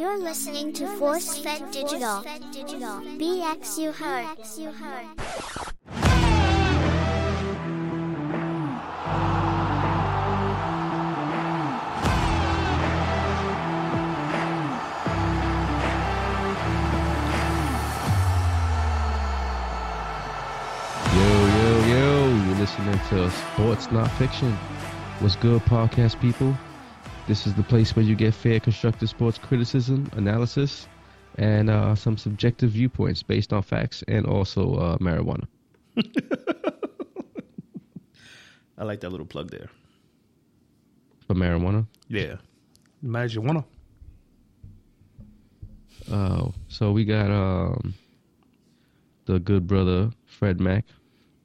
You're listening to Force Fed Digital. BX you heard. Yo, yo, yo, you're listening to Sports Not Fiction. What's good, podcast people? This is the place where you get fair, constructive sports criticism, analysis, and uh, some subjective viewpoints based on facts and also uh, marijuana. I like that little plug there. For marijuana. Yeah. Marijuana. Oh, so we got um, the good brother, Fred Mack.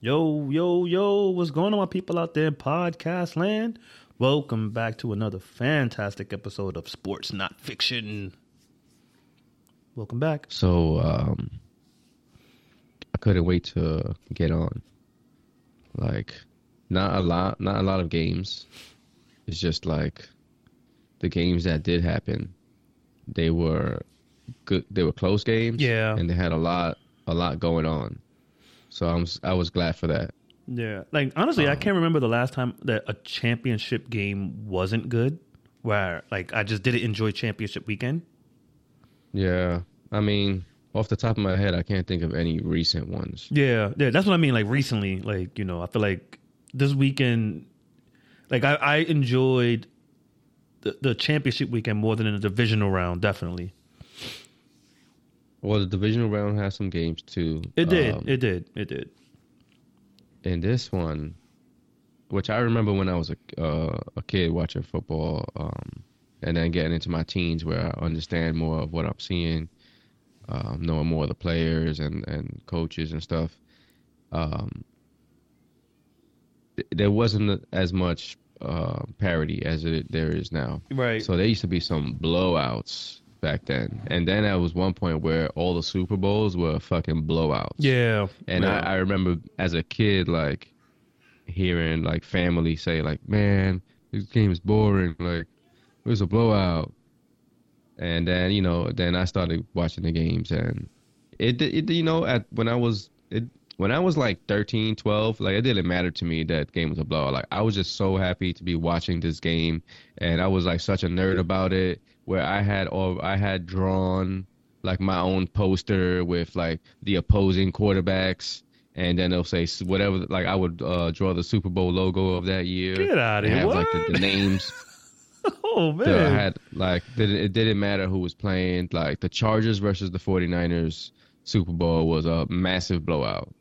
Yo, yo, yo, what's going on, my people out there in podcast land? Welcome back to another fantastic episode of Sports Not Fiction. Welcome back. So um, I couldn't wait to get on. Like, not a lot, not a lot of games. It's just like the games that did happen. They were good. They were close games. Yeah. and they had a lot, a lot going on. So I'm, I was glad for that. Yeah. Like, honestly, I can't remember the last time that a championship game wasn't good, where, like, I just didn't enjoy championship weekend. Yeah, I mean, off the top of my head, I can't think of any recent ones. Yeah, yeah, that's what I mean. Like recently, like you know, I feel like this weekend, like I, I enjoyed the, the championship weekend more than in the divisional round. Definitely, Well, the divisional round has some games too. it did, Um, it did, it did. In this one, which I remember when I was a uh, a kid watching football, um, and then getting into my teens where I understand more of what I'm seeing, um, knowing more of the players and and coaches and stuff. Um, th- there wasn't as much uh, parity as it, there is now. Right. So there used to be some blowouts back then, and then there was one point where all the Super Bowls were fucking blowouts. Yeah, And yeah. I, I remember as a kid, like hearing like family say, like, "Man, this game is boring. Like, it was a blowout." And then you know, then I started watching the games, and it, it you know, at when I was it when I was like 13, 12, like it didn't matter to me that game was a blowout. Like I was just so happy to be watching this game, and I was like such a nerd about it. Where I had all I had drawn like my own poster with like the opposing quarterbacks, and then they'll say whatever. Like I would uh, draw the Super Bowl logo of that year. Get out of here, Have like the, the what? names. oh man, I had like it didn't matter who was playing. Like the Chargers versus the 49ers Super Bowl was a massive blowout.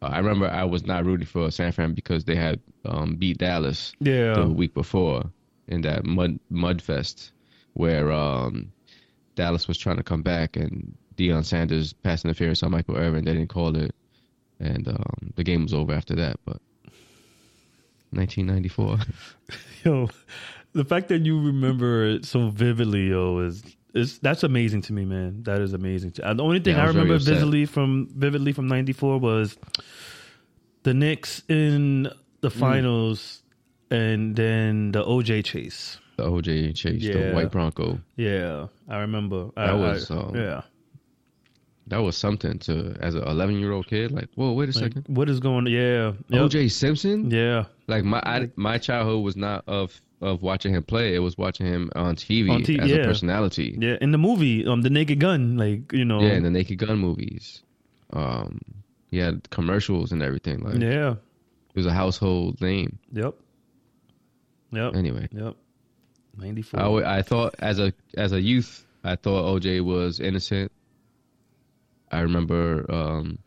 Uh, I remember I was not rooting for San Fran because they had um, beat Dallas yeah, the week before in that mud mud fest where um, Dallas was trying to come back and Deion Sanders passed interference on Michael Irvin. They didn't call it, and um, the game was over after that. But 1994. yo, the fact that you remember it so vividly, yo, is is that's amazing to me, man. That is amazing. Uh, The only thing Yeah, I I remember vividly from vividly from '94 was the Knicks in the Mm. finals, and then the OJ chase. The OJ Chase, the white Bronco. Yeah, I remember. I, That was, I- um, yeah. That was something to as an 11 year old kid. Like, whoa, wait a Like, second. what is going? Yeah, yep. OJ Simpson. Yeah, Like my I, my childhood was not of of watching him play. It was watching him on TV, On T- as yeah. a personality. yeah. In the movie, um, the Naked Gun, like you know. Yeah, in the Naked Gun movies. Um, he had commercials and everything. Like, yeah. it was a household name. Yep. Yep. Anyway, Yep. Ninety four. I, I thought as a as a youth, I thought OJ was innocent. I remember um,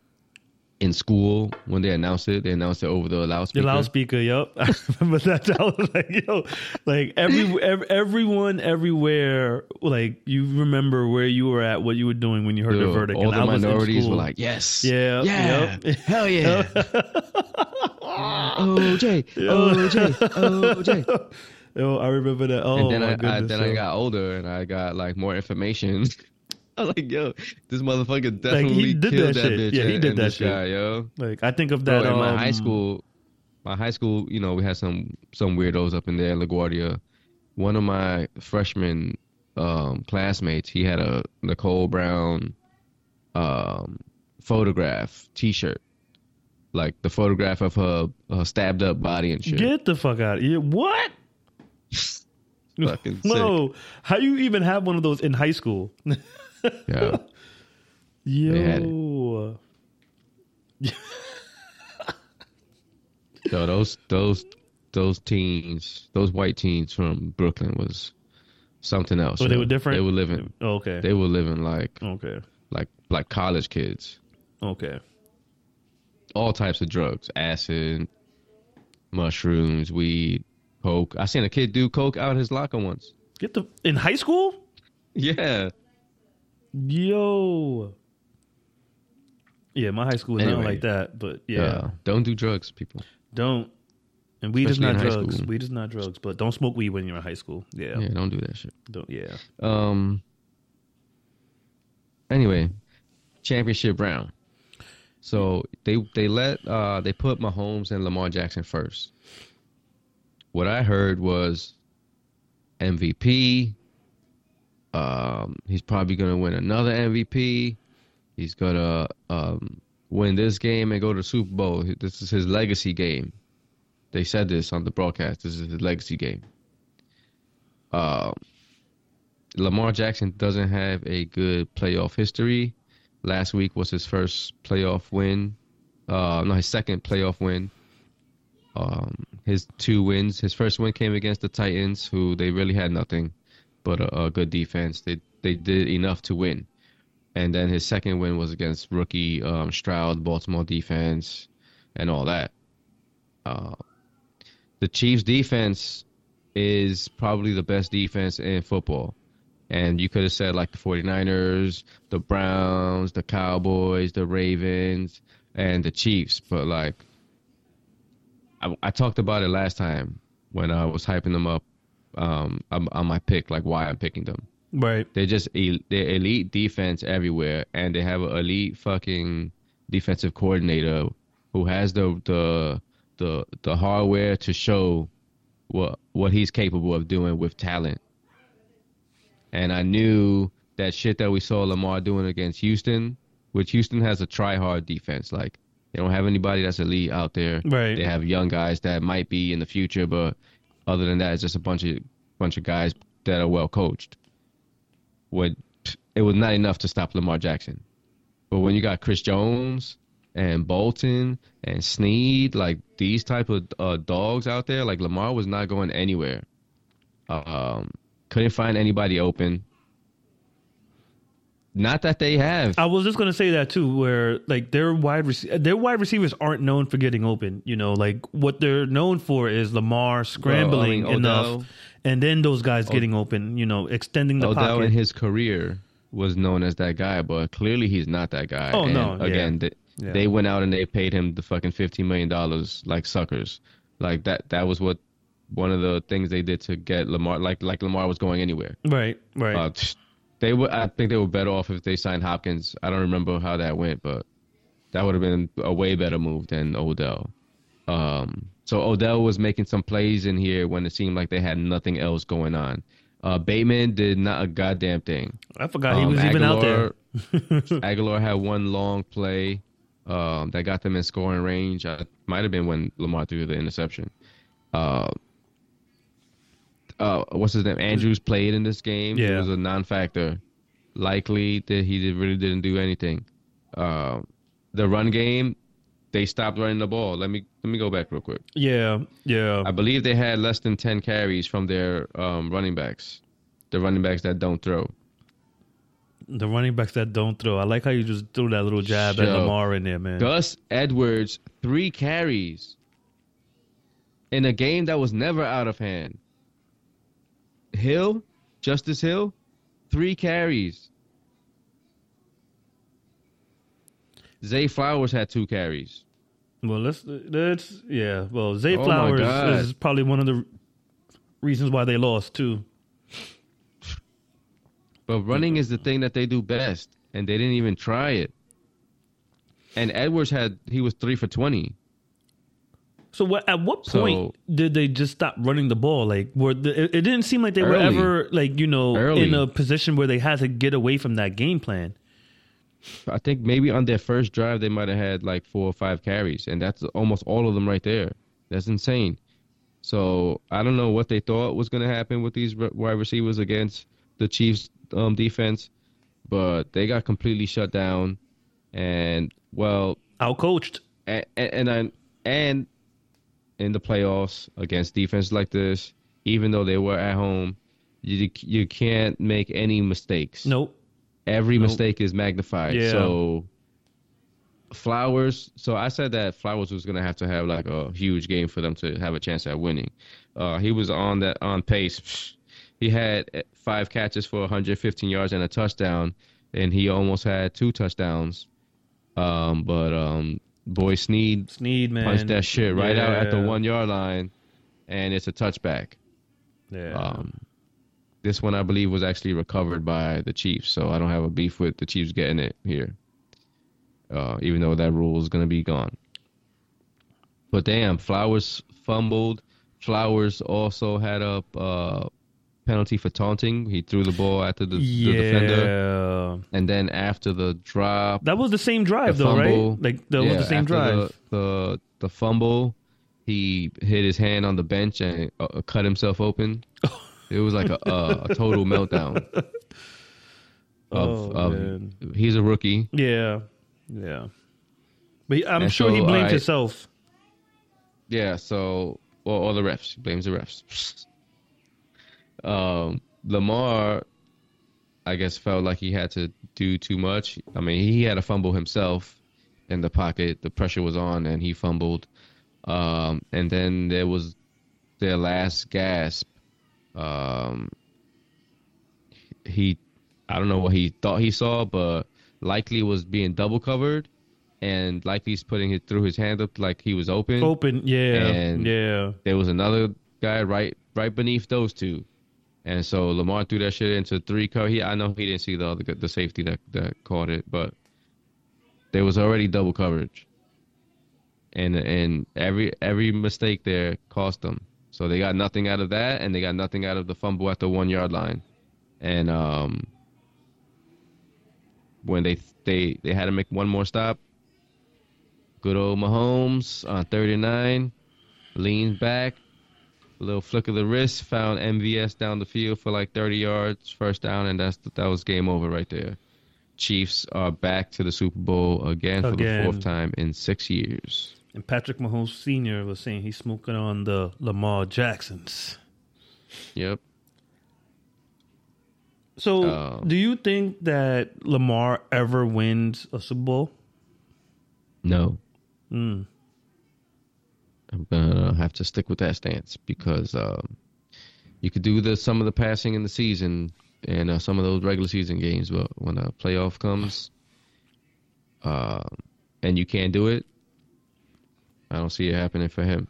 in school when they announced it, they announced it over the loudspeaker. The loudspeaker. loudspeaker, yep. I remember that. I was like, yo, like every, ev everyone everywhere, like you remember where you were at, what you were doing when you heard the verdict. All and the I minorities were like, "Yes, Yeah, yeah, yep. hell yeah, OJ, OJ, OJ." Yo, I remember that. Oh and then my I, I goodness. then I got older and I got like more information. I was like, "Yo, this motherfucker he definitely did killed that that, shit. bitch." Yeah, he did that shit. guy, yo. like I think of Bro, that. in my high um, school, my high school, you know, we had some some weirdos up in there in LaGuardia. One of my freshmen um, classmates, he had a Nicole Brown um, photograph T-shirt, like the photograph of her, her stabbed up body and shit. Get the fuck out of here. What? Fucking sick. No. How you even have one of those in high school? Yeah. Yo. So those those those teens, those white teens from Brooklyn was something else. So they yo. were different? They were living. Oh, okay. They were living like okay. like like college kids. Okay. All types of drugs, acid, mushrooms, weed, coke. I seen a kid do coke out of his locker once. Get the in high school? Yeah. Yo. Yeah, my high school was not like that, but yeah, Yeah. Don't do drugs, people. don't. And weed is not drugs. Weed is not drugs, but don't smoke weed when you're in high school. Yeah, Yeah, don't do that shit. don't. Yeah, Um. Anyway, championship round. So they they let uh they put Mahomes and Lamar Jackson first. What I heard was MVP. Um, he's probably gonna win another MVP. He's gonna um win this game and go to the Super Bowl. This is his legacy game. They said this on the broadcast. This is his legacy game. Um. Lamar Jackson doesn't have a good playoff history. Last week was his first playoff win. Uh, no, his second playoff win. Um, his two wins. His first win came against the Titans, who they really had nothing but a, a good defense. They they did enough to win. And then his second win was against rookie um, Stroud, Baltimore defense, and all that. Uh, the Chiefs defense is probably the best defense in football. And you could have said like the 49ers, the Browns, the Cowboys, the Ravens, and the Chiefs. But like, I, I talked about it last time when I was hyping them up um, on, on my pick, like why I'm picking them. right. They're just they're elite defense everywhere, and they have an elite fucking defensive coordinator who has the the the the hardware to show what what he's capable of doing with talent. And I knew that shit that we saw Lamar doing against Houston, which Houston has a try hard defense. Like they don't have anybody that's elite out there. Right. They have young guys that might be in the future, but other than that, it's just a bunch of bunch of guys that are well coached. Would it was not enough to stop Lamar Jackson, but when you got Chris Jones and Bolton and Sneed, like these type of uh, dogs out there, like Lamar was not going anywhere. Um, couldn't find anybody open. Not that they have. I was just gonna say that too, where like their wide rec- their wide receivers aren't known for getting open. You know, like what they're known for is Lamar scrambling mean, enough, Odell- and then those guys getting open. You know, extending the Odell pocket. in his career was known as that guy, but clearly he's not that guy. Oh, and no, yeah. Again, they, Yeah. they went out and they paid him the fucking fifteen million dollars like suckers. Like that. That was what one of the things they did to get Lamar. Like like Lamar was going anywhere. right, right. Uh, they were. I think they were better off if they signed Hopkins. I don't remember how that went, but that would have been a way better move than Odell. Um, so Odell was making some plays in here when it seemed like they had nothing else going on. Uh, Bateman did not a goddamn thing. I forgot he Um, was even out there. Agholor- Agholor had one long play um, that got them in scoring range. Uh, might have been when Lamar threw the interception. Uh, uh, what's his name? Andrews played in this game. Yeah. was a non-factor. Likely that he did, really didn't do anything. Uh, the run game, they stopped running the ball. Let me let me go back real quick. Yeah, yeah. I believe they had less than ten carries from their um, running backs, the running backs that don't throw. the running backs that don't throw. I like how you just threw that little jab at. Lamar in there, man. Gus Edwards, three carries in a game that was never out of hand. Hill, Justice Hill, three carries. Zay Flowers had two carries. Well, let's let's yeah. Well, Zay Oh, Flowers is probably one of the reasons why they lost too. But running is the thing that they do best, and they didn't even try it. And Edwards had he was three for twenty. So what, at what So- point did they just stop running the ball? Like, were the, it, it didn't seem like they were ever like you know Early. in a position where they had to get away from that game plan. I think maybe on their first drive they might have had like four or five carries, and that's almost all of them right there. That's insane. So I don't know what they thought was going to happen with these wide receivers against the Chiefs' um, defense, but they got completely shut down. And well, Outcoached. and and and, and in the playoffs against defense like this, even though they were at home, you you can't make any mistakes Nope. every Nope. mistake is magnified. Yeah. So Flowers. So I said that Flowers was gonna have to have like a huge game for them to have a chance at winning. Uh, he was on that on pace. He had five catches for 115 yards and a touchdown, and he almost had two touchdowns. Um, but um, boy Sneed Sneed man. punched that shit right out at the one yard line, and it's a touchback. Yeah. Um, this one I believe was actually recovered by the Chiefs, so I don't have a beef with the Chiefs getting it here. Uh, even though that rule is gonna be gone. But damn, Flowers fumbled. Flowers also had a uh, penalty for taunting. He threw the ball after the, the defender, and then after the drop, That was the same drive the though, fumble, right? Like that yeah, was the same drive. The, the the fumble, he hit his hand on the bench and uh, cut himself open. It was like a, a, a total meltdown. Of, Oh, of he's a rookie. Yeah. Yeah. But he- I'm And sure he so blamed I- himself. Yeah, so or, or the refs He blames the refs. Um, Lamar, I guess, felt like he had to do too much. I mean, he had a fumble himself in the pocket. The pressure was on, and he fumbled. Um, and then there was their last gasp. Um, he, I don't know what he thought he saw, but likely was being double covered, and likely he's putting it through his hand up like he was open Open. Yeah. And- yeah. there was another guy right right beneath those two, and so Lamar threw that shit into three cover. He I know he didn't see the other the safety that that caught it, but there was already double coverage, and and every every mistake there cost them. So they got nothing out of that, and they got nothing out of the fumble at the one yard line, and um when they they they had to make one more stop. Good old Mahomes on 39 leans back, a little flick of the wrist, found MVS down the field for like 30 yards, first down, and that's that was game over right there. Chiefs are back to the Super Bowl again, for the fourth time in six years. And Patrick Mahomes Sr. was saying he's smoking on the Lamar Jacksons. Yep. So, Oh. do you think that Lamar ever wins a Super Bowl? No, Mm. I'm gonna have to stick with that stance because um, you could do the some of the passing in the season and uh, some of those regular season games, but when a playoff comes, uh, and you can't do it, I don't see it happening for him.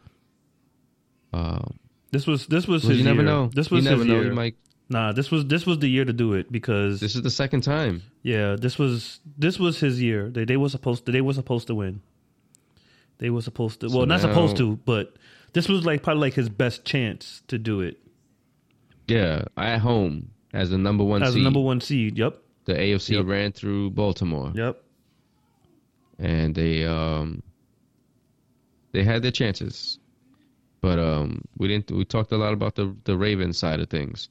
Um, This was this was his you never year. know. This was you never his know. year. He might. Nah, this was this was the year to do it because This is the second time. yeah, this was this was his year. They they were supposed to they were supposed to win. They were supposed to well, So not supposed to, but this was like probably like his best chance to do it Yeah, at home as the number one as seed. a number one seed. Yep, The AFC Yep. ran through Baltimore. yep. and they um they had their chances but um we didn't we talked a lot about the the Ravens side of things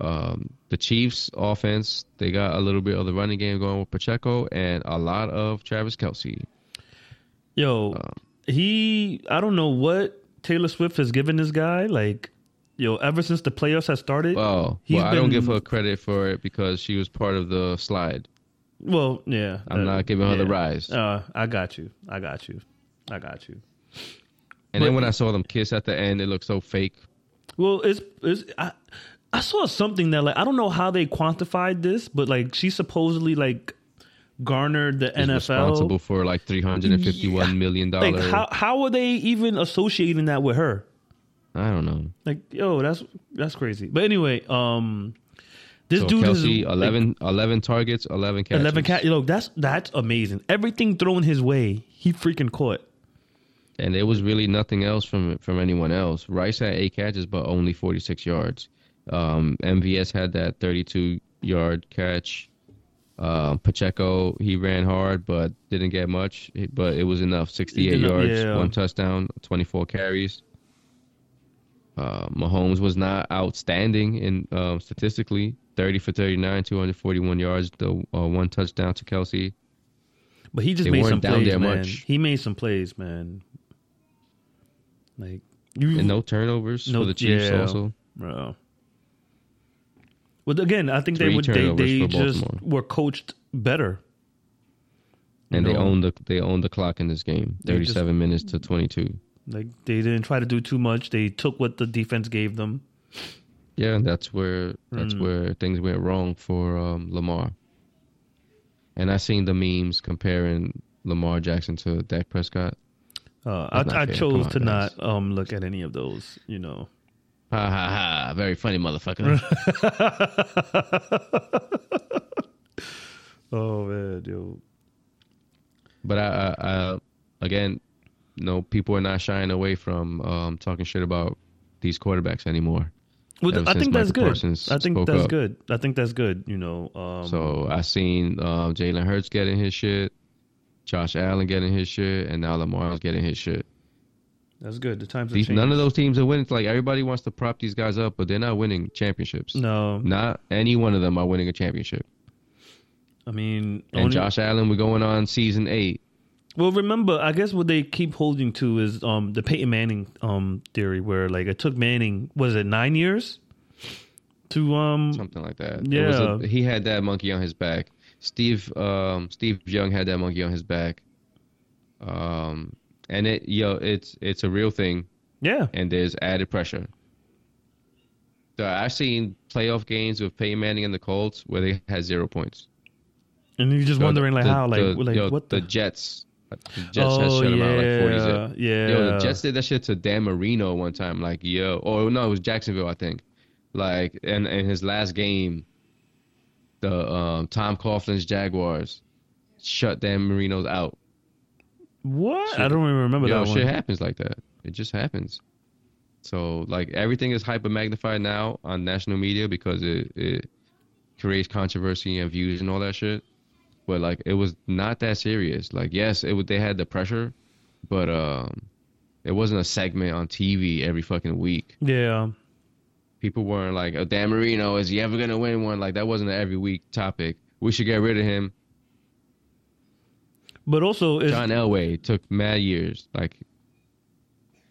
um the Chiefs offense they got a little bit of the running game going with Pacheco and a lot of Travis Kelce Yo, Um, he I don't know what Taylor Swift has given this guy. Like, yo, ever since the playoffs has started. well, well I don't give her credit for it because she was part of the slide Well, yeah. I'm uh, not giving her the rise Uh, I got you. I got you. I got you. and then when I saw them kiss at the end it looked so fake Well, it's it's I I saw something that like I don't know how they quantified this, but like she supposedly like garnered the NFL. responsible for like 351 million Like dollars how how are they even associating that with her? I don't know Like yo, that's that's crazy. But anyway, um, this so dude Kelce is like, 11, 11 targets 11 catches 11 cat. Look, that's that's amazing. Everything thrown his way, he freaking caught. and there was really nothing else from from anyone else. Rice had eight catches, but only 46 yards. Um, MVS had that 32 yard catch. Um, Pacheco he ran hard, but didn't get much. But it was enough. 68 yards, yeah. one touchdown, 24 carries. Uh, Mahomes was not outstanding in um, statistically. 30 for 39, 241 yards, the uh, one touchdown to Kelce. But he just They made some down plays, there man. much. He made some plays, man. Like you, And no turnovers No- for the Chiefs yeah. also. Bro. Well, again, I think they would they, they just were coached better. You And they owned the they owned the clock in this game. 37 minutes to 22. like they didn't try to do too much. They took what the defense gave them. Yeah, and that's where that's Mm. where things went wrong for um, Lamar. And I seen the memes comparing Lamar Jackson to Dak Prescott. Uh, I, I chose to not um look at any of those. You know. Ha ha ha! Very funny, motherfucker. oh man, yo. but I, I, I, again, no, people are not shying away from um, talking shit about these quarterbacks anymore. Well, I think that's Michael good. Parsons I think that's up. good. I think that's good. You know. Um, So I seen uh, Jalen Hurts getting his shit, Josh Allen getting his shit, and now Lamar's getting his shit. That's good. The times have These, changed. none of those teams are winning. Like everybody wants to prop these guys up, but they're not winning championships. No, Not any one of them are winning a championship. I mean, And only- Josh Allen, we're going on season eight. Well, remember, I guess what they keep holding to is um the Peyton Manning um theory, where like it took Manning was it nine years to um something like that. Yeah. a, he had that monkey on his back. Steve um, Steve Young had that monkey on his back. Um, and it yo, it's it's a real thing, yeah and there's added pressure. So I've seen playoff games with Peyton Manning and the Colts where they had zero points. and you're just So wondering like the- how like the, like yo, what the, Jets. The Jets oh yeah out like 40 yeah Yo, the Jets did that shit to Dan Marino one time. Like, yo, or no, it was Jacksonville, I think. Like, in in his last game, the um, Tom Coughlin's Jaguars shut Dan Marino's out. What shit. I don't even remember Yo, that shit one. happens like that. It just happens. So, like, everything is hyper magnified now on national media because it it creates controversy and views and all that shit. But like, it was not that serious. Like, yes, it would. They had the pressure, but um, it wasn't a segment on TV every fucking week. Yeah, People weren't like, "Oh, Dan Marino is he ever gonna win one?" Like that wasn't an every week topic. We should get rid of him. But also John Elway took mad years. Like,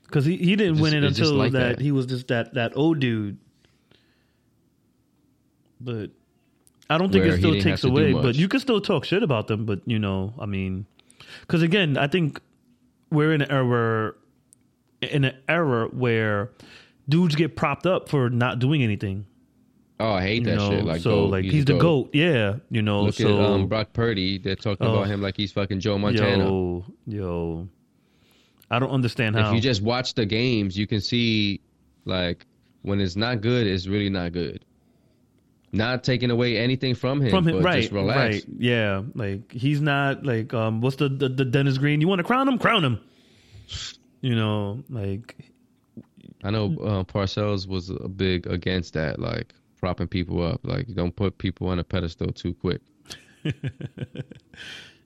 because he, he didn't It's win it until like that. that. he was just that that old dude. But I don't think Where it still takes have to do away. But you can still talk shit about them. But you know, I mean, because again, I think we're in an era in an era where dudes get propped up for not doing anything. Oh, I hate You that know, shit. Like, so goat, like he's, the goat. Yeah, you know. Look so at um, Brock Purdy. They're talking Oh. about him like he's fucking Joe Montana. yo, yo, I don't understand how. If you just watch the games, you can see like when it's not good, it's really not good. Not taking away anything from him, from him, but right? just relax. Right? Yeah, like he's not like um, what's the the, the Dennis Green? You want to crown him? Crown him. You know, like I know uh, Parcells was a big against that, like propping people up. Like don't put people on a pedestal too quick.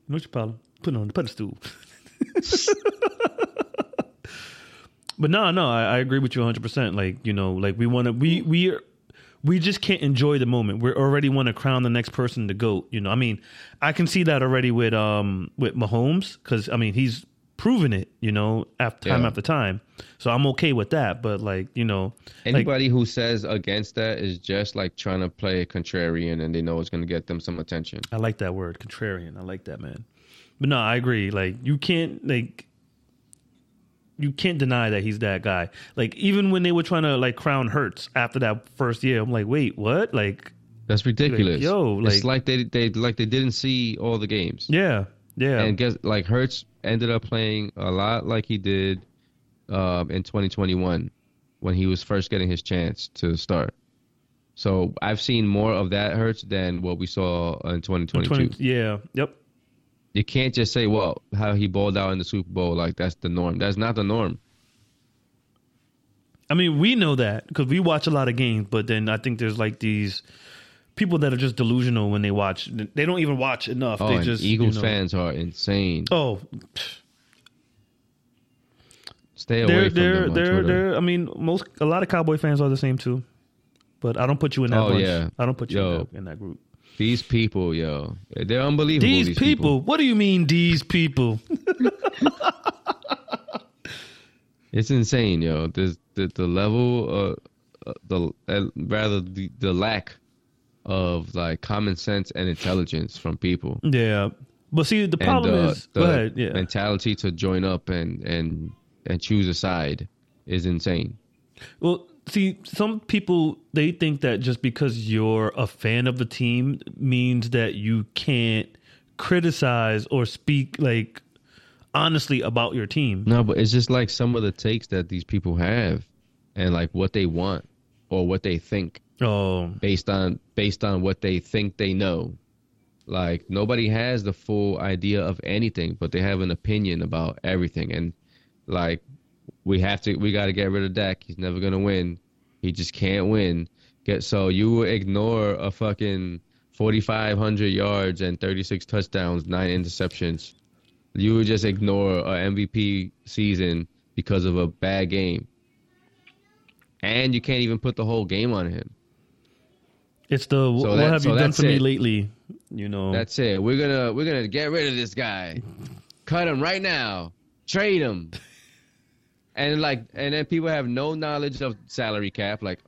what's your problem? Put on the pedestal. but no, no, I, I agree with you 100. percent Like you know, like we want to, we we we just can't enjoy the moment. We already want to crown the next person the goat. You know, I mean, I can see that already with um with Mahomes because I mean he's proven it. You know, after time Yeah. after time. So I'm okay with that. But like you know, like, Anybody who says against that is just like trying to play contrarian, and they know it's going to get them some attention. I like that word, contrarian. I like that, man. But no, I agree. Like you can't like you can't deny that he's that guy. Like even when they were trying to like crown Hurts after that first year, I'm like, wait, what? Like, That's ridiculous. yo, it's like- like they they like they didn't see all the games. yeah, yeah, and guess like Hurts ended up playing a lot like he did um, in 2021 when he was first getting his chance to start. So I've seen more of that Hurts than what we saw in 2022. 20 yeah, yep. you can't just say, well, how he balled out in the Super Bowl, like that's the norm. That's not the norm. I mean, we know that because we watch a lot of games, but then I think there's like these people that are just delusional when they watch. They don't even watch enough. Oh, they just Eagles you know- fans are insane. Oh, Stay away they're, from they're, them they're, they're, I mean, most a lot of Cowboy fans are the same too. But I don't put you in that Oh, bunch. yeah. I don't put you in that, in that group. These people, yo, they're unbelievable. These, people, What do you mean, these people? It's insane, yo. There's the the level, uh, uh, the uh, rather the the lack of like common sense and intelligence from people, yeah, but see, the problem and uh, is, the go ahead. Yeah, mentality to join up and and and choose a side is insane. Well, see, some people they think that just because you're a fan of the team means that you can't criticize or speak like honestly about your team. No, but it's just like some of the takes that these people have, and like what they want or what they think. Oh, based on based on what they think they know. Like nobody has the full idea of anything, but they have an opinion about everything. And like we have to, we got to get rid of Dak. He's never gonna win. He just can't win. Get so you will ignore a fucking forty five hundred yards and thirty six touchdowns, nine interceptions. You would just ignore a MVP season because of a bad game. And you can't even put the whole game on him. It's the So what that- have so you done that's for me lately? You know, That's it. We're gonna we're gonna get rid of this guy. Cut him right now. Trade him. And like and then people have no knowledge of salary cap. Like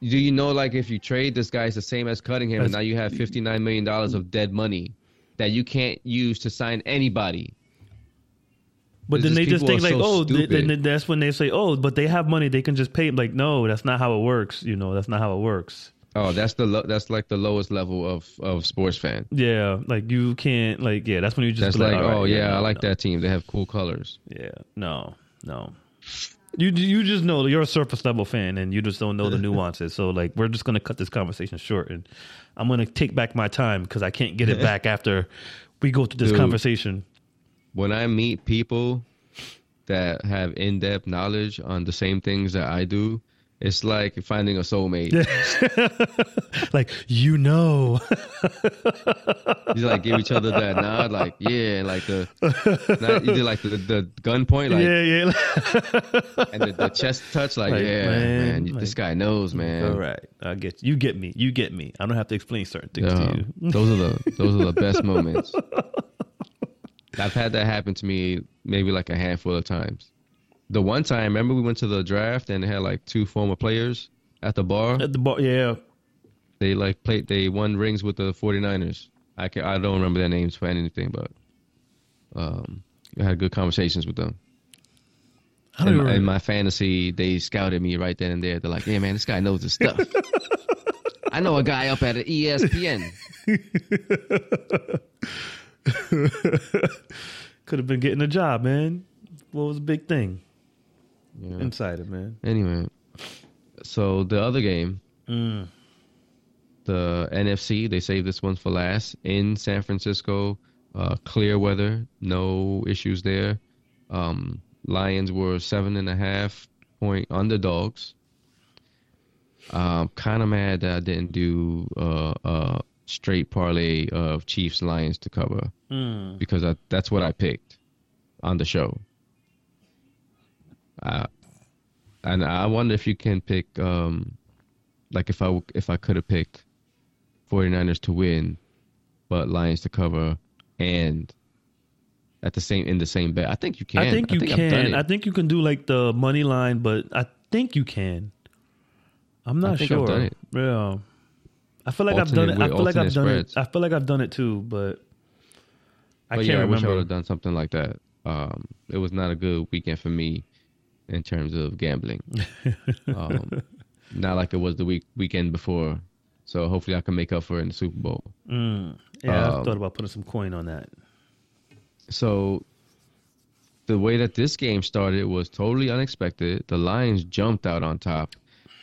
do you know like if you trade this guy it's the same as cutting him and now you have fifty nine million dollars of dead money that you can't use to sign anybody. but then they just think like, so oh, th- then that's when they say, oh, but they have money, they can just pay. Like, no, that's not how it works. You know, that's not how it works. Oh, that's the lo- that's like the lowest level of of sports fan. Yeah, like you can't, like, yeah, that's when you just That's like, all right, oh yeah, no, I like no. that team. They have cool colors. Yeah, no, no. You you just know that you're a surface level fan and you just don't know the nuances. So like we're just gonna cut this conversation short and I'm gonna take back my time because I can't get it back after we go through this Dude. conversation. when I meet people that have in depth knowledge on the same things that I do, it's like finding a soulmate. like you know, You like give each other that nod, like yeah, like the not, you do like the the gun point, like yeah, yeah. and the, the chest touch, like, Like, yeah, man, man, you- this guy knows, man. All right, I get you. You get me. You get me. I don't have to explain certain things to you. those are the those are the best moments. I've had that happen to me maybe like a handful of times. The one time, remember we went to the draft and had like two former players at the bar. At the bar, yeah. They like played. They won rings with the 49ers. I can I don't remember their names for anything, but um, I had good conversations with them. I don't In, even in my fantasy, they scouted me right then and there. They're like, "Yeah, man, this guy knows his stuff." I know a guy up at ESPN. could have been getting a job, man. What was the big thing Yeah. inside it, man? Anyway, so the other game, Mm. the NFC, they saved this one for last in San Francisco. Uh, clear weather, no issues there. Um, Lions were seven and a half point underdogs. Um, kind of mad that I didn't do uh, uh, straight parlay of Chiefs Lions to cover Mm. because I, that's what I picked on the show. Uh, and I wonder if you can pick, um, like if I if I could have picked 49ers to win, but Lions to cover, and at the same in the same bet. I think you can. I think you I've done can. I think you can do like the money line, but I think you can. I'm not think sure. Yeah. I feel like I've done it. I feel like I've done spreads. it. I feel like I've done it too, but I but can't yeah, I wish I would have done something like that. Um, it was not a good weekend for me in terms of gambling. um, not like it was the week weekend before. So hopefully I can make up for it in the Super Bowl. Mm. Yeah, I Um, thought about putting some coin on that. So the way that this game started was totally unexpected. The Lions jumped out on top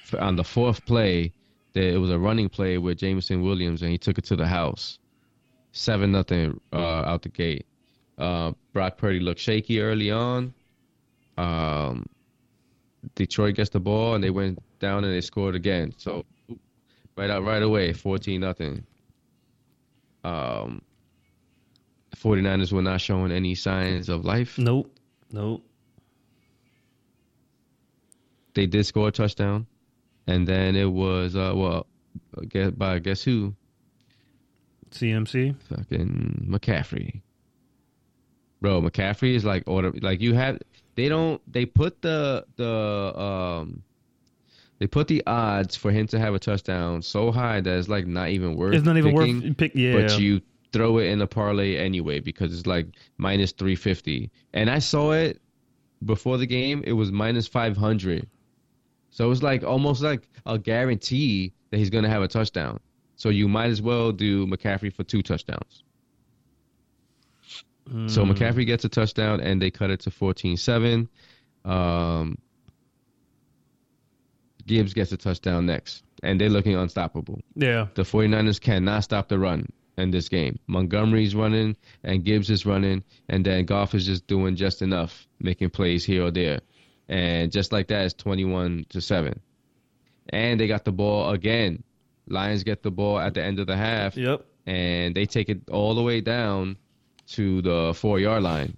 For- on the fourth play. There it was a running play with Jameson Williams, and he took it to the house. seven nothing uh, out the gate. Uh, Brock Purdy looked shaky early on. Um, Detroit gets the ball and they went down and they scored again. So right out right away, fourteen nothing. Um, 49ers were not showing any signs of life. Nope. Nope. They did score a touchdown, and then it was uh well, guess by guess who? CMC. Fucking McCaffrey. Bro, McCaffrey is like order like you have they don't they put the the um they put the odds for him to have a touchdown so high that it's like not even worth It's not even picking, worth pick. Yeah. but you throw it in the parlay anyway because it's like minus 350 and i saw it before the game it was minus 500 so it's like almost like a guarantee that he's going to have a touchdown so you might as well do mccaffrey for two touchdowns so Mm. mccaffrey gets a touchdown and they cut it to 14-7 um, gibbs gets a touchdown next and they're looking unstoppable Yeah. the 49ers cannot stop the run in this game. Montgomery's running and Gibbs is running, and then Goff is just doing just enough, making plays here or there. And just like that, it's 21 to 7. And they got the ball again. Lions get the ball at the end of the half, Yep. and they take it all the way down to the four yard line.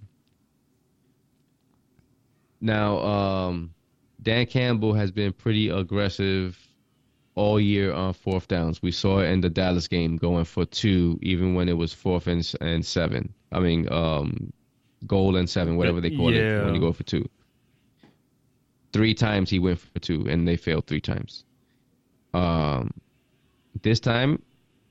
Now, um, Dan Campbell has been pretty aggressive all year on fourth downs. We saw it in the Dallas game going for two, even when it was fourth and, and seven. I mean, um, goal and seven, whatever they call Yeah. it when you go for two. Three times he went for two, and they failed three times. Um, this time,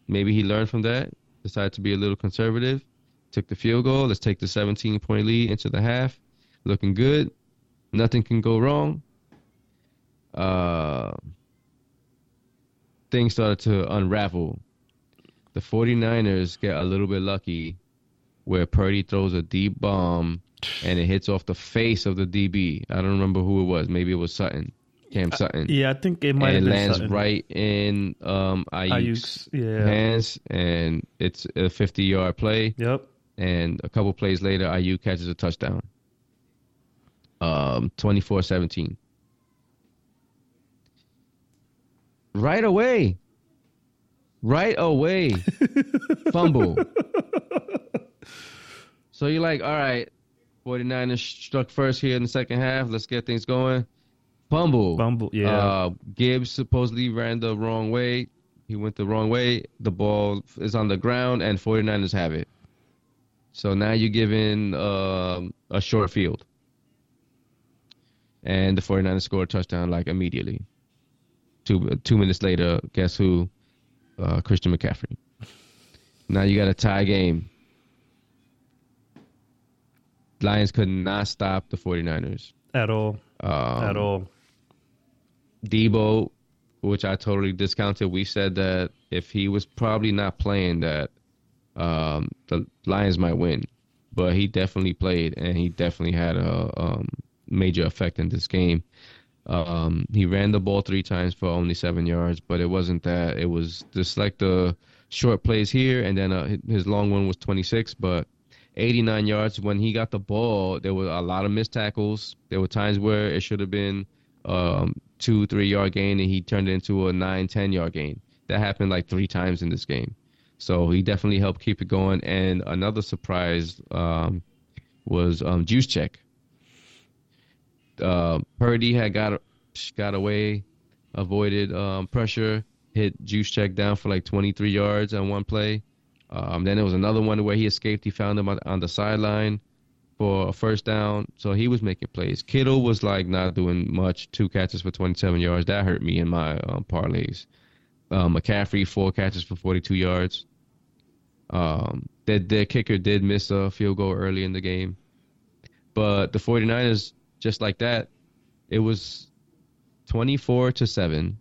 maybe he learned from that, decided to be a little conservative, took the field goal. Let's take the 17 point lead into the half. Looking good. Nothing can go wrong. Uh, things started to unravel. The 49ers get a little bit lucky where Purdy throws a deep bomb and it hits off the face of the DB. I don't remember who it was. Maybe it was Sutton, Cam Sutton. Yeah, I think it might and have lands Sutton. right in um, Aiyuk's Aiyuk's. Yeah. hands, and it's a 50 yard play. Yep. And a couple plays later, Aiyuk catches a touchdown. Um, 24-17. Right away. Right away. Fumble. So you're like, all right, 49ers struck first here in the second half. Let's get things going. Fumble. Bumble. Yeah. Uh, Gibbs supposedly ran the wrong way. He went the wrong way. The ball is on the ground, and 49ers have it. So now you're giving um, a short field. And the 49ers score a touchdown like immediately. Two two minutes later, guess who? Uh, Christian McCaffrey. Now you got a tie game. Lions could not stop the 49ers. at all. Um, at all. Debo, which I totally discounted. We said that if he was probably not playing, that um, the Lions might win, but he definitely played, and he definitely had a um, major effect in this game. Um, he ran the ball three times for only seven yards, but it wasn't that. It was just like the short plays here, and then uh, his long one was 26, but 89 yards. When he got the ball, there were a lot of missed tackles. There were times where it should have been um, two, three yard gain, and he turned it into a nine, 10 yard gain. That happened like three times in this game. So he definitely helped keep it going. And another surprise um, was um, Juszczyk. Uh, Purdy had got got away, avoided um, pressure, hit Juszczyk down for like 23 yards on one play. Um, then there was another one where he escaped. He found him on, on the sideline for a first down. So he was making plays. Kittle was like not doing much. Two catches for 27 yards. That hurt me in my um, parlays. Um, McCaffrey four catches for 42 yards. Um, their, their kicker did miss a field goal early in the game, but the 49ers just like that, it was 24 to seven,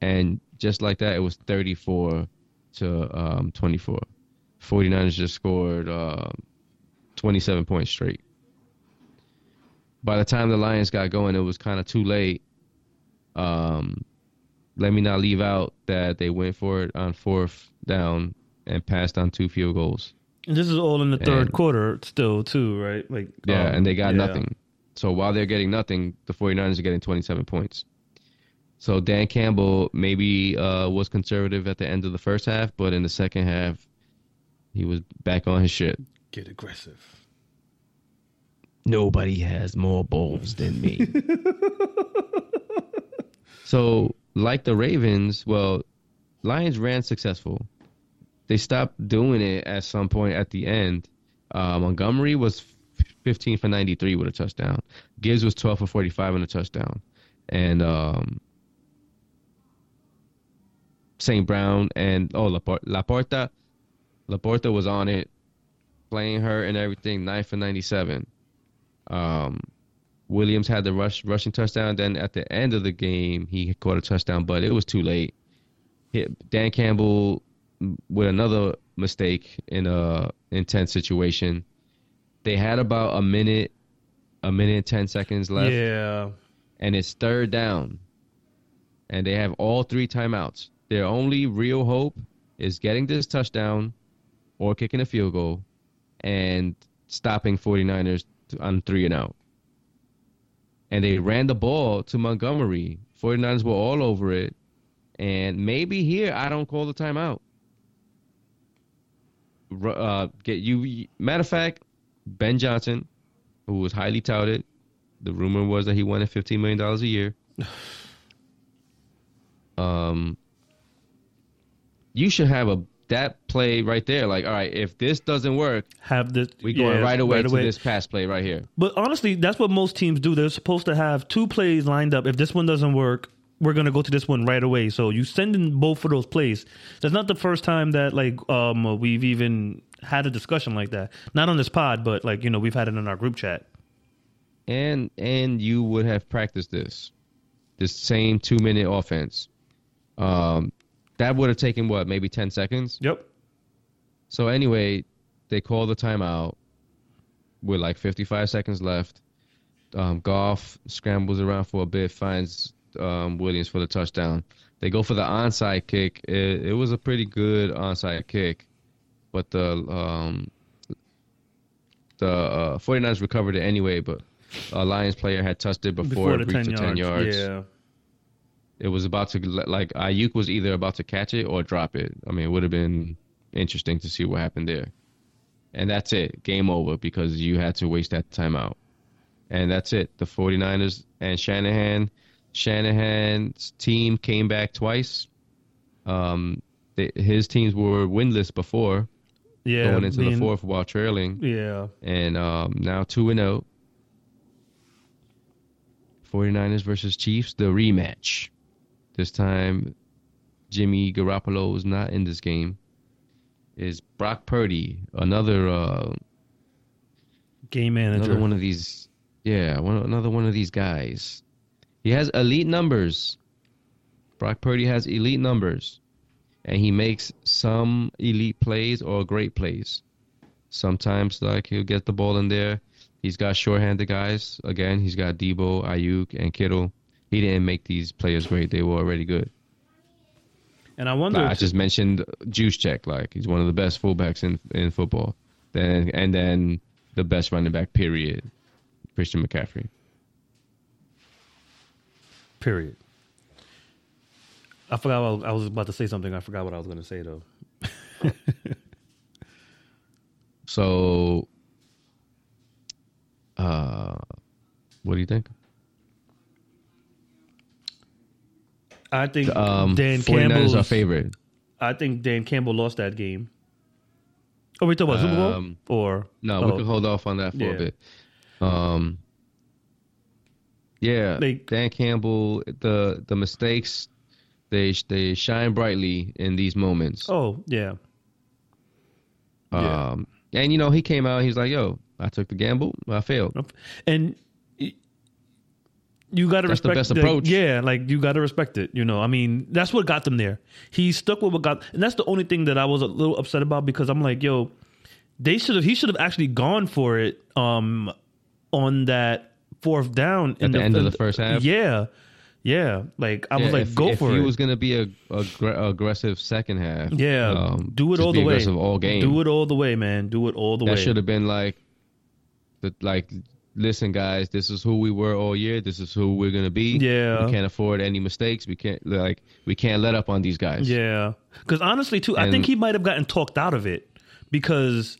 and just like that, it was 34 to um, 24. 49ers just scored uh, 27 points straight. By the time the Lions got going, it was kind of too late. Um, let me not leave out that they went for it on fourth down and passed on two field goals. And this is all in the third And- quarter still too, right? Like Yeah, um, and they got yeah. nothing. So while they're getting nothing, the 49ers are getting 27 points. So Dan Campbell maybe uh, was conservative at the end of the first half, but in the second half, he was back on his shit. Get aggressive. Nobody has more balls than me. so, like the Ravens, well, Lions ran successful. They stopped doing it at some point at the end. Uh, Montgomery was 15 for 93 with a touchdown. Gibbs was 12 for 45 and a touchdown. And um, St. Brown and, oh, Lapor- LaPorta, LaPorta was on it, playing her and everything, 9 for 97. Um, Williams had the rush rushing touchdown. Then at the end of the game, he caught a touchdown, but it was too late. Hit Dan Campbell with another mistake in a intense situation. They had about a minute, a minute and ten seconds left, Yeah. and it's third down, and they have all three timeouts. Their only real hope is getting this touchdown or kicking a field goal and stopping 49ers on three and out. And they ran the ball to Montgomery. 49ers were all over it. And maybe here I don't call the timeout. Uh, get you. Matter of fact, Ben Johnson, who was highly touted, the rumor was that he wanted fifteen million dollars a year. Um, you should have a that play right there. Like, all right, if this doesn't work, Have this we going yeah, right away right to this pass play right here. But honestly, that's what most teams do. They're supposed to have two plays lined up. If this one doesn't work, we're gonna go to this one right away. So you send in both of those plays. That's not the first time that like um we've even had a discussion like that. Not on this pod, but like you know we've had it in our group chat. and and you would have practiced this, this same two minute offense. Um, that would have taken what maybe ten seconds. Yep. So anyway, they call the timeout with like 55 seconds left. Um, Goff scrambles around for a bit, finds um, Williams for the touchdown. They go for the onside kick. It, it was a pretty good onside kick, but the um, the uh, 49ers recovered it anyway. But a Lions player had touched it before, it reached the 10 yards. Yeah. It was about to like Aiyuk was either about to catch it or drop it. I mean, it would have been interesting to see what happened there. And that's it. Game over because you had to waste that timeout. And that's it. The 49ers and Shanahan Shanahan's team came back twice. Um they, his teams were winless before Yeah. going into the fourth while trailing Yeah. and um, now 2 and 0. 49ers versus Chiefs, the rematch. This time, Jimmy Garoppolo is not in this game. Is Brock Purdy, another uh, Game manager. another one of these? Yeah, one another one of these guys. He has elite numbers. Brock Purdy has elite numbers, and he makes some elite plays or great plays. Sometimes, like he'll get the ball in there. He's got short-handed guys. Again, he's got Deebo, Aiyuk, and Kittle. He didn't make these players great; they were already good. and I wonder. I just mentioned Juszczyk, like he's one of the best fullbacks in in football. Then and then the best running back, period, Christian McCaffrey. Period. I forgot. What I was about to say something. I forgot what I was going to say though. So, uh, what do you think? I think Um, Dan 49ers Campbell's are favorite. I think Dan Campbell lost that game. Oh, we talking about Super Bowl Um, or No, oh, we can hold off on that for Yeah. a bit. Um, yeah, Dan Campbell, the the mistakes, they they shine brightly in these moments. Oh yeah, yeah. Um, and you know he came out, he's like, "Yo, I took the gamble, I failed." and you got to That's the respect best approach. yeah, like you got to respect it. You know, I mean, that's what got them there. He stuck with what got, and that's the only thing that I was a little upset about because I'm like, yo, they should have. He should have actually gone for it. Um, on that fourth down At the end of the first half? Yeah, Yeah, like I was like, if, go if for he it. was gonna be a, a gr- aggressive second half, yeah, um, do it all the way. all game. Do it all the way, man. Do it all the that way. That should have been like, the like, listen, guys, this is who we were all year. This is who we're gonna be. Yeah. we can't afford any mistakes. We can't like we can't let up on these guys. Yeah, because honestly, too, I think he might have gotten talked out of it because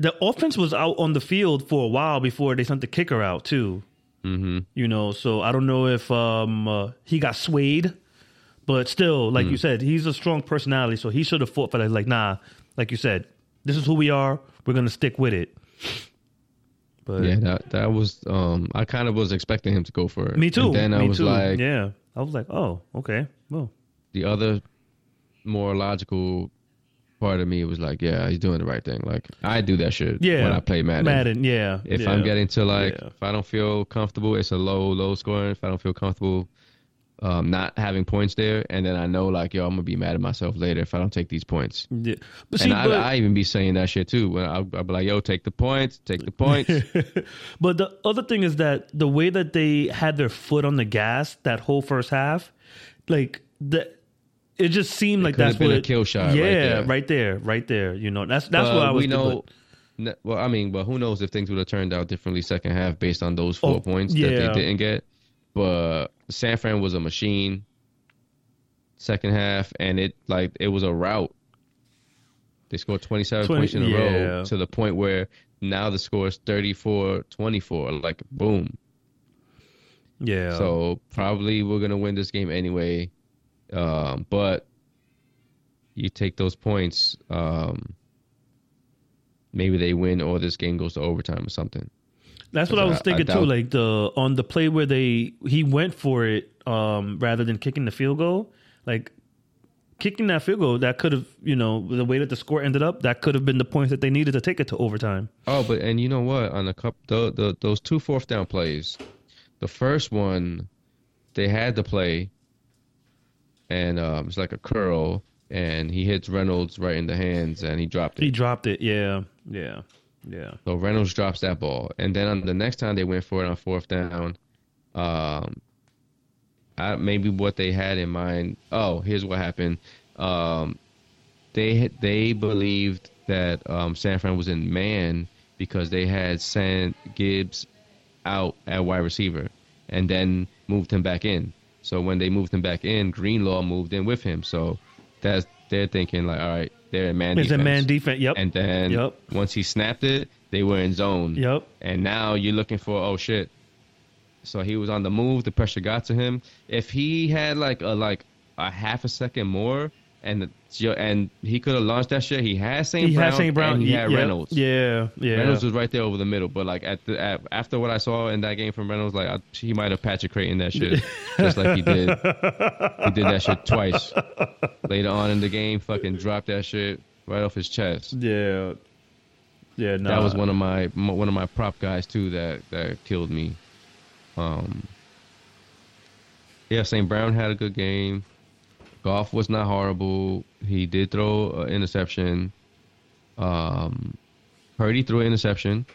the offense was out on the field for a while before they sent the kicker out too. Mm-hmm. You know, so I don't know if um, uh, he got swayed, but still, like you said, he's a strong personality, so he should have fought for that. Like, nah, like you said, this is who we are. We're gonna stick with it. But Yeah, that that was. Um, I kind of was expecting him to go for it. me too. And then I was too. like, yeah, I was like, oh, okay, well, the other more logical part of me was like, yeah, he's doing the right thing. Like I do that shit yeah. when I play Madden. Madden, yeah. If yeah. I'm getting to like, Yeah. if I don't feel comfortable, it's a low, low scoring. If I don't feel comfortable, um, not having points there, and then I know like, yo, I'm gonna be mad at myself later if I don't take these points. Yeah. But see, and I, but, I even be saying that shit too. When I, I'll be like, yo, take the points, take the points. but the other thing is that the way that they had their foot on the gas that whole first half, like the, it just seemed like could that's been what a kill shot right Yeah, there. right there, right there. You know, that's that's But what I was. we know. n- Well, I mean, but who knows if things would have turned out differently second half based on those four Oh, points that they didn't get. But San Fran was a machine second half, and it like it was a rout. They scored 27 20 points in a yeah. row to the point where now the score is 34-24. Like boom. yeah. So probably we're gonna win this game anyway. Um, but you take those points, um, maybe they win or this game goes to overtime or something. That's what I was I- I thinking too. Like the on the play where they he went for it um, rather than kicking the field goal. Like kicking that field goal, that could have you know the way that the score ended up, that could have been the points that they needed to take it to overtime. Oh, but and you know what? On the cup, the, the those two fourth down plays, the first one, they had the play, and um, it's like a curl, and he hits Reynolds right in the hands, and he dropped it. He dropped it. Yeah, yeah, yeah. So Reynolds drops that ball, and then on the next time they went for it on fourth down, um, I, maybe what they had in mind. Oh, here's what happened. Um, they they believed that um, San Fran was in man because they had San Gibbs out at wide receiver, and then moved him back in. So when they moved him back in, Greenlaw moved in with him. So that's they're thinking like, all right, they're in man It's a defense. man defense. Yep. And then Yep. once he snapped it, they were in zone. Yep. And now you're looking for oh shit. So he was on the move. The pressure got to him. If he had like a like a half a second more, and the, and he could have launched that shit. He had St. he Brown. had St. Brown. And he had yep. Reynolds. Yeah, yeah. Reynolds was right there over the middle. But like at the at, after what I saw in that game from Reynolds, like I, he might have Patrick Crayton that shit, just like he did. He did that shit twice. Later on in the game, fucking dropped that shit right off his chest. yeah, yeah. No, That was one of my one of my prop guys too that that killed me. Um, yeah, St. Brown had a good game. Goff was not horrible. He did throw an interception. Um, Purdy threw an interception.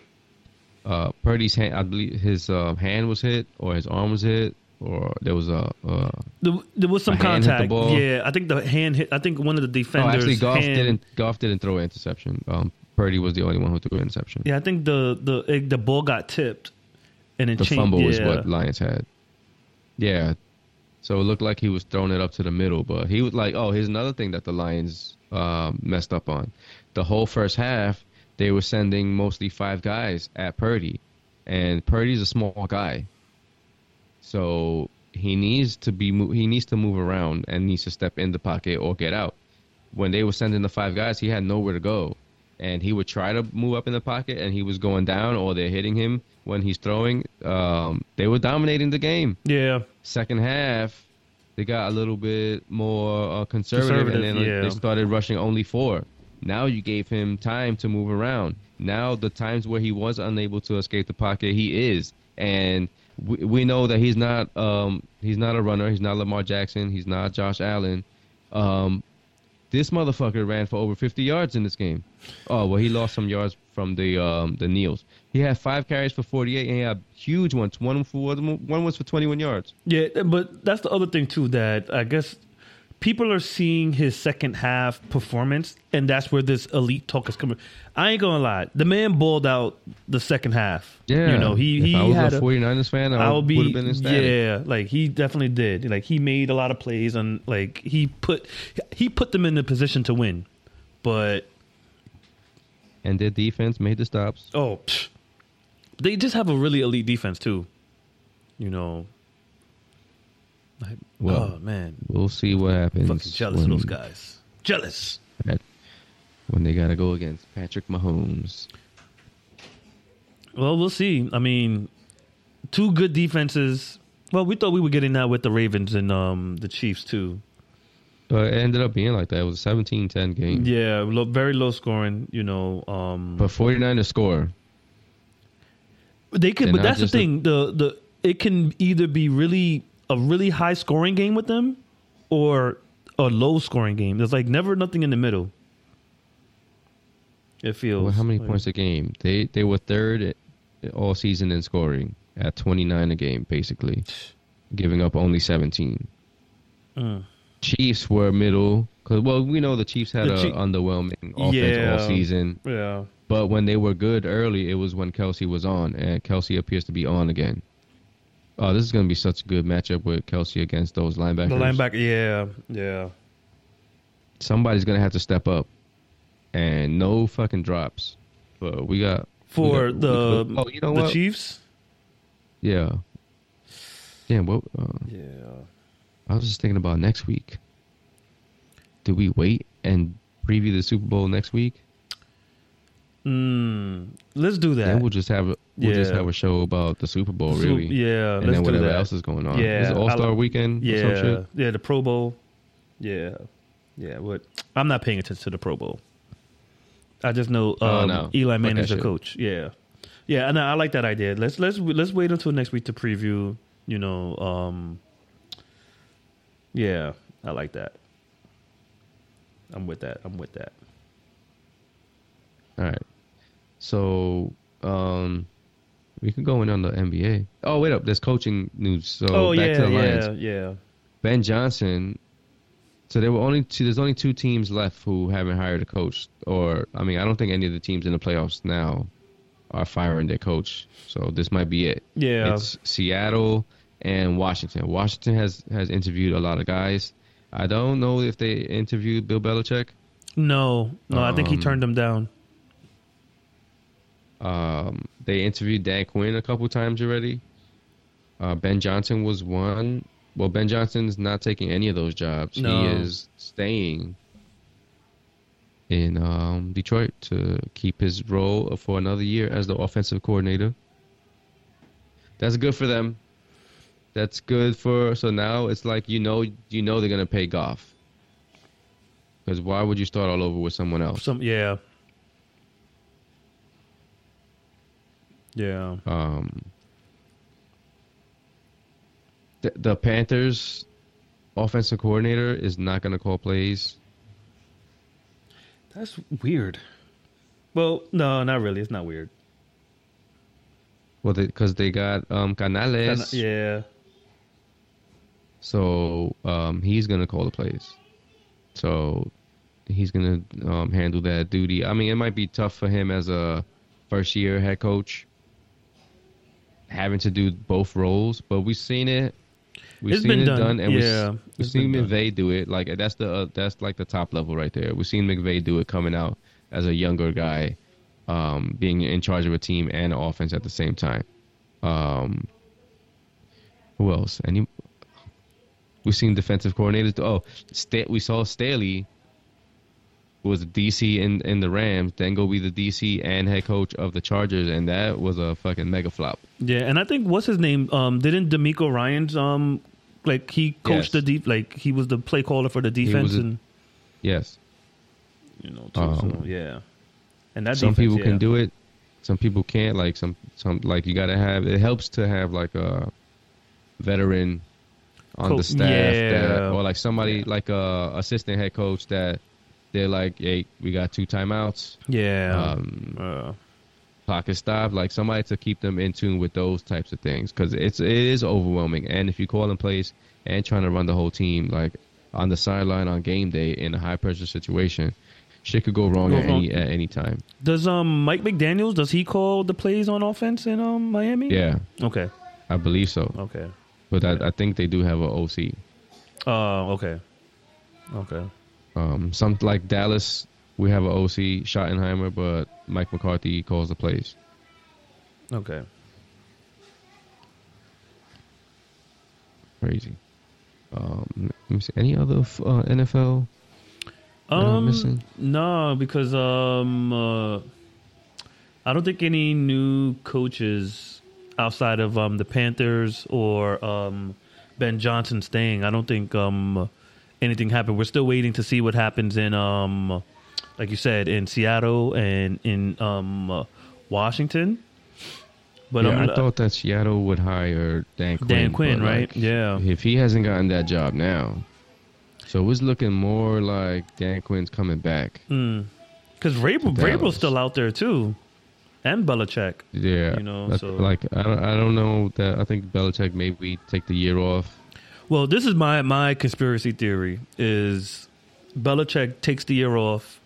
Uh, Purdy's hand, I believe his uh, hand was hit or his arm was hit or there was a. Uh, There, there was some A hand hit the contact. Yeah, I think the hand hit. I think one of the defenders. Oh, actually, Goff hand, didn't. Goff didn't throw an interception. Um, Purdy was the only one who threw an interception. Yeah, I think the the it- the ball got tipped, and then the changed, fumble yeah. is what Lions had. Yeah. So it looked like he was throwing it up to the middle, but he was like, oh, here's another thing that the Lions um, messed up on. The whole first half, they were sending mostly five guys at Purdy, and Purdy's a small guy, so he needs to be he needs to move around and needs to step in the pocket or get out. When they were sending the five guys, he had nowhere to go, and he would try to move up in the pocket, and he was going down, or they're hitting him when he's throwing. Um, they were dominating the game. Yeah, Second half, they got a little bit more uh, conservative, Conservative, and then yeah. they started rushing only four. Now you gave him time to move around. Now the times where he was unable to escape the pocket, he is, and we, we know that he's not um, he's not a runner. He's not Lamar Jackson. He's not Josh Allen. Um, This motherfucker ran for over 50 yards in this game. Oh well, he lost some yards from the um, the kneels. He had five carries for 48, and he had huge ones. One for one was for 21 yards. Yeah, but that's the other thing too that I guess people are seeing his second half performance, and that's where this elite talk is coming. I ain't gonna lie, the man balled out the second half. Yeah, you know he if he I was had a a, 49ers fan, I, I would be have been ecstatic. yeah, like he definitely did. Like he made a lot of plays and like he put he put them in the position to win. But And their defense made the stops. oh, psh, they just have a really elite defense too. You know. Well, oh man, We'll see what happens. fucking jealous when, of those guys. Jealous. when they got to go against Patrick Mahomes. Well, we'll see. I mean, two good defenses. Well, we thought we were getting that with the Ravens and um, the Chiefs too. But it ended up being like that. It was a 17-10 game. Yeah, low, very low scoring. You know, um, But 49ers score. they could. they're But that's the just a- thing. The the it can either be really a really high scoring game with them, or a low scoring game. There's like never nothing in the middle. It feels. Well, how many like- points a game? They they were third all season in scoring at 29 a game, basically, giving up only 17. Mm. Chiefs were middle. Cause well, we know the Chiefs had The a Chief- underwhelming offense Yeah. all season. Yeah. But when they were good early, it was when Kelce was on, and Kelce appears to be on again. Oh, this is going to be such a good matchup with Kelce against those linebackers. The linebacker. Yeah. Yeah. Somebody's going to have to step up, and no fucking drops. But we got For we got- the we- oh, you know the what? Chiefs. Yeah. Damn. What? Uh, Yeah. I was just thinking about next week. Do we wait and preview the Super Bowl next week? Mm, let's do that. Then we'll just have a we'll just have a show about the Super Bowl, really. yeah, and then whatever else is going on. Yeah, Is All Star I- Weekend? or some Yeah, shit? yeah, the Pro Bowl. Yeah, yeah. What? I'm not paying attention to the Pro Bowl. I just know um, Oh, no. Eli Manning's that the coach. Yeah, yeah. And I like that idea. Let's let's let's wait until next week to preview. You know, um, yeah, I like that. I'm with that. I'm with that. All right. So, um, we can go in on the NBA. Oh, wait up. There's coaching news. So oh back yeah, to the yeah, Lions. yeah. Ben Johnson. So there were only two. There's only two teams left who haven't hired a coach. Or I mean, I don't think any of the teams in the playoffs now are firing their coach. So this might be it. Yeah. It's Seattle and Washington. Washington has has interviewed a lot of guys. I don't know if they interviewed Bill Belichick. No, no. I think he Um, turned them down. Um, they interviewed Dan Quinn a couple times already. Uh, ben Johnson was one. Well, Ben Johnson's not taking any of those jobs. No. He is staying in um, Detroit to keep his role for another year as the offensive coordinator. That's good for them. That's good for. So now it's like you know, you know they're gonna pay Goff. Because why would you start all over with someone else? Some yeah. Yeah. Um, the, the Panthers offensive coordinator is not going to call plays. That's weird. Well, no, not really. It's not weird. Well, because they, got um, Canales, yeah. so um, he's going to call the plays. So he's going to um, handle that duty. I mean, it might be tough for him as a first year head coach having to do both roles, but we've seen it. We've It's seen been it done. done, and Yeah, we've, we've seen done. Do it. Like that's the uh, that's like the top level right there. We've seen McVay do it coming out as a younger guy, um, being in charge of a team and offense at the same time. Um, who else? Any? We've seen defensive coordinators. do- Oh, Sta- we saw Staley was the DC in in the Rams, then go be the DC and head coach of the Chargers, and that was a fucking mega flop. Yeah, and I think what's his name? Um, didn't DeMeco Ryans um, like he coached Yes. the deep, like he was the play caller for the defense, a- and Yes. you know, too, Um, so, yeah. And that some defense, people yeah. can do it some people can't like some some like you gotta have it helps to have like a veteran on Co- the staff that, yeah. or like somebody Yeah. like a assistant head coach that they're like, hey, we got two timeouts, Yeah. um, uh, clock is stopped. Like somebody to keep them in tune with those types of things because it's it is overwhelming. And if you call in plays and trying to run the whole team like on the sideline on game day in a high pressure situation, shit could go wrong Go at wrong. any at any time. does um Mike McDaniel's does he call the plays on offense in um Miami? Yeah, Okay. I believe so. Okay. But I, I think they do have an OC. Uh. Okay. Okay. Um, some like Dallas, we have a OC Schottenheimer, but Mike McCarthy calls the plays. Okay. Crazy. Um, let me see. Any other uh, NFL? Um, missing? no, because um, uh, I don't think any new coaches outside of um the Panthers or um Ben Johnson staying. I don't think um anything happen. We're still waiting to see what happens in um like you said in Seattle and in um uh, Washington. But yeah, I thought that Seattle would hire Dan Quinn. Dan Quinn, right? like, Yeah. If he hasn't gotten that job now, so it was looking more like Dan Quinn's coming back. Because Vrabel, Dallas. Vrabel's still out there too, and Belichick. Yeah, You know, so- like I don't, I don't know that. I think Belichick maybe take the year off. Well, this is my my conspiracy theory: is Belichick takes the year off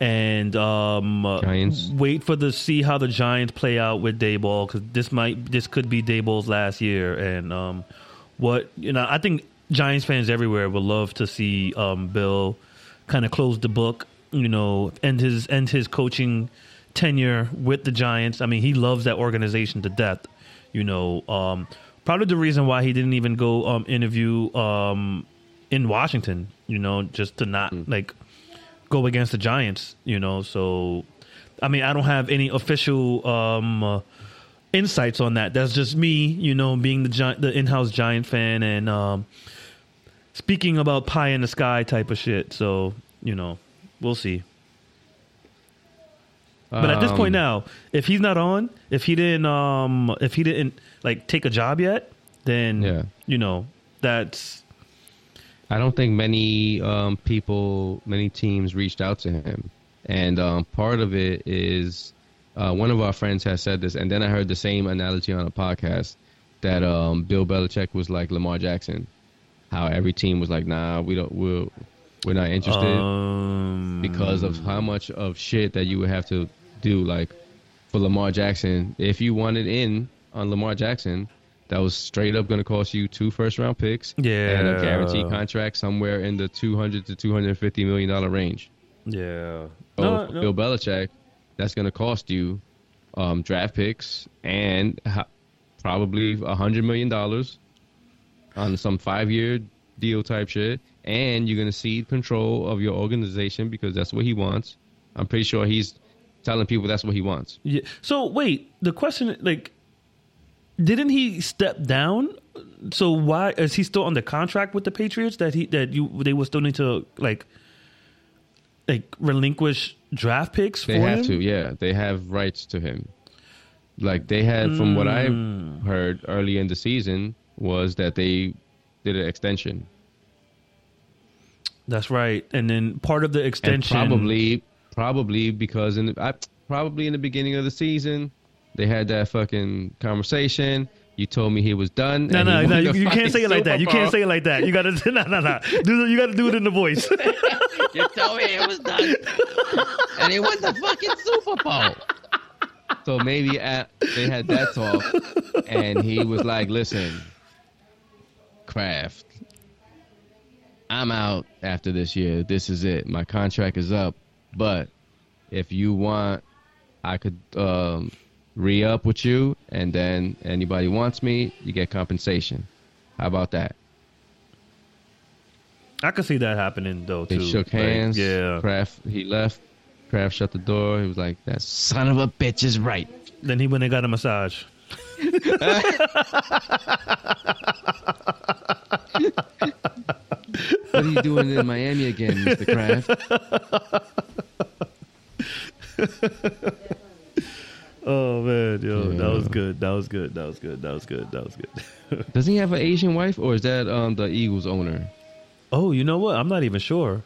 and um, Giants. wait for the see how the Giants play out with Daboll because this might this could be Daboll's last year, and um, what you know, I think Giants fans everywhere would love to see um, Bill kind of close the book, you know, end his end his coaching tenure with the Giants. I mean, he loves that organization to death. You know, um, probably the reason why he didn't even go um, interview um, in Washington. You know, just to not like go against the Giants. You know, so I mean, I don't have any official um, uh, insights on that. That's just me. You know, being the Gi- the in-house Giant fan and um, speaking about pie in the sky type of shit. So you know, we'll see. But at this point Um, now, if he's not on, if he didn't, um, if he didn't like take a job yet, then Yeah. you know that's I don't think many um, people, many teams reached out to him, and um, part of it is uh, one of our friends has said this, and then I heard the same analogy on a podcast that um, Bill Belichick was like Lamar Jackson, how every team was like, nah, we don't, we'll, we're not interested um, because of how much of shit that you would have to do, like for Lamar Jackson. If you wanted in on Lamar Jackson, that was straight up going to cost you two first round picks Yeah. and a guaranteed contract somewhere in the 200 to 250 million dollar range. yeah. So No, for no. Bill Belichick, that's going to cost you um, draft picks and ha- probably a hundred million dollars on some five year deal type shit, and you're going to cede control of your organization because that's what he wants. I'm pretty sure he's telling people that's what he wants. Yeah. So wait, the question like, didn't he step down? So why is he still under contract with the Patriots? That he that you they will still need to like, like relinquish draft picks They have him? to, yeah. They have rights to him. Like they had, from what I Hmm. heard early in the season, was that they did an extension. That's right. And then part of the And extension, probably, probably because in the, I, probably in the beginning of the season, they had that fucking conversation. You told me he was done. No, no, no. You, you can't say it like that. Super You can't say it like that. You gotta no, no, no. Do the- you gotta do it in the voice. You told me it was done, and he won the fucking Super Bowl. So maybe at, they had that talk, and he was like, "Listen, Kraft, I'm out after this year. This is it. My contract is up. But if you want, I could um, re up with you, and then anybody wants me, you get compensation. How about that?" I can see that happening though They too. shook Like, hands. yeah. Kraft, he left. Kraft shut the door. He was like, "That son of a bitch is right." Then he went and got a massage. What are you doing in Miami again, Mr. Kraft? Oh man, yo, that was good. That was good. That was good. That was good. That was good. Does he have an Asian wife, or is that um the Eagles owner? oh, you know what? I'm not even sure.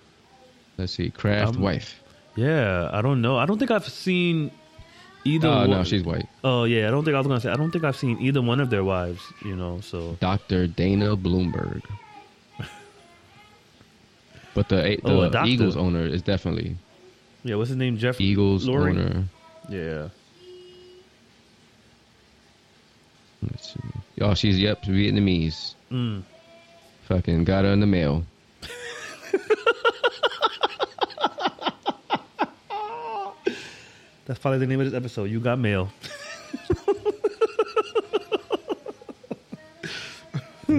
Let's see, Kraft Um, wife. Yeah, I don't know. I don't think I've seen either. Oh no, she's white. Oh yeah, I don't think I was gonna say. I don't think I've seen either one of their wives. You know, so Dr. Dana Blumberg. But the the Oh. Eagles owner is definitely yeah. What's his name? Jeff Eagles Lurie? owner. Yeah. Let's see. Oh, she's yep, Vietnamese. Mm. Fucking got her in the mail. That's probably the name of this episode. You got mail.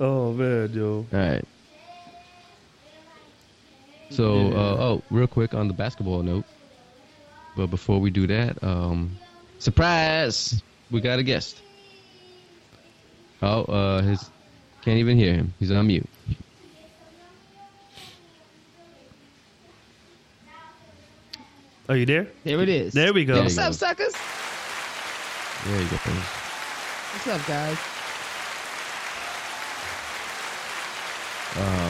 oh man, yo. All right. So, uh, oh, real quick on the basketball note. But before we do that, um, surprise! We got a guest. Oh, uh, his can't even hear him. He's on mute. Are you there? There it is. There we go. There What's you up, go. suckers? There you go. What's up, guys? Um,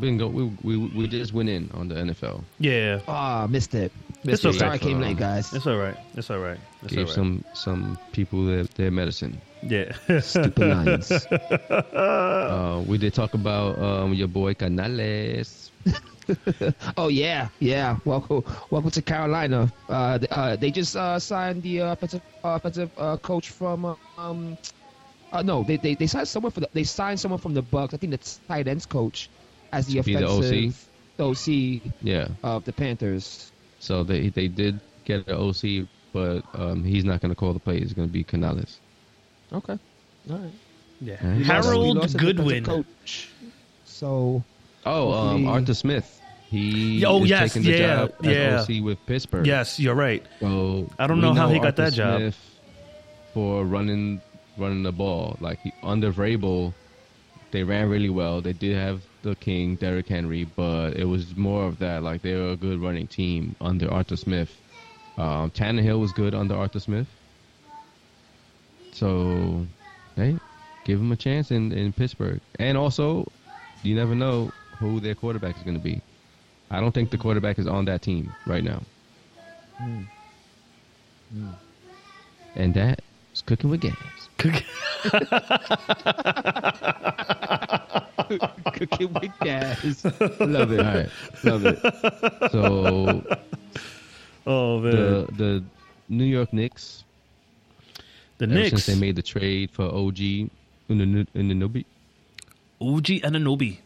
we can go. We, we we just went in on the NFL. Yeah. Ah, missed it. It's Missed it. okay. Sorry I came late, guys. It's all right. It's all right. It's all Gave right. some some people their, their medicine. Yeah. Stupid lions. Uh, we did talk about um your boy Canales. oh yeah, yeah. Welcome, welcome to Carolina. Uh, th- uh, they just uh, signed the uh, offensive uh, offensive uh, coach from. Uh, um, uh, no, they, they they signed someone for the, they signed someone from the Bucks. I think the tight ends coach as the To be the offensive OC Yeah. of the Panthers. So they they did get an OC, but um, he's not going to call the plays. It's going to be Canales. Okay, all right. yeah. We lost- Harold lost Goodwin. coach. So Oh, um, Hopefully- Arthur Smith. He Oh, is yes, taking the yeah, job as yeah. OC with Pittsburgh. Yes, you're right. So I don't we know how he got Arthur that job. Smith for running running the ball. Like he, under Vrabel, they ran really well. They did have the king Derrick Henry, but it was more of that. Like they were a good running team under Arthur Smith. Um, Tannehill was good under Arthur Smith. So, hey, give him a chance in, in Pittsburgh. And also, you never know who their quarterback is going to be. I don't think the quarterback is on that team right now. And that is cooking with gas. Cooking with gas. Love it. All right, love it. So Oh man. the the New York Knicks, The ever Knicks. since they made the trade for OG Anunoby, Uji Anunoby.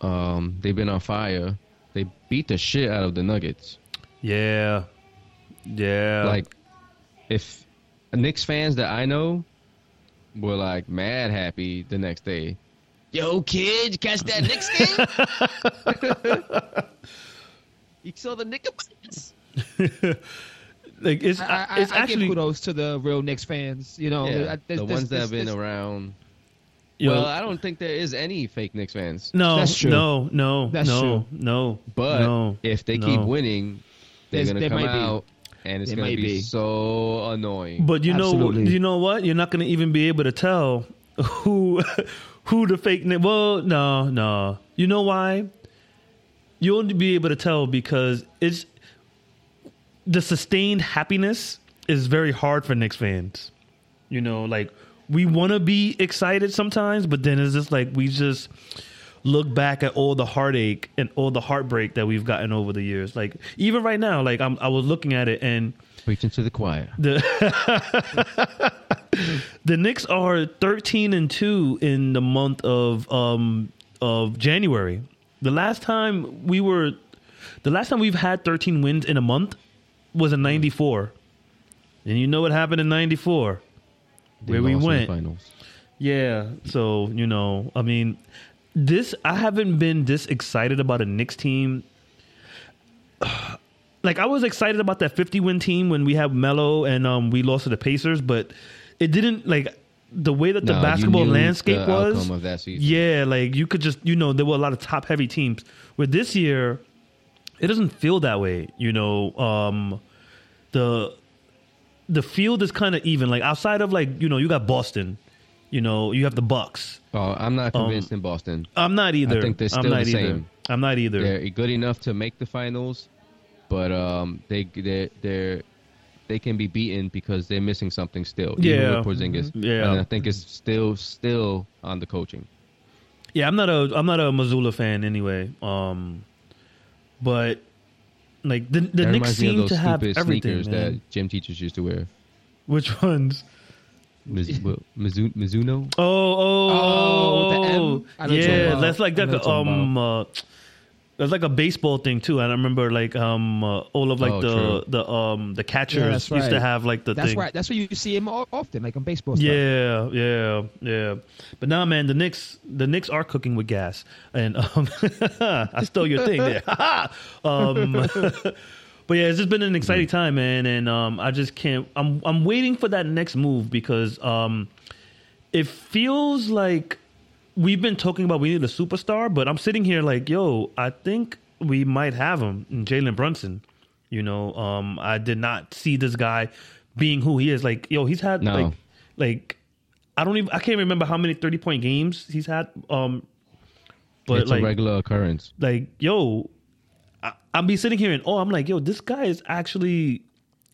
um, they've been on fire. They beat the shit out of the Nuggets. Yeah. Yeah. like, if Knicks fans that I know were like mad happy the next day. Yo, kid, catch that Knicks game? you saw the Knicks? like it's I, I, it's I actually give kudos to the real Knicks fans. You know, Yeah, I- there's- the there's- ones that have been there's- around. yo, well, I don't think there is any fake Knicks fans. no, That's true. no, no, That's no, true. no. But no, if they no. keep winning, they're There's- gonna come might be. out, and it's There gonna be, be. so annoying. But you know, you know what? You're not going to even be able to tell who who the fake. na- Well, no, no. You know why? You'll only be able to tell because it's the sustained happiness is very hard for Knicks fans. You know, like we want to be excited sometimes, but then it's just like we just look back at all the heartache and all the heartbreak that we've gotten over the years. Like even right now, like I'm, I was looking at it and Preaching to the choir. the the Knicks are 13 and 2 in the month of um of January. The last time we were the last time we've had 13 wins in a month was in 94. And you know what happened in 94? Where we lost in the went. finals. Yeah, so, you know, I mean, this I haven't been this excited about a Knicks team. Like I was excited about that 50 win team when we had Melo and um we lost to the Pacers, but it didn't like the way that the No, basketball landscape the was. of that season. Yeah, like you could just you know there were a lot of top heavy teams. With this year, it doesn't feel that way. You know, um, the the field is kind of even. Like outside of like you know you got Boston, You know, you have the Bucks. Oh, I'm not convinced in Boston. I'm not either. I think they're I'm still not the either. same. I'm not either. They're good enough to make the finals, but um, they they they're they can be beaten because they're missing something still. Yeah. with Porzingis. Yeah. and I think it's still still on the coaching. Yeah, I'm not a I'm not a Mazzulla fan anyway. Um, but like the the Knicks reminds me of seem to have everything. that gym teachers used to wear. Which ones? Miz, Mizu, Mizuno. Oh, oh, Oh, the M? I know what you're talking yeah. That's like that. what you're talking Um, uh, that's like a baseball thing too. And I remember like um uh, all of like Oh, the true. the um the catchers that's used to right. have like the thing. That's thing. right. That's where you see him o- often, like on baseball. Stuff. Yeah, yeah, yeah. But now, man, the Knicks, the Knicks are cooking with gas, and um, I stole your thing there. um, but yeah, it's just been an exciting time, man, and um, I just can't. I'm I'm waiting for that next move because um, it feels like we've been talking about we need a superstar, but I'm sitting here like, yo, I think we might have him Jalen Brunson. You know, um, I did not see this guy being who he is. Like, yo, he's had No. like, like, I don't even, I can't remember how many 30 point games he's had. Um, but it's like, a regular occurrence. like, yo, I'll be sitting here and oh, I'm like, yo, this guy is actually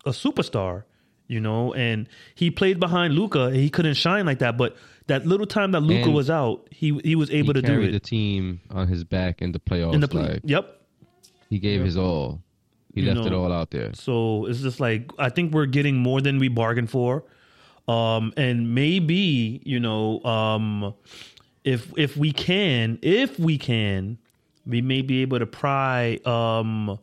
a superstar, you know, and he played behind Luka. He couldn't shine like that, but that little time that Luka was out, he he was able he to do it the team on his back in the playoffs. in the play. like yep. he gave his all. He You left it all out there. So it's just like I think we're getting more than we bargained for. Um and maybe, you know, um if if we can, if we can, we may be able to pry um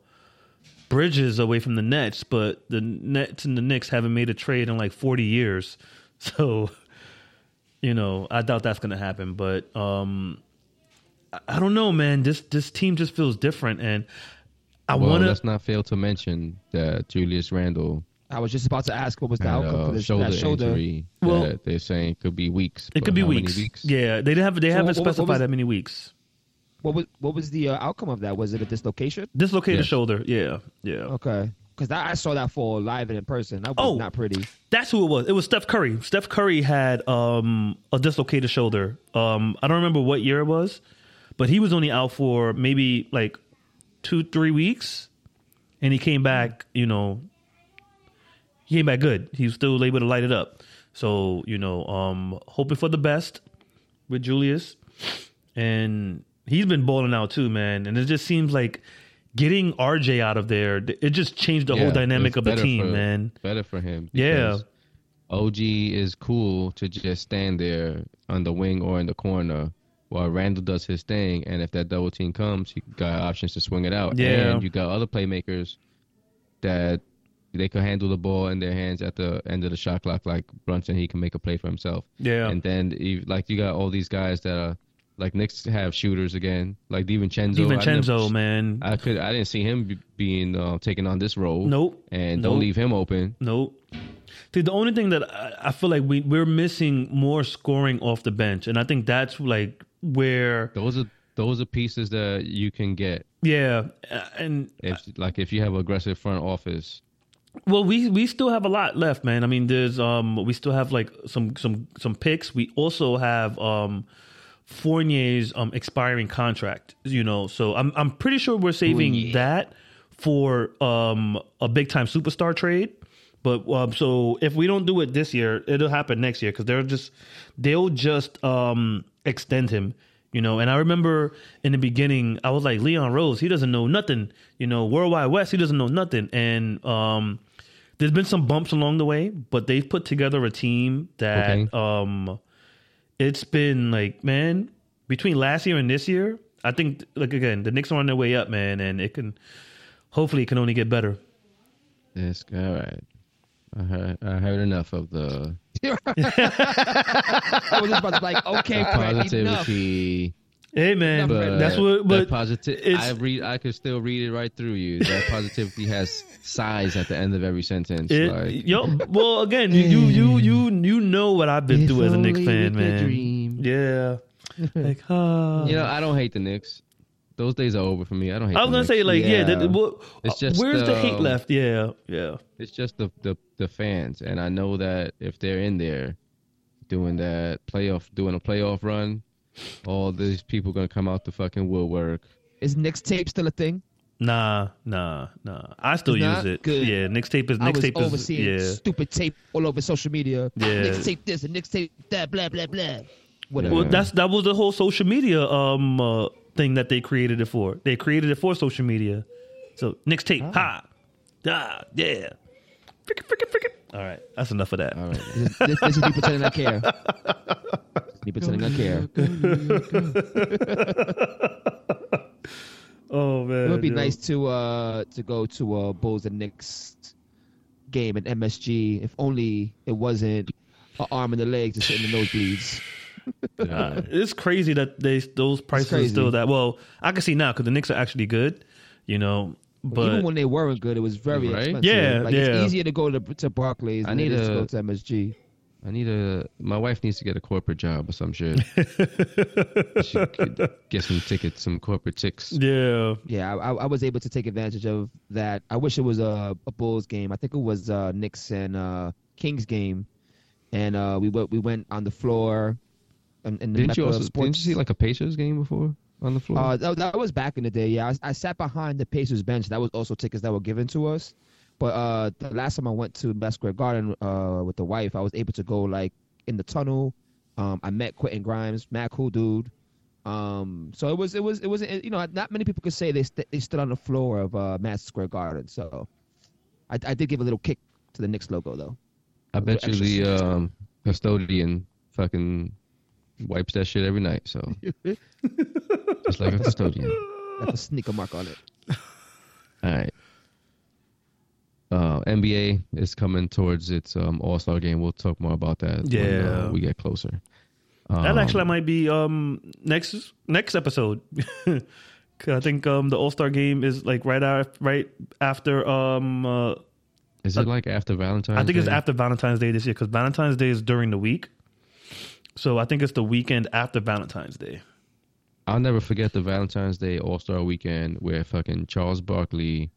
Bridges away from the Nets, but the Nets and the Knicks haven't made a trade in like 40 years. So, you know, I doubt that's going to happen, but um I- I don't know, man. This this team just feels different and I well, want to let's not fail to mention that Julius Randle I was just about to ask what was the had outcome for a this shoulder, that shoulder. injury Well- that they're saying could be weeks. It could be how many weeks. Yeah, they have they So haven't what- what- what specified was- that many weeks. What was what was the uh, outcome of that? Was it a dislocation? Dislocated Yes. shoulder. Yeah, yeah. Okay, because I saw that fall live and in person. That was Oh. not pretty. That's who it was. It was Steph Curry. Steph Curry had um, a dislocated shoulder. Um, I don't remember what year it was, but he was only out for maybe like two, three weeks, and he came back. You know, he came back good. He was still able to light it up. So you know, um, hoping for the best with Julius, and he's been balling out too, man. And it just seems like getting RJ out of there, it just changed the Yeah, whole dynamic of the team, for- man. Better for him. Yeah. OG is cool to just stand there on the wing or in the corner while Randle does his thing. And if that double team comes, he got options to swing it out. Yeah. And you got other playmakers that they could handle the ball in their hands at the end of the shot clock, like Brunson. He can make a play for himself. Yeah. And then, you- like, you got all these guys that are, like, Knicks have shooters again, like DiVincenzo. I DiVincenzo, never- man. I could, I didn't see him be- being uh, taking on this role. Nope. And Nope. don't leave him open. Nope. See, the only thing that I, I feel like we we're missing more scoring off the bench, and I think that's like where, Those are those are pieces that you can get yeah, and if, like, if you have aggressive front office. well, we we still have a lot left, man. I mean, there's um, we still have like some some some picks. We also have um, Fournier's um expiring contract, you know. So I'm I'm pretty sure we're saving that for um a big time superstar trade. But um, so if we don't do it this year, it'll happen next year because they'll just they'll just um extend him, you know. And I remember in the beginning, I was like Leon Rose, he doesn't know nothing, you know. World Wide Wes, he doesn't know nothing, and um, there's been some bumps along the way, but they've put together a team that Okay. um, it's been like man between last year and this year. I think like again, the Knicks are on their way up, man, and it can hopefully it can only get better. Yes, all right. I heard, I heard enough of the I was just about to be like, okay, Fred, enough. Hey man, But that's what. that But positive. it's- I read. I could still read it right through you. That positivity has size at the end of every sentence. it, like, yo, well, again, you you you you you know what I've been through as a Knicks fan, man. Yeah, like ah. you know, I don't hate the Knicks. Those days are over for me. I don't hate. I was the gonna Knicks. say like yeah, Yeah. the, the, well, It's just, where's the hate um, left? Yeah, yeah. It's just the, the the fans, and I know that if they're in there, doing that playoff, doing a playoff run. All these people gonna come out the fucking woodwork. Is Knicks tape still a thing? Nah, nah, nah. I still It's use it. Good. Yeah, Knicks tape is I was is overseeing yeah. stupid tape all over social media. Yeah. Knicks tape this and Knicks tape that, blah blah blah. Whatever. Well, that's that was the whole social media um uh, thing that they created it for. They created it for social media. So Knicks tape, Oh. ha, ah, yeah. All right, that's enough of that. All right. This, this, this is me pretending I care. me pretending I care. Oh man, It would be yo. nice to uh to go to a Bulls and Knicks game at MSG. If only it wasn't an arm and a leg to sit in the nosebleeds. Uh, it's crazy that they those prices are still that. Well, I can see now because the Knicks are actually good, you know. But Even when they weren't good, it was very Right? expensive. Yeah, like yeah. it's easier to go to to Barclays I than it need is to go to MSG. I need a. My wife needs to get a corporate job or some shit. she could get some tickets, some corporate ticks. yeah, Yeah, I, I I was able to take advantage of that. I wish it was a, a Bulls game. I think it was uh, Knicks and uh, Kings game, and uh, we went we went on the floor. In, in the Didn't you Mecca also? Sports. Didn't you see like a Pacers game before on the floor? Uh, that, that was back in the day. Yeah, I, I sat behind the Pacers bench. That was also tickets that were given to us. But uh, the last time I went to Best Square Garden uh, with the wife, I was able to go like in the tunnel. Um, I met Quentin Grimes, mad cool dude. Um, so it was it was it was you know not many people could say they st- they stood on the floor of uh, Madison Square Garden. So I, I did give a little kick to the Knicks logo though. I bet you the um, custodian fucking wipes that shit every night. So just like a custodian. Got the sneaker mark on it. All right. Uh, NBA is coming towards its um, All Star game. We'll talk more about that when Yeah. uh, we get closer. that Um, actually might be um next next episode. 'Cause I think um the All Star game is like right after right after um uh, Is it like after Valentine's? I think it's after Valentine's Day this year because Valentine's Day is during the week. So I think it's the weekend after Valentine's Day. I'll never forget the Valentine's Day All Star Weekend where fucking Charles Barkley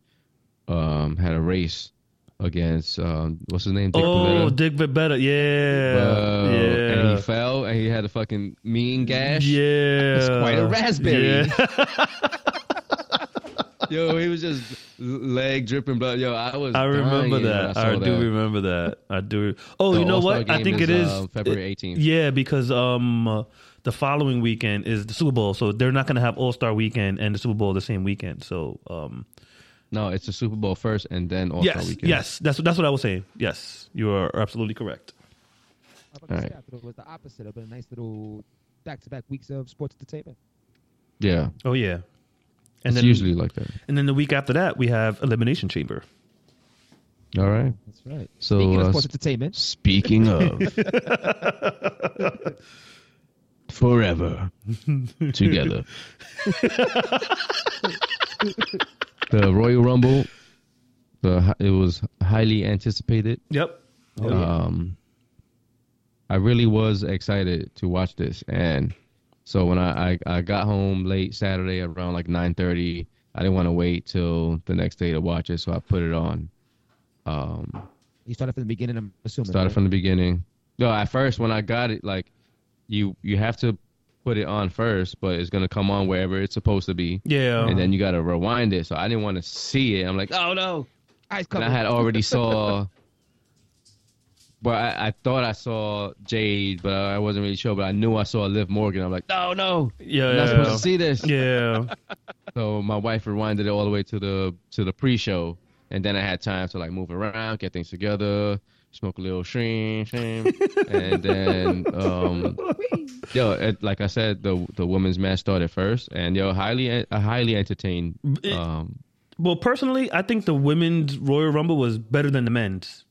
um, had a race against um, what's his name? Dick oh, Bavetta. Dick Bavetta, yeah, yeah, And he fell and he had a fucking mean gash. yeah. It's quite a raspberry. Yeah. Yo, he was just leg dripping blood. Yo, I was. I remember that. I, I, do that. remember that. I do. Oh, The you know All-Star what? I think is, it is uh, February 18th. Yeah, because um uh, the following weekend is the Super Bowl, so they're not going to have All Star Weekend and the Super Bowl the same weekend. So um No, it's the Super Bowl first and then All Star yes, Weekend. yes, that's that's what I was saying. Yes, you are absolutely correct. I was about to All say, right. I thought it was the opposite. It been a nice little back-to-back weeks of sports entertainment. Yeah. Oh yeah, and it's then usually like that. and then the week after that we have Elimination Chamber. All right. That's right. So, Speaking of uh, sports entertainment, Speaking of. Forever together. the Royal Rumble, the it was highly anticipated. Yep. Oh, yeah. Um, I really was excited to watch this, and so when I, I, I got home late Saturday around like nine thirty, I didn't want to wait till the next day to watch it, so I put it on. Um, you started from the beginning. I'm assuming. started right? from the beginning. No, at first when I got it, like you you have to put it on first, but it's gonna come on wherever it's supposed to be, Yeah. and then you gotta rewind it. So I didn't want to see it. I'm like, oh no, Eyes and. I had already saw. But I, I thought I saw Jade, but I wasn't really sure. But I knew I saw Liv Morgan. I'm like, oh no, yeah. I'm not supposed to see this. Yeah. So my wife rewinded it all the way to the to the pre-show, and then I had time to like move around, get things together, smoke a little shroom, shroom, and then um, yo, it, like I said, the the women's match started first, and yo, highly a highly entertained. It- Um, Well, personally, I think the women's Royal Rumble was better than the men's.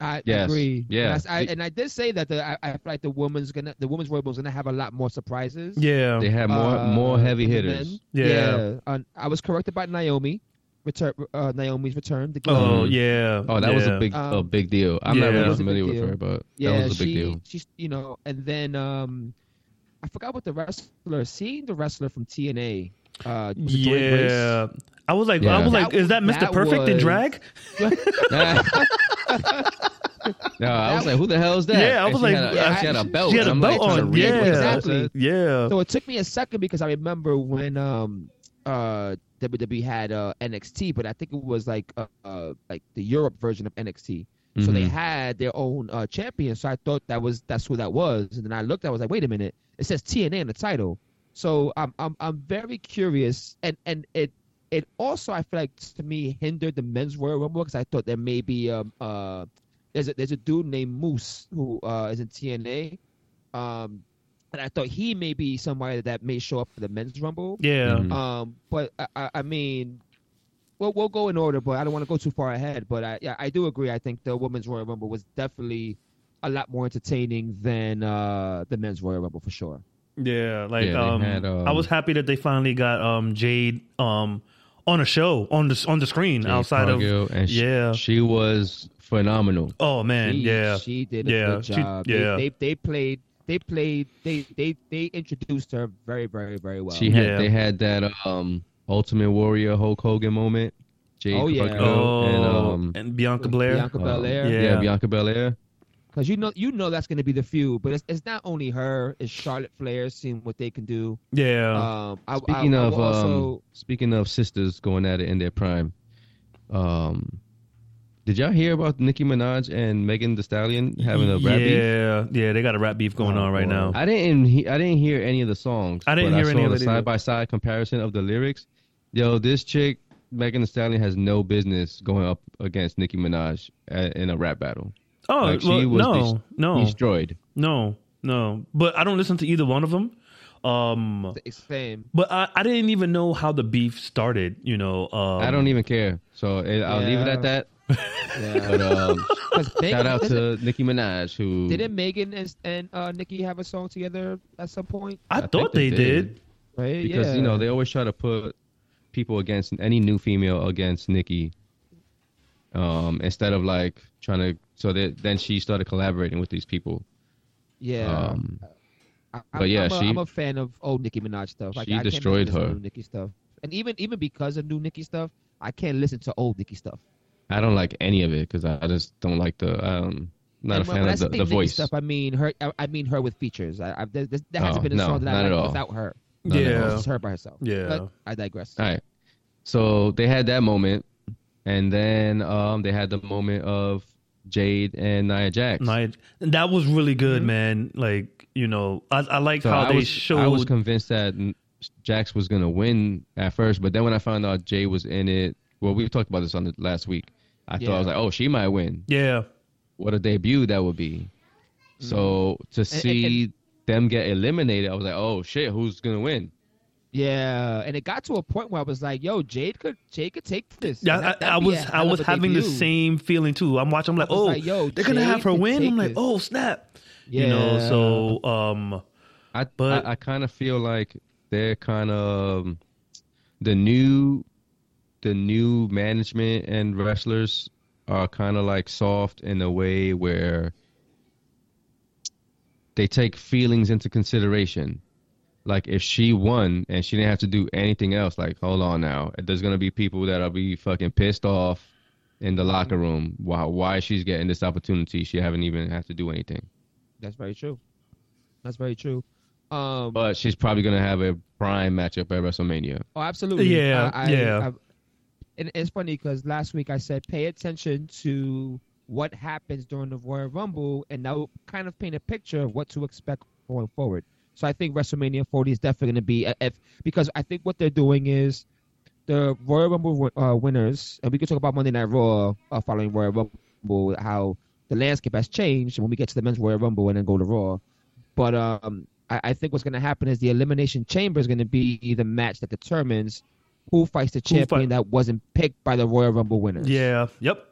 I Yes. agree. Yeah. And I, I, and I did say that the I, I feel like the woman's gonna the women's Royal Rumble is gonna have a lot more surprises. Yeah. they have more uh, more heavy hitters. men. Yeah. Yeah. Uh, I was corrected by Naomi. Return. Uh, Naomi's return. The oh yeah. Oh, that was a big a Um, big deal. I'm yeah. not really was a big familiar with deal. her, but Yeah, that was a big she, deal. she's you know, and then um, I forgot what the wrestler. Seeing the wrestler from TNA. Uh, was it Jordynne Grace? Yeah. I was like, Yeah. I was like, That is that Mr. that Perfect in drag? No, I was like, who the hell is that? Yeah, I was she like, had a, yeah, she had a belt. she had a and I'm, like, belt on. read Yeah, Exactly. Yeah. So it took me a second because I remember when um uh WWE had uh NXT, but I think it was like uh, uh like the Europe version of NXT. So they Mhm. had their own uh champion. So I thought that was that's who that was. And then I looked, I was like, wait a minute, it says TNA in the title. So I'm I'm I'm very curious, and and it it also I feel like to me hindered the men's Royal Rumble because I thought there may be um uh there's a there's a dude named Moose who uh is in TNA, um and I thought he may be somebody that may show up for the men's Rumble. Yeah. Mhm. Um, but I, I, I mean, we'll we'll go in order, but I don't want to go too far ahead. But I yeah, I do agree. I think the women's Royal Rumble was definitely a lot more entertaining than uh the men's Royal Rumble for sure. Yeah, like Yeah, um, had, um, I was happy that they finally got um Jade um on a show on the on the screen Jade outside Cargill, of and she, yeah. she was phenomenal. Oh man, she, yeah. she did a Yeah, good she- yeah. They, they they played they played they they they introduced her very very very well. She had Yeah. they had that um Ultimate Warrior Hulk Hogan moment. Jade Oh, yeah. Oh, and and, um Bianca Blair. Bianca um, Belair. Yeah. yeah. Bianca Belair. Because you know, you know that's going to be the feud, but it's, it's not only her; it's Charlotte Flair seeing what they can do. Yeah, Um, I, Speaking I, I of will also, um, speaking of sisters going at it in their prime, um, did y'all hear about Nicki Minaj and Megan Thee Stallion having a rap beef? yeah, yeah. They got a rap beef going Oh, on right boy. now. I didn't he- I didn't hear any of the songs. I didn't but hear I any of the side by side comparison of the lyrics. Yo, this chick Megan Thee Stallion has no business going up against Nicki Minaj a- in a rap battle. Oh Like, she well, was no, des- no, Destroyed. no, no. But I don't listen to either one of them. Um, same. but I, I didn't even know how the beef started. You know, um, I don't even care. So it, I'll leave it at that. Yeah. But um, 'Cause Megan- shout out didn't- to Nicki Minaj who Didn't Megan and, and uh, Nicki have a song together at some point? I, I thought they they did. did. Right? because yeah. you know they always try to put people against any new female against Nicki. Um, instead of like trying to, so that then she started collaborating with these people. Yeah. Um, I, but yeah, I'm a, she- I'm a fan of old Nicki Minaj stuff. Like, she I can't destroyed her. New Nicki stuff, and even even because of new Nicki stuff, I can't listen to old Nicki stuff. I don't like any of it because I, I just don't like the. Um, not And a fan when I of the, say the Nicki voice. stuff. I mean her. I, I mean her with features. I, I, there, there hasn't Oh, been a no, song that not I at like all. without her. Not Yeah. just her by herself. Yeah. But I digress. All right. So they had that moment, and then um, they had the moment of Jade and Nia Jax. Nia- and that was really good, Mm-hmm. man. Like you know, I, I like So how I they was, showed. I was convinced that Jax was gonna win at first, but then when I found out Jay was in it, well, we talked about this on the last week. I thought I was like, oh, she might win. yeah, What a debut that would be. So to and- see them get eliminated, I was like, oh shit, who's gonna win? Yeah, and it got to a point where I was like, "Yo, Jade could Jade could take this." yeah. That- I, I was a I hell was of a having the same feeling too. I'm watching. I'm like, oh, like, yo, they're gonna have her win. I'm like, this. oh snap. Yeah. You know, so um, I But- I, I kind of feel like they're kind of the new the new management and wrestlers are kind of like soft in a way where they take feelings into consideration. Like if she won and she didn't have to do anything else, like hold on now, there's gonna be people that'll be fucking pissed off in the locker room. Why why she's getting this opportunity? She haven't even have to do anything. That's very true. That's very true. Um, But she's probably gonna have a prime matchup at WrestleMania. oh, absolutely. Yeah, I, I, yeah. And it's funny because last week I said pay attention to what happens during the Royal Rumble, and that will kind of paint a picture of what to expect going forward. So I think WrestleMania 40 is definitely going to be if because I think what they're doing is the Royal Rumble uh, winners, and we can talk about Monday Night Raw uh, following Royal Rumble, how the landscape has changed when we get to the men's Royal Rumble and then go to Raw. But um, I, I think what's going to happen is the Elimination Chamber is going to be the match that determines who fights the champion fight- that wasn't picked by the Royal Rumble winners. yeah, yep,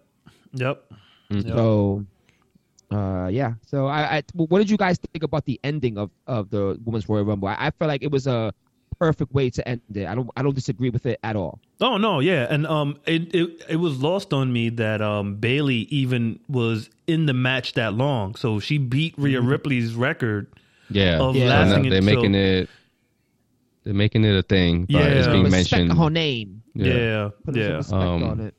yep. Mm. Yep. So, uh, yeah. So I, I, what did you guys think about the ending of, of the Women's Royal Rumble? I, I feel like it was a perfect way to end it. I don't, I don't disagree with it at all. Oh no, yeah, and um, it, it it was lost on me that um Bayley even was in the match that long, so she beat Rhea Mm-hmm. Ripley's record. Yeah, Of Yeah. So lasting now they're it making till- it. They're making it a thing. But it's Yeah. being Respect mentioned. her name. Yeah, Put yeah. respect Um, on it.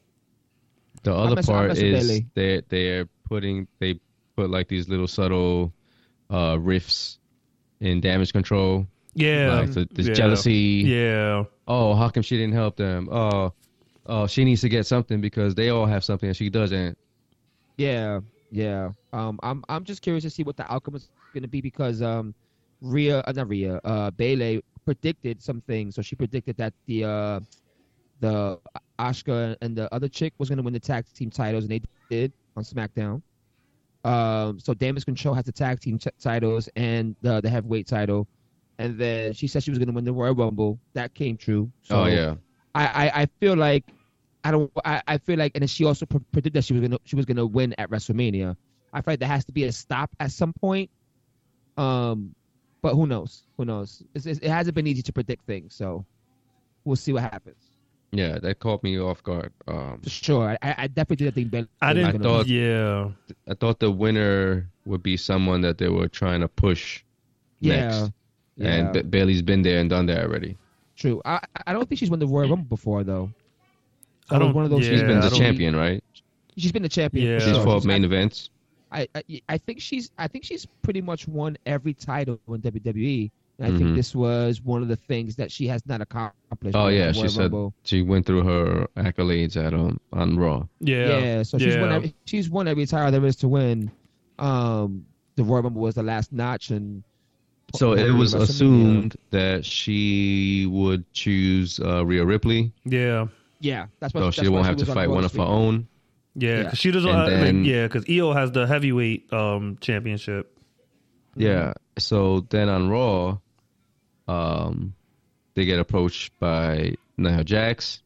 The other I'm part messing with is they're they're putting they put like these little subtle uh riffs in damage control. Yeah. Like the, this yeah. jealousy. Yeah. Oh, how come she didn't help them? Oh, oh, she needs to get something because they all have something and she doesn't. Yeah, yeah. Um, I'm I'm just curious to see what the outcome is going to be because um, Rhea, uh, not Rhea, uh, Bayley predicted some things. So she predicted that the uh, the Asuka and the other chick was going to win the tag team titles, and they did on SmackDown. Um, so Damage Control has the tag team t- titles and the the heavyweight title, and then she said she was going to win the Royal Rumble. That came true. So oh yeah. I, I, I feel like I don't I, I feel like and then she also pre- predicted that she was gonna she was gonna win at WrestleMania. I feel like there has to be a stop at some point. Um, but who knows? Who knows? It's, it's, it hasn't been easy to predict things, so we'll see what happens. Yeah, that caught me off guard. Um, sure, I, I definitely didn't think Ben. I didn't. gonna- thought- yeah. I thought the winner would be someone that they were trying to push yeah, next. yeah, And Ba- Bayley's been there and done that already. true. I I don't think she's won the Royal Rumble before though. I don't. one of those- yeah, She's been the champion, right? She's been the champion. Yeah. for She's sure. fought She's- main I- events. I, I I think she's I think she's pretty much won every title in WWE. And I think Mhm. this was one of the things that she has not accomplished. Oh yeah, she said Rumble. she went through her accolades at um on Raw. Yeah. Yeah, so she's won every, she's won every title there is to win. Um, the Royal Rumble was the last notch, and So it was assumed that she would choose uh, Rhea Ripley, Yeah. Yeah, that's what. so that's she won't have to fight one of her own. Yeah. Yeah. she doesn't. Uh, then- yeah. Because Io has the heavyweight um championship. Yeah. So then on Raw, um, they get approached by Nia Jax.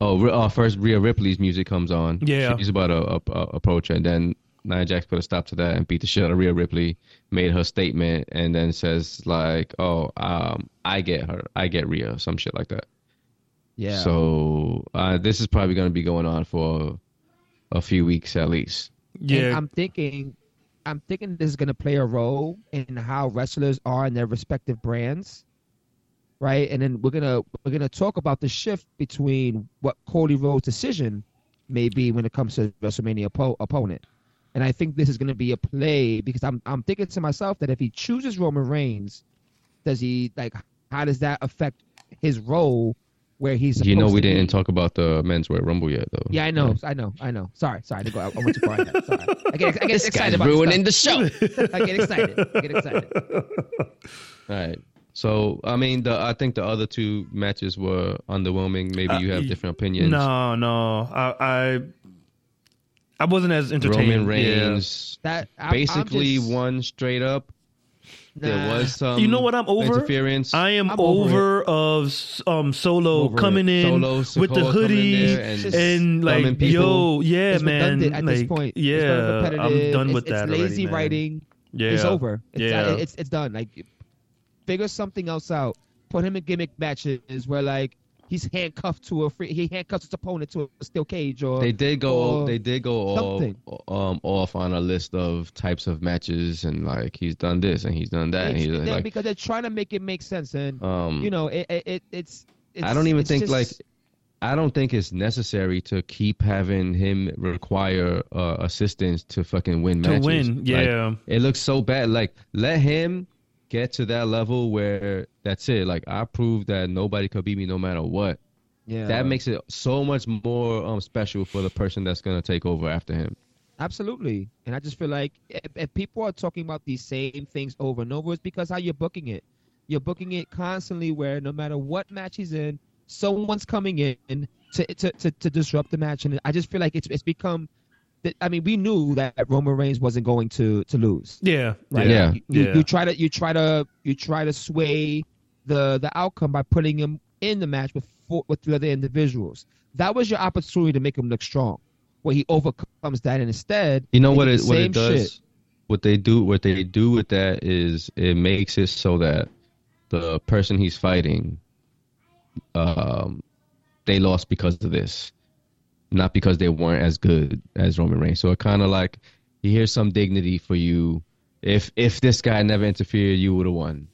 Oh, uh, first Rhea Ripley's music comes on. Yeah. She's about to uh, uh, approach and then Nia Jax put a stop to that and beat the shit out of Rhea Ripley. Made her statement, and then says like, "Oh, um, I get her, I get Rhea," some shit like that. Yeah. So uh, this is probably going to be going on for a few weeks at least. And Yeah. I'm thinking, I'm thinking this is going to play a role in how wrestlers are in their respective brands, right? And then we're gonna we're gonna talk about the shift between what Cody Rhodes' decision may be when it comes to WrestleMania oppo- opponent. And I think this is going to be a play because I'm I'm thinking to myself that if he chooses Roman Reigns, does he like how does that affect his role where he's You know, we to didn't talk about the men's Royal Rumble yet, though. Yeah, I know, I know, I know. Sorry, sorry, I, didn't go, I went too far. ahead. Sorry, I get, I get excited about this stuff. the show. I get excited. I get excited. All right. So I mean, the I think the other two matches were underwhelming. Maybe Uh, you have y- different opinions. No, no. I, I, I wasn't as entertained. Roman Yeah. Reigns That I'm, basically I'm just, won straight up. There was some. You know what I'm over? Interference. I am I'm over over, of um solo Over it. coming in Solo with the hoodie and and like yo, yeah, It's man. at like, this point. Yeah, I'm done It's- with that It's lazy already, writing. Yeah, It's over. It's, Yeah. it's it's done. Like figure something else out. Put him in gimmick matches where like he's handcuffed to a free. He handcuffs his opponent to a steel cage or They did go. They did go all, um off on a list of types of matches and like he's done this and he's done that. And he's they're- like, because they're trying to make it make sense and um, you know it, it, it it's, it's I don't even think just- like I don't think it's necessary to keep having him require uh, assistance to fucking win to matches. win. Like, Yeah, it looks so bad. Like let him get to that level where that's it. Like I proved that nobody could beat me no matter what. yeah That makes it so much more um special for the person that's gonna take over after him. Absolutely. And I just feel like if, if people are talking about these same things over and over, it's because how you're booking it. You're booking it constantly where no matter what match he's in, someone's coming in to to, to, to disrupt the match. And I just feel like it's it's become. That- I mean, we knew that Roman Reigns wasn't going to to lose. yeah, Right? Yeah. You, you, Yeah. you try to you try to you try to sway the the outcome by putting him in the match with four, with the other individuals. That was your opportunity to make him look strong. Where he overcomes that, and instead, You know what it what it does? shit. What they do what they do with that is it makes it so that the person he's fighting um they lost because of this. Not because they weren't as good as Roman Reigns. So it kinda like here's some dignity for you. If if this guy never interfered, you would have won.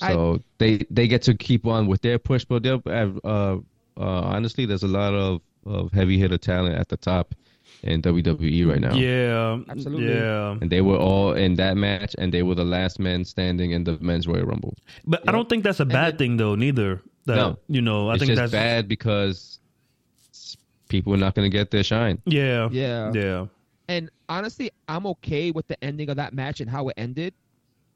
I- So they they get to keep on with their push, but they'll have uh, uh, honestly, there's a lot of, of heavy hitter talent at the top in WWE right now. Yeah, Absolutely. Yeah, And they were all in that match, and they were the last men standing in the men's Royal Rumble. but I don't think that's a bad then- thing though. Neither. That, No. you know, I it's think just that's bad because s- people are not going to get their shine. Yeah, Yeah. yeah. And honestly, I'm okay with the ending of that match and how it ended,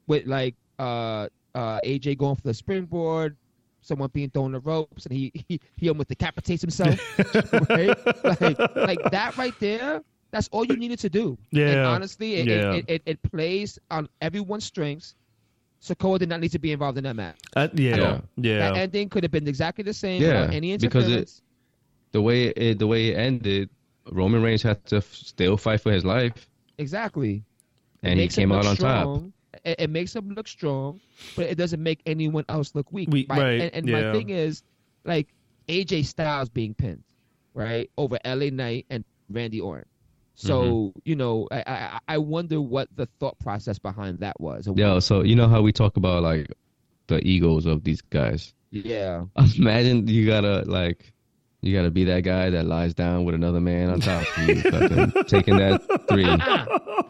with like uh uh AJ going for the springboard, someone being thrown the ropes, and he he, he almost decapitates himself. right? Like like that right there. That's all you needed to do. And Yeah. honestly, it, Yeah. it, it, it plays on everyone's strengths. Sikoa did not need to be involved in that match. Uh, yeah, Yeah. yeah, That ending could have been exactly the same Yeah, without any because it- interference. The way it, the way it ended, Roman Reigns had to f- still fight for his life, exactly. It and he makes him came look out on top. strong. It, it makes him look strong, but it doesn't make anyone else look weak. Weak, right, And, and yeah. my thing is, like AJ Styles being pinned, right, over LA Knight and Randy Orton. So Mm-hmm. you know, I, I I wonder what the thought process behind that was. Yeah. so you know how we talk about like the egos of these guys. Yeah. Imagine you gotta like you gotta be that guy that lies down with another man on top of you, fucking taking that three.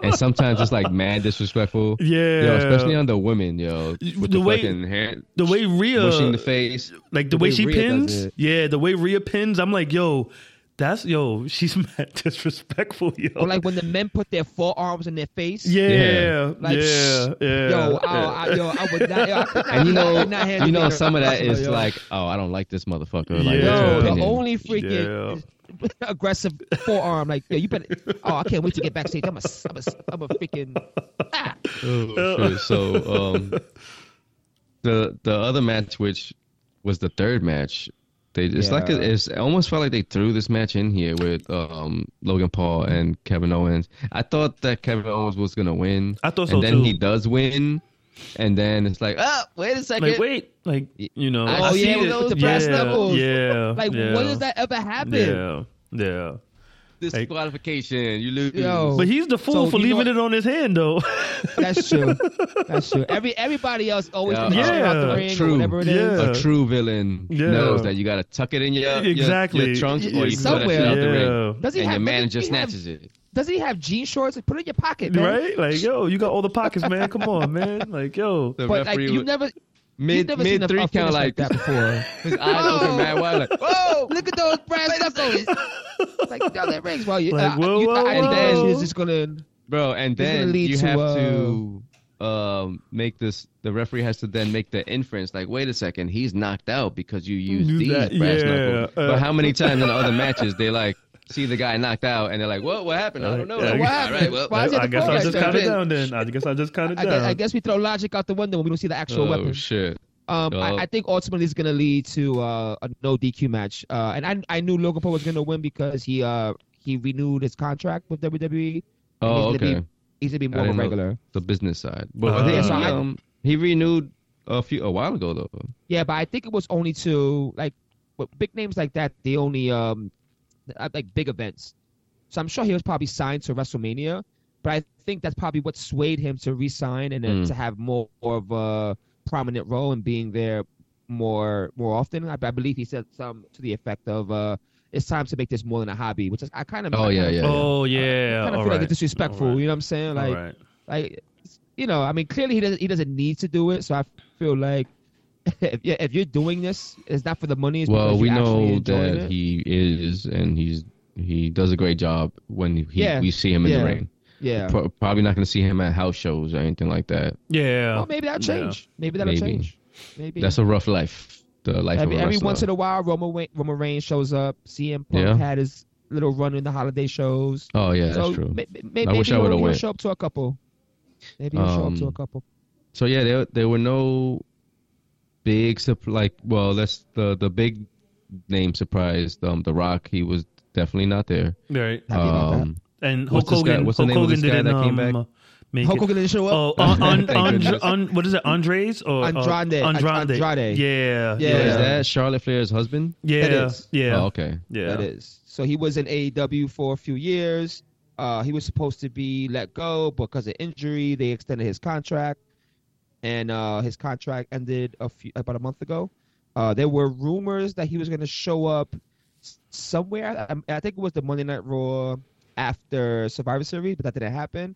And sometimes it's like mad disrespectful. yeah. Yo, especially on the women, yo. With The the, way- hair the way Rhea, mushing the face. like the, the way, way she Rhea pins. Yeah, the way Rhea pins. I'm like, yo, that's yo. She's mad disrespectful, yo. Or like when the men put their forearms in their face. yeah, Yeah. Like, yeah, yeah. Yo, I, I, yo, I would not. Yo, I could not And you know, not you know, some of a that customer, is yo. like, oh, I don't like this motherfucker. Like, Yeah. Yo, the only freaking aggressive forearm, like, yo, you better. Oh, I can't wait to get backstage. I'm a, I'm a, I'm a freaking. Ah. Oh, shit. So, um, the the other match, which was the third match, they it's like Yeah. it's it almost felt like they threw this match in here with um Logan Paul and Kevin Owens. I thought that Kevin Owens was gonna win, I thought so and then too. he does win, and then it's like, oh, wait a second, like, wait, like you know. I Oh see yeah, it. with the brass yeah, knuckles. Yeah, Like, yeah, when does that ever happen? Yeah, yeah. Disqualification, you lose. Yo. But he's the fool So, for you know leaving it on his hand, though. That's true. That's true. Every everybody else always Yeah. yeah. Yeah. out the ring True. or whatever it is. Yeah. a true villain Yeah. knows that you gotta tuck it in your your- Exactly. your, trunks or you Somewhere. shit out the ring, Yeah. Does he and have? your manager does he have- it. Doesn't he have jean shorts? Put it in your pocket, man. right? Like, yo, you got all the pockets, man. Come on, man. Like, yo. The But like you never, you've mid never seen mid a, three a count like like that before. his eyes open mad wide like Whoa! Look at those brass knuckles. like yo, that rings. Well, you, Like, uh, whoa, you, whoa, I, and then she's just gonna. bro and This is gonna then lead you to, have uh, to um make this the referee has to then make the inference like wait a second he's knocked out because you used Use these that- brass yeah, knuckles uh, but how many times in the other matches they like see the guy knocked out and they're like what what happened I don't know Yeah, Like, what happened? right well Why is it I guess I'll just that? count it down then. I guess I'll just count it I down. guess, I guess we throw logic out the window when we don't see the actual oh weapon. shit Um, I, I think ultimately it's gonna lead to uh, a no DQ match. Uh, and I I knew Logan Paul was gonna win because he uh he renewed his contract with WWE. oh he's gonna okay be- He's gonna be more of a regular. the business side but Uh, I think he, so I- um he renewed a few a while ago though Yeah, but I think it was only to like with big names like that. They only um like big events. So I'm sure he was probably signed to WrestleMania. But I think that's probably what swayed him to re-sign and then Mm. to have more of a prominent role and being there more more often. I, I believe he said some to the effect of uh, "It's time to make this more than a hobby," which is I kind of Oh, yeah, yeah. oh yeah. kind of all feel like right. it's disrespectful. All right. You know what I'm saying? Like right. like you know, I mean, clearly he doesn't he doesn't need to do it. So I feel like if you if you're doing this, it's not for the money. It's well we know that it. he is and he's he does a great job when he Yeah. we see him in Yeah. the ring yeah. Pro- probably not going to see him at house shows or anything like that. Yeah. Well, maybe that'll Yeah. change. Maybe that'll Maybe. change. Maybe That's a rough life. The life every, of a every once in a while, Roman Reigns, Roman Reigns shows up. CM Punk Yeah. had his little run in the holiday shows. oh yeah, so that's true. may- may- maybe I wish I he'll, would've went. show up to a couple. Maybe he'll show up to a Um, couple. So yeah, there there were no big sup- like well, that's the the big name surprised. Um, The Rock, he was definitely not there. Right. Happy about that. Um, And Hulk this guy- Hogan. what's the Hulk name of Hogan this guy that came um, make Hulk. Hogan didn't show up. Oh, on, on, on, on, what is it? Andres or uh, Andrade. Andrade. Andrade. Yeah. Yeah. is that Charlotte Flair's husband? Yeah. That is. Yeah. Oh, okay. Yeah. That is. So he was in AEW for a few years. Uh, he was supposed to be let go because of injury. They extended his contract, and uh, his contract ended a few about a month ago. Uh, there were rumors that he was going to show up somewhere. I, I think it was the Monday Night Raw after Survivor Series, but that didn't happen.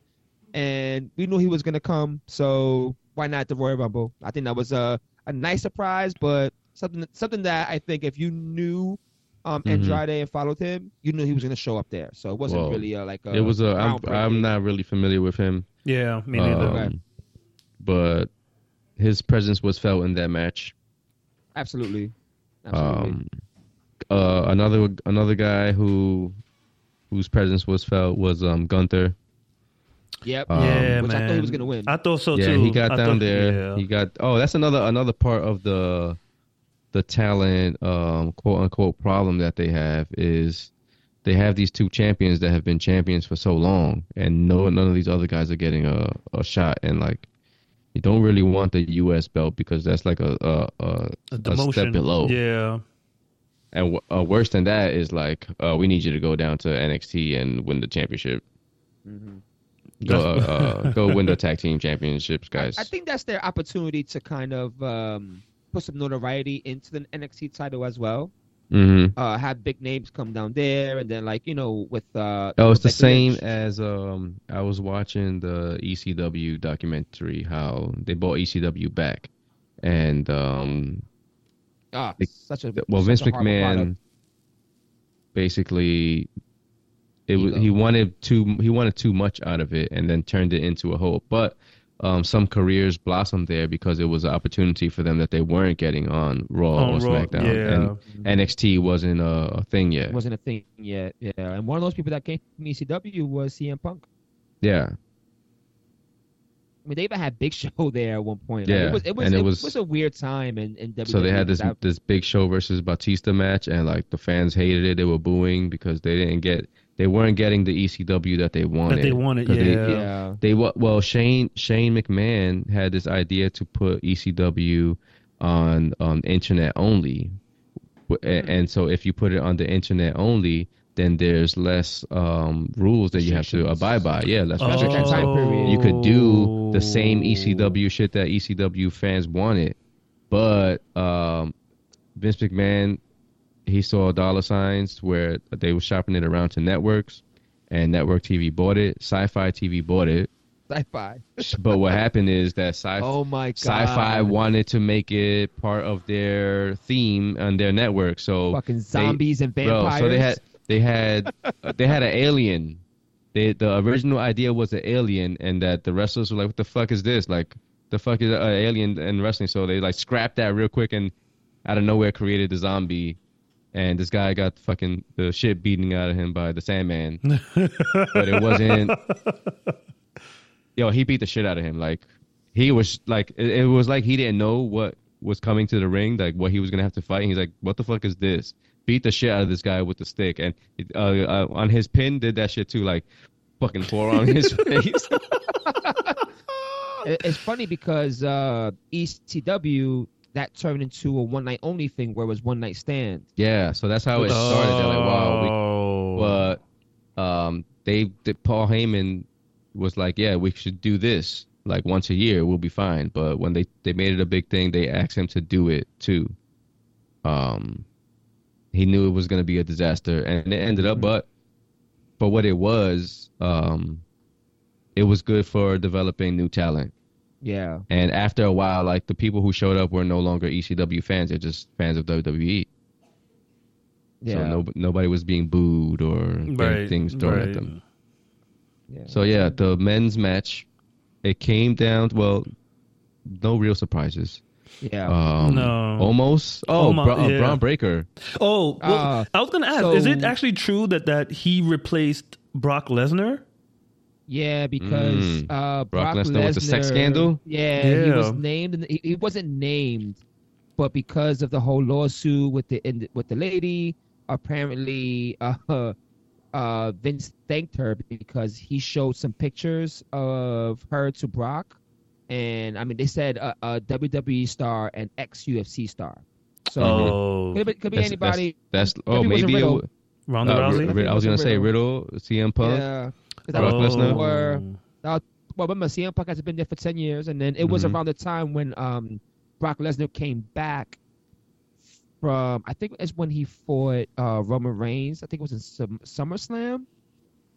And we knew he was going to come, so why not the Royal Rumble? I think that was a, a nice surprise, but something something that I think if you knew um, Mhm. Andrade and followed him, you knew he was going to show up there. So it wasn't Well, really a, like a. it was a. I'm. I'm not really familiar with him. Yeah, me neither. um, Okay. But his presence was felt in that match. Absolutely. Absolutely. Um, uh, another another guy who whose presence was felt was um Gunther. yep. um, yeah, which man. I thought he was gonna win. I thought so yeah, too. he got I down thought- there. yeah. He got oh, that's another another part of the the talent um quote unquote problem that they have is they have these two champions that have been champions for so long and no none of these other guys are getting a, a shot and like you don't really want the US belt because that's like a a, a, a a step below. Yeah. And uh, worse than that is like, uh, we need you to go down to NXT and win the championship. Mhm. Go, uh, uh, go win the tag team championships, guys. I think that's their opportunity to kind of um, put some notoriety into the NXT title as well. Hmm Uh, have big names come down there, and then like you know with uh, Oh, it's the same Lynch. as um. I was watching the ECW documentary, how they bought ECW back, and um, Ah, Like, such a well, Vince McMahon product. basically it was he wanted too he wanted too much out of it and then turned it into a whole but um, some careers blossomed there because it was an opportunity for them that they weren't getting on Raw On or Raw, SmackDown, yeah. and NXT wasn't a, a thing yet. wasn't a thing yet. Yeah, and one of those people that came from ECW was CM Punk. Yeah, I mean, they even had Big Show there at one point. Like, Yeah, it was it was, and it it was- was a weird time in, in WWE. so they had this That- this Big Show versus Batista match, and like the fans hated it. They were booing because they didn't get they weren't getting the ECW that they wanted. That they wanted, 'Cause they- yeah. yeah. They well Shane Shane McMahon had this idea to put ECW on on internet only, and so if you put it on the internet only, then there's less um, rules that you have to abide by. Yeah, less Especially at restrictions. time period. You could do the same Oh. ECW shit that ECW fans wanted, but um, Vince McMahon he saw dollar signs where they were shopping it around to networks, and Network TV bought it. Sci-Fi TV bought it. Sci-fi. But what happened is that sci- Oh my god. Sci-Fi wanted to make it part of their theme on their network. So fucking they- zombies and bro, so they had they had uh, they had an alien. They, the original idea was an alien, and that the wrestlers were like, "What the fuck is this? Like, the fuck is an alien in wrestling?" So they like scrapped that real quick, and out of nowhere created the zombie. And this guy got fucking the shit beating out of him by the Sandman, but it wasn't. Yo, he beat the shit out of him. Like he was like, it, it was like he didn't know what was coming to the ring, like what he was gonna have to fight. He's like, "What the fuck is this?" Beat the shit out of this guy with the stick, and uh, uh, on his pin did that shit too, like fucking forearm in his face. It's funny because uh, ECW that turned into a one night only thing where it was one night stand. yeah, so that's how it started. They're like, "Wow," we, Oh. but um, they, they Paul Heyman was like, "Yeah, we should do this like once a year. We'll be fine." But when they they made it a big thing, they asked him to do it too. Um, he knew it was going to be a disaster, and it ended up. But but what it was, um, it was good for developing new talent. Yeah. And after a while, like the people who showed up were no longer ECW fans; they're just fans of WWE. Yeah. So no, nobody was being booed or getting right, things thrown right. at them. yeah. So yeah, the men's match, it came down. Well, no real surprises. yeah. Um, No. almost. Oh, Almo- Bra- uh, yeah. Bron Breakker. Oh, well, Uh, I was gonna ask: Is it actually true that that he replaced Brock Lesnar? Yeah, because Mm. uh, Brock Brock, Lesnar with the sex scandal? Yeah, he was named. He, he wasn't named, but because of the whole lawsuit with the in, with the lady, apparently, uh, uh, Vince thanked her because he showed some pictures of her to Brock, and I mean, they said a, a WWE star and ex UFC star. So Oh, could be, could be That's- anybody. That's oh Maybe it wasn't maybe. It, w- Ronda uh, Rousey. Ri- I was gonna say Riddle, CM Punk. Yeah. That Brock was Lesnar? well, remember CM Punk has been there for ten years, and then it was Mhm. around the time when um, Brock Lesnar came back from I think it's when he fought uh, Roman Reigns. I think it was in Sum- SummerSlam.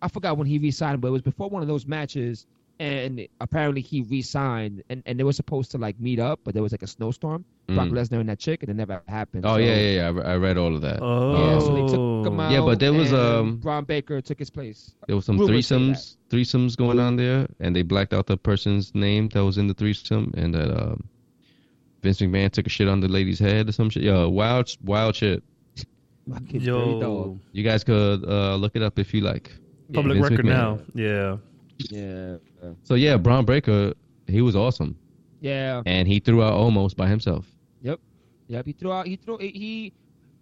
I forgot when he re-signed, but it was before one of those matches. And apparently he re-signed, and, and they were supposed to like meet up, but there was like a snowstorm. Brock Mm. Lesnar and that chick, and it never happened. Oh So- yeah, yeah, yeah. I I read all of that. Oh, Yeah, so they took him out. Yeah, but there was, and um, Bron Breakker took his place. There was some Rumors say threesomes, threesomes going on there, and they blacked out the person's name that was in the threesome, and that um, Vince McMahon took a shit on the lady's head or some shit. Yeah, wild, wild shit. Yo. You guys could uh, look it up if you like. public Vince record McMahon. now. Yeah. Yeah, So yeah, Bron Breakker, he was awesome, yeah, and he threw out almost by himself. yep. Yep. He threw out. He threw. He.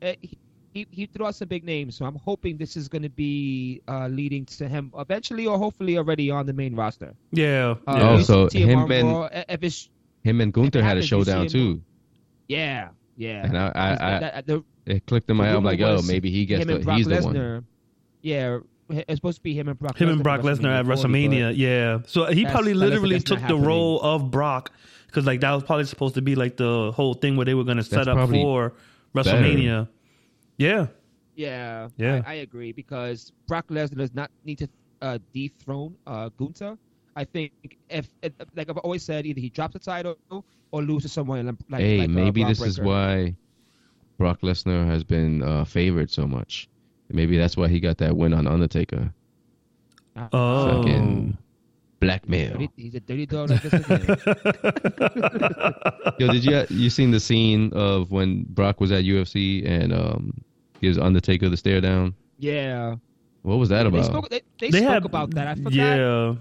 uh, he he, he threw out some big names, so I'm hoping this is going to be uh, leading to him eventually, or hopefully already on the main roster. Yeah. Uh, yeah. Oh, so him him and- Raw, uh, if it's, Him and Gunther had a happens, you see showdown too. yeah, yeah. And I, I, I That- the- it clicked in my head. I'm like, yo, maybe he gets him the, and Brock he's the one. Yeah, it's supposed to be him and Brock. him Lesnar and Brock Lesnar at 40, WrestleMania. Yeah. So he probably that looks like literally took the happening. role of Brock because like that was probably supposed to be like the whole thing where they were going to set up for WrestleMania. Yeah. Yeah, Yeah. I, I agree because Brock Lesnar does not need to uh, dethrone uh, Gunther. I think if, if, like I've always said, either he drops the title or loses someone like like, hey, like, uh, maybe Braun this is why Brock Lesnar has been uh, favored so much. Maybe that's why he got that win on Undertaker. Oh. Fucking blackmail. dirty- he's a dirty dog like this again. Yo, did you you seen the scene of when Brock was at UFC and um gives Undertaker the stare down? yeah, What was that they about? spoke. They, they, They spoke had about that. I forgot. Yeah.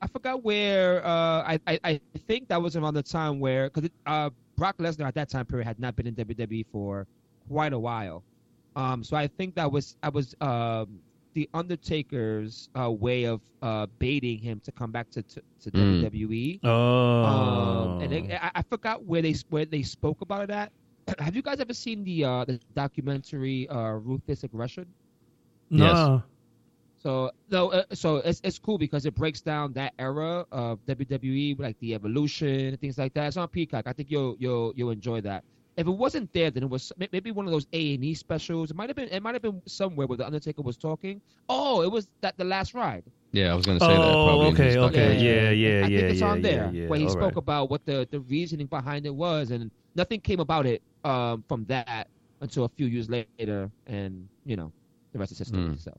I forgot where. Uh, I, I I think that was around the time where because uh, Brock Lesnar at that time period had not been in WWE for quite a while. Um, so I think that was I was um, the Undertaker's uh, way of uh, baiting him to come back to to, to Mm. WWE. Oh. Um, and they, I, I forgot where they where they spoke about it at. Have you guys ever seen the uh, the documentary uh, Ruthless Aggression? no. So no, uh, so it's it's cool because it breaks down that era of WWE, like the evolution and things like that. It's on Peacock. I think you'll you'll you'll enjoy that. If it wasn't there, then it was maybe one of those A and E specials. It might have been it might have been somewhere where the Undertaker was talking. Oh, it was that the last ride. Yeah, I was gonna say that. Oh, Probably okay, okay, documentary. yeah, yeah, I yeah, think it's yeah, on there yeah, yeah. where he All spoke right. about what the the reasoning behind it was, and nothing came about it um, from that until a few years later, and you know the rest is history. Hmm. So.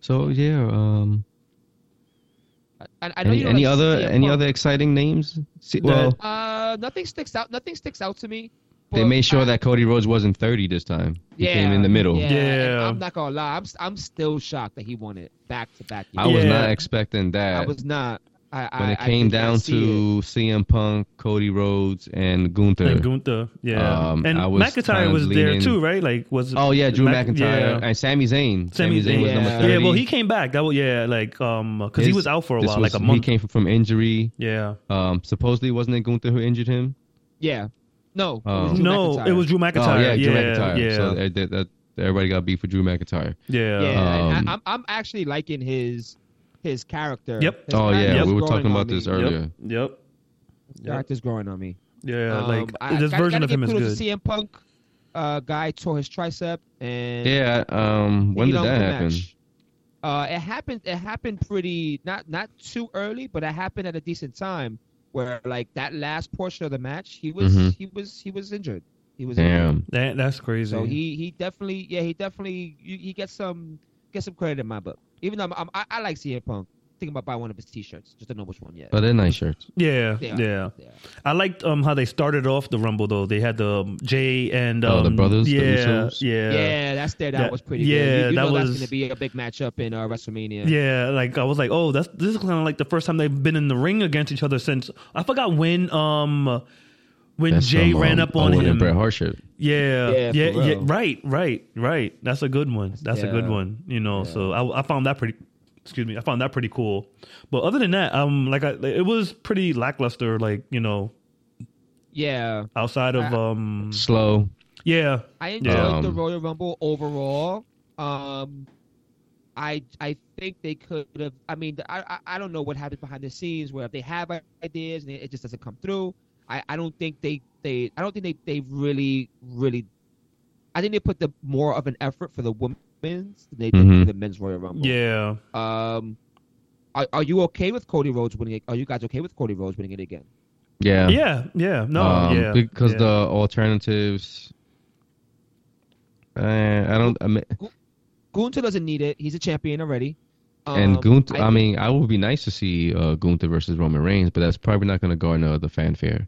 So yeah, um, I, I know any, you don't any like other any other exciting names? See, That- well, Uh, Uh, nothing sticks out. Nothing sticks out to me. they made sure I- that Cody Rhodes wasn't 30 this time. He yeah, came in the middle. Yeah, Yeah. I'm not gonna lie. I'm s- I'm still shocked that he won it back to back. I was Yeah. not expecting that. I was not. I, when it I came did not down see to CM Punk, Cody Rhodes, and Gunther. And Gunther, yeah, Um, and I was McIntyre kind of was there too, right? Like, was oh yeah, Drew Mac- McIntyre yeah. and Sami Zayn. Sami Zayn was Zayn. number Yeah. 30. Yeah, well, he came back. That was yeah, like um, because he was out for a while, was- like a month. He came from, from injury. yeah, Um, supposedly wasn't it Gunther who injured him? Yeah. No. Oh. it no, McIntyre. it was Drew Oh McIntyre. yeah, Drew yeah, McIntyre. Yeah, So that, that, that- everybody got beat for Drew McIntyre. yeah, Yeah, Um, I, I'm I'm actually liking his his character. Yep. His Oh yeah, we were talking about this Yep, earlier. Yep. His character's growing on me. Yeah, Um, like I- this gotta- version gotta of him is good. to CM Punk uh, guy tore his tricep and Yeah. Um, when he did don't that happen? match. Uh, it happened. It happened pretty not not too early, but it happened at a decent time. Where like that last portion of the match, he was Mhm. he was he was injured. He was injured. Damn. That, that's crazy. So he he definitely yeah he definitely he he gets some gets some credit in my book. Even though I'm, I'm, I I like CM Punk. Thinking about buying one of his T-shirts. Just don't know which one yet. But they're nice shirts. yeah, They yeah. Yeah. I liked um how they started off the Rumble though. They had the um, Jey and um, Oh, the brothers, Yeah, Usos? yeah, Yeah, that's there. That That- was pretty yeah, good. You, you that know that's was- going to be a big matchup in uh, WrestleMania. Yeah, like I was like, oh, that's this is kind of like the first time they've been in the ring against each other since I forgot when um when That's Jey some, ran um, up on Owen and him. Bret Hart shit. Yeah, Yeah, yeah, yeah, right, right, right. That's a good one. That's a good one. You know, so I, I found that pretty. Excuse me, I found that pretty cool. But other than that, um, like I, it was pretty lackluster. Like you know, Yeah. outside of I- um, Slow. yeah, I enjoyed Yeah. the Um, Royal Rumble overall. Um, I I think they could have. I mean, I, I I don't know what happens behind the scenes where if they have ideas and it just doesn't come through. I, I don't think they, they I don't think they, they really really I think they put the more of an effort for the women's than they did Mhm. for the men's Royal Rumble. Yeah. Um, are, are you okay with Cody Rhodes winning it? Are you guys okay with Cody Rhodes winning it again? Yeah. Yeah. Yeah. No. Um, yeah. Because yeah. the alternatives. Uh, I don't. I mean, Gunther doesn't need it. He's a champion already. and Um, Gunther. I, think- mean, I would be nice to see uh, Gunther versus Roman Reigns, but that's probably not going to garner the fanfare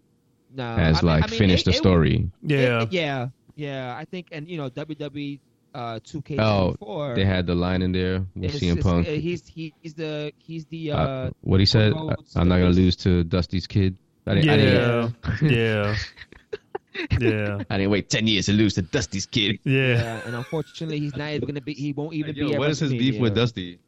nah, as I mean- like I mean, finish it- the it- story. yeah. it- yeah, yeah. I think, and you know, WWE uh, 2K24. Oh, They had the line in there with is- CM is- Punk. uh, he's he's the he's the uh, uh, what he said. Rhodes I, am not going to lose to Dusty's kid. I didn't, I didn't, Yeah. yeah. Yeah. I didn't wait ten years to lose to Dusty's kid. Yeah. yeah, and unfortunately, he's not even gonna be. He won't even be. at what is his beef with Dusty?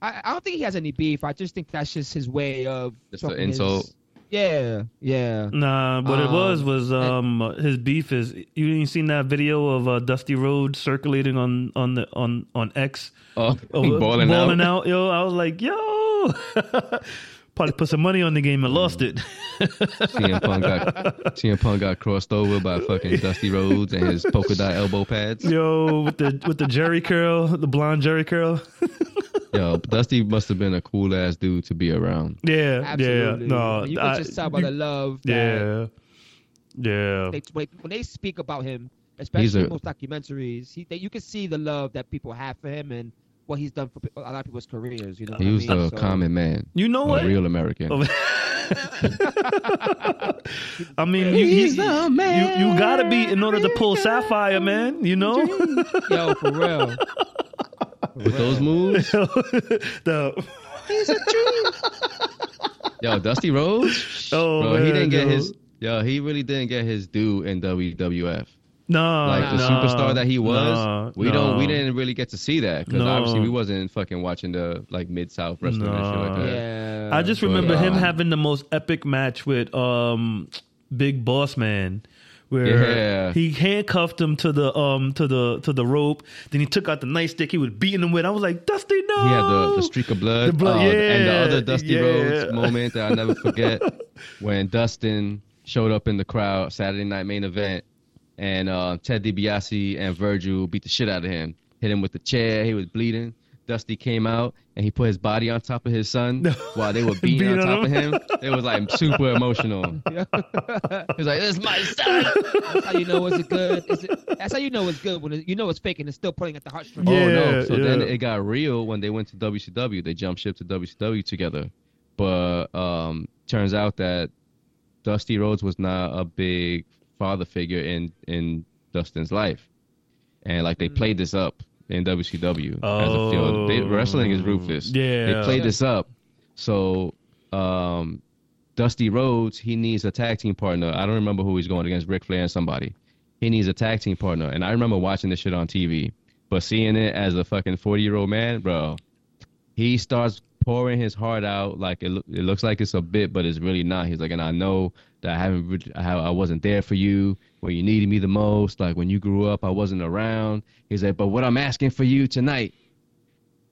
I, I don't think he has any beef. I just think that's just his way of Just an talking his- insult. Yeah, yeah. Nah, what it was Um, was um his beef is you ain't seen that video of uh, Dusty Rhodes circulating on on the on on X Oh, of balling, balling out. out. Yo, I was like, yo, probably put some money on the game and lost it. CM Punk got CM Punk got crossed over by fucking Dusty Rhodes and his polka dot elbow pads. Yo, with the with the Jheri curl, the blonde Jheri curl. Yo, Dusty must have been a cool ass dude to be around. Yeah, Absolutely. yeah, no, you can I- just tell by the love. That yeah, yeah, They, when when they speak about him, especially a- in most documentaries, he, they, you can see the love that people have for him and what he's done for a lot of people's careers. You know, He was I mean? a So- common man, You know a what? real American. Oh, I mean, you, you, you, you gotta be in order to pull Sapphire, man. You know, Yo, for real. With those moves, the yo, Dusty Rhodes, Oh, bro, he didn't get his. Yo, he really didn't get his due in WWF. no, Like the no, superstar that he was, no, we don't, we didn't really get to see that because No. obviously we wasn't fucking watching the like mid south wrestling and shit like that. Yeah. I just But, remember him uh, having the most epic match with um Big Boss Man. Where Yeah. he handcuffed him to the um to the to the rope, then he took out the nightstick he was beating him with. I was like, Dusty, no. He had the, the streak of blood. The blood, Oh, And the other Dusty yeah. Rhodes moment that I'll never forget when Dustin showed up in the crowd Saturday night main event and uh, Ted DiBiase and Virgil beat the shit out of him. Hit him with the chair. He was bleeding. Dusty came out and he put his body on top of his son while they were beating, Beating on top on of him. It was like super emotional. He was like, "This is my son." That's how you know it's good. It's that's how you know it's good when it, you know it's fake and it's still pulling at the heartstrings. Oh no! So then it got real when they went to WCW. They jumped ship to WCW together, but um, turns out that Dusty Rhodes was not a big father figure in in Dustin's life, and like they played this up in WCW as a field. They, wrestling is ruthless. Yeah. they played this up. So um, Dusty Rhodes, he needs a tag team partner. I don't remember who he's going against, Ric Flair and somebody. He needs a tag team partner, and I remember watching this shit on TV, but seeing it as a fucking forty year old man, bro, he starts pouring his heart out like it, loo- it looks like it's a bit, but it's really not. He's like, and I know that I haven't, re- I wasn't there for you when you needed me the most. Like when you grew up, I wasn't around. He's like, but what I'm asking for you tonight,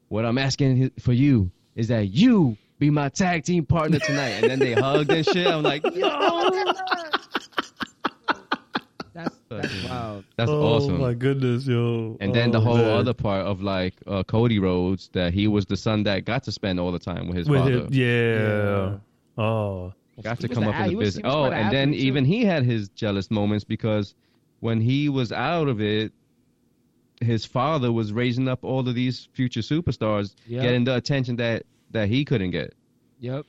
what I'm asking for you is that you be my tag team partner tonight. And then they hugged and shit. I'm like, yo, That's that's wild. that's oh awesome. my goodness, yo. And then the Oh, whole man. other part of like uh, Cody Rhodes, that he was the son that got to spend all the time with his with father. him, yeah. Oh, got to He was come up the was- business. Oh, and then too. even he had his jealous moments because when he was out of it, his father was raising up all of these future superstars, Yep. getting the attention that that he couldn't get. Yep.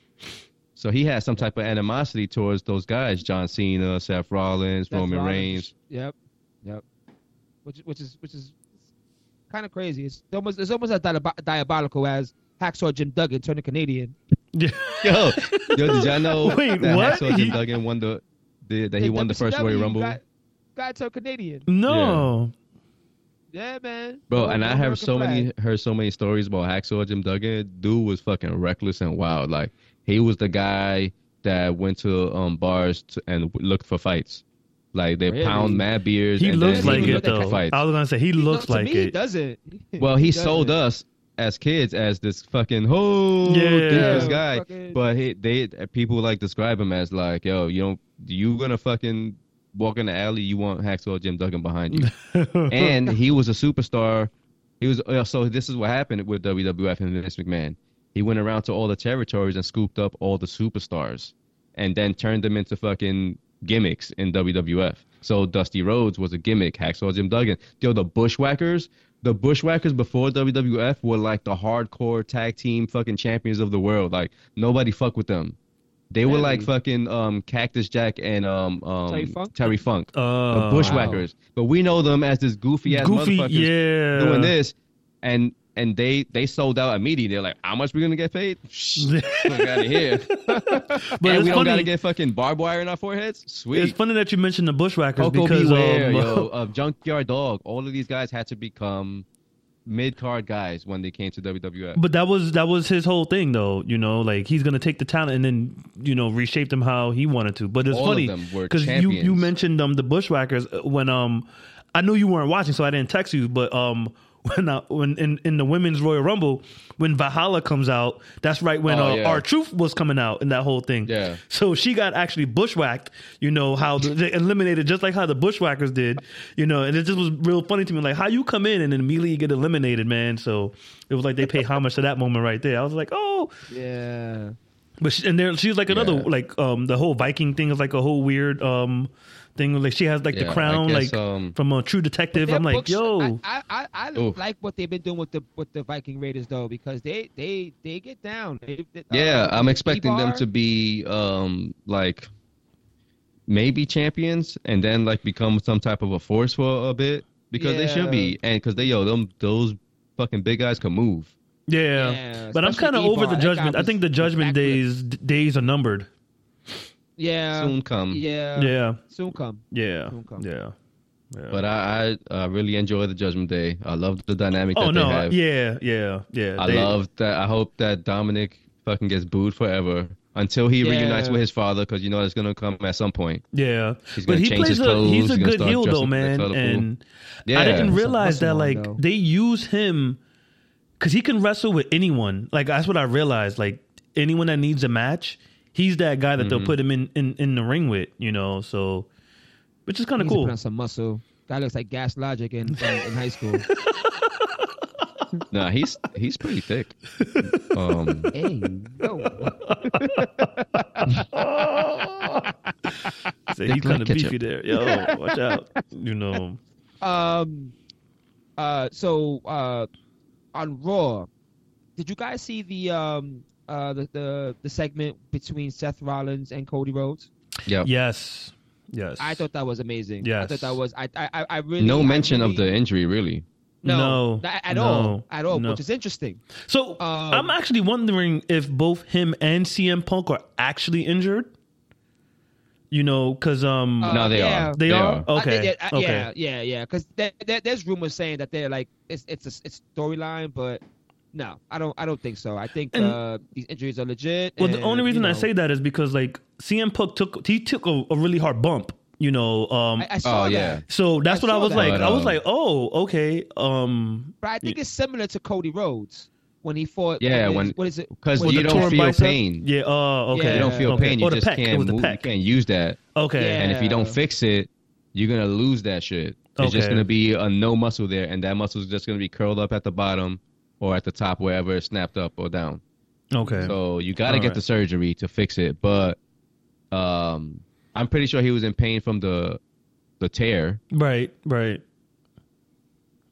So he had some type of animosity towards those guys: John Cena, Seth Rollins, Seth Roman Rollins. Reigns. Yep. Yep. Which which is which is kind of crazy. It's almost it's almost as diab- diabolical as Hacksaw Jim Duggan turning Canadian. Yeah. Yo, yo, did y'all know Wait, that what? Hacksaw Jim He- Duggan won the, the that he won the first Royal Rumble? Guy, guy turned Canadian. No. Yeah, man. Bro, Wore and I have so flag. many heard so many stories about Hacksaw Jim Duggan. Dude was fucking reckless and wild. Like he was the guy that went to um bars to, and looked for fights. Like they Really? pound mad beers. He and looks like he it though. I was gonna say he No, looks to like me, He it. doesn't. Well, he sold doesn't. us as kids as this fucking oh Yeah. this guy, Fucking- but he, they people like describe him as like yo you don't you gonna fucking walk in the alley you want Hacksaw Jim Duggan behind you, and he was a superstar. He was uh, so this is what happened with WWF and Vince McMahon. He went around to all the territories and scooped up all the superstars, and then turned them into fucking gimmicks in WWF. So Dusty Rhodes was a gimmick. Hacksaw Jim Duggan. Yo, the Bushwhackers. The Bushwhackers before WWF were like the hardcore tag team fucking champions of the world. Like nobody fuck with them. They were like fucking um, Cactus Jack and um, um, Terry Funk? Terry Funk the Uh, Bushwhackers. But we know them as this goofy ass goofy, motherfuckers yeah. doing this, and and they they sold out immediately. They're like, how much we gonna get paid? Shh, out of here. But and we don't funny. gotta get fucking barbed wire in our foreheads. Sweet. It's funny that you mentioned the Bushwhackers Coco because Beware, um, yo, uh, Junkyard Dog. All of these guys had to become mid card guys when they came to WWF. But that was that was his whole thing, though. You know, like he's gonna take the talent and then you know reshape them how he wanted to. But it's All funny because you you mentioned um the Bushwhackers when um I knew you weren't watching, so I didn't text you. But um when I, when in in the women's Royal Rumble when Valhalla comes out, that's right when Oh, uh, yeah. R-Truth was coming out in that whole thing. Yeah. So she got actually bushwhacked. You know how the, they eliminated just like how the Bushwhackers did. You know, and it just was real funny to me. Like how you come in and then immediately you get eliminated, man. So it was like they pay homage to that moment right there. I was like, oh, Yeah. but she, and there she's like another Yeah. like um the whole Viking thing is like a whole weird um thing. Like she has like Yeah, the crown guess, like um, from a True Detective. I'm like, books- yo, I I, I, I like what they've been doing with the with the Viking Raiders though because they they they get down. They, they- yeah, uh, I'm expecting them T-Bar, to be um like maybe champions and then like become some type of a force for a bit because they should be and because they yo them those fucking big guys can move. yeah. Yeah, but I'm kind of over the judgment. guy I think the judgment days days are numbered. Yeah. Soon come. Yeah. yeah, Soon come. yeah, Soon come. yeah. yeah. But I, I uh, really enjoy the Judgment Day. I love the dynamic oh that no, they have. yeah, yeah, yeah. I They- love that. I hope that Dominic fucking gets booed forever until he Yeah. reunites with his father, because you know it's gonna come at some point. Yeah, He's but he plays a he's a good start heel though, man. And Yeah, I didn't realize that like though. they use him because he can wrestle with anyone. Like that's what I realized. Like anyone that needs a match, he's that guy that Mm-hmm. they'll put him in, in in the ring with. You know, so which is kind of Needs to cool. Put on some muscle. Guy looks like Gas Logic in, in, in high school. Nah, he's he's pretty thick. Um, hey, yo. So he's kind of beefy there. Yo, watch out. You know. Um. Uh. So. Uh. On Raw, did you guys see the um. Uh. The the, the segment between Seth Rollins and Cody Rhodes? yeah. Yes. Yes. I thought that was amazing. Yes. I thought that was. I. I. I- I really. No I mention of the injury, really. No. No, at no, all. At all. no. Which is interesting. So Um, I'm actually wondering if both him and CM Punk are actually injured. You know, because um, Uh, no, they yeah. are. they, are. Uh, Okay. yeah, uh, okay. yeah, yeah, yeah. Because there, there, there's rumors saying that they're like it's it's a it's storyline, but no, I don't I don't think so. I think And- uh, these injuries are legit. Well, the only reason you I say that is because like CM Punk took he took a, a really hard bump. You know, um, I, I saw Oh, that, yeah. so that's I what I was that. like. But, I was um, like, oh, okay. Um, but I think it's similar to Cody Rhodes when he fought. Yeah, what is- when- what is it? Because What you is it? don't feel bicep? pain. Yeah. Oh, okay. Yeah. You don't feel okay. pain. You just pec. Can't move. You can't use that. Okay. Yeah. And if you don't fix it, you're gonna lose that shit. It's just gonna be a no muscle there, and that muscle's just gonna be curled up at the bottom or at the top, wherever it's snapped up or down. Okay. So you got to get right. the surgery to fix it. But um, I'm pretty sure he was in pain from the the tear. right. Right.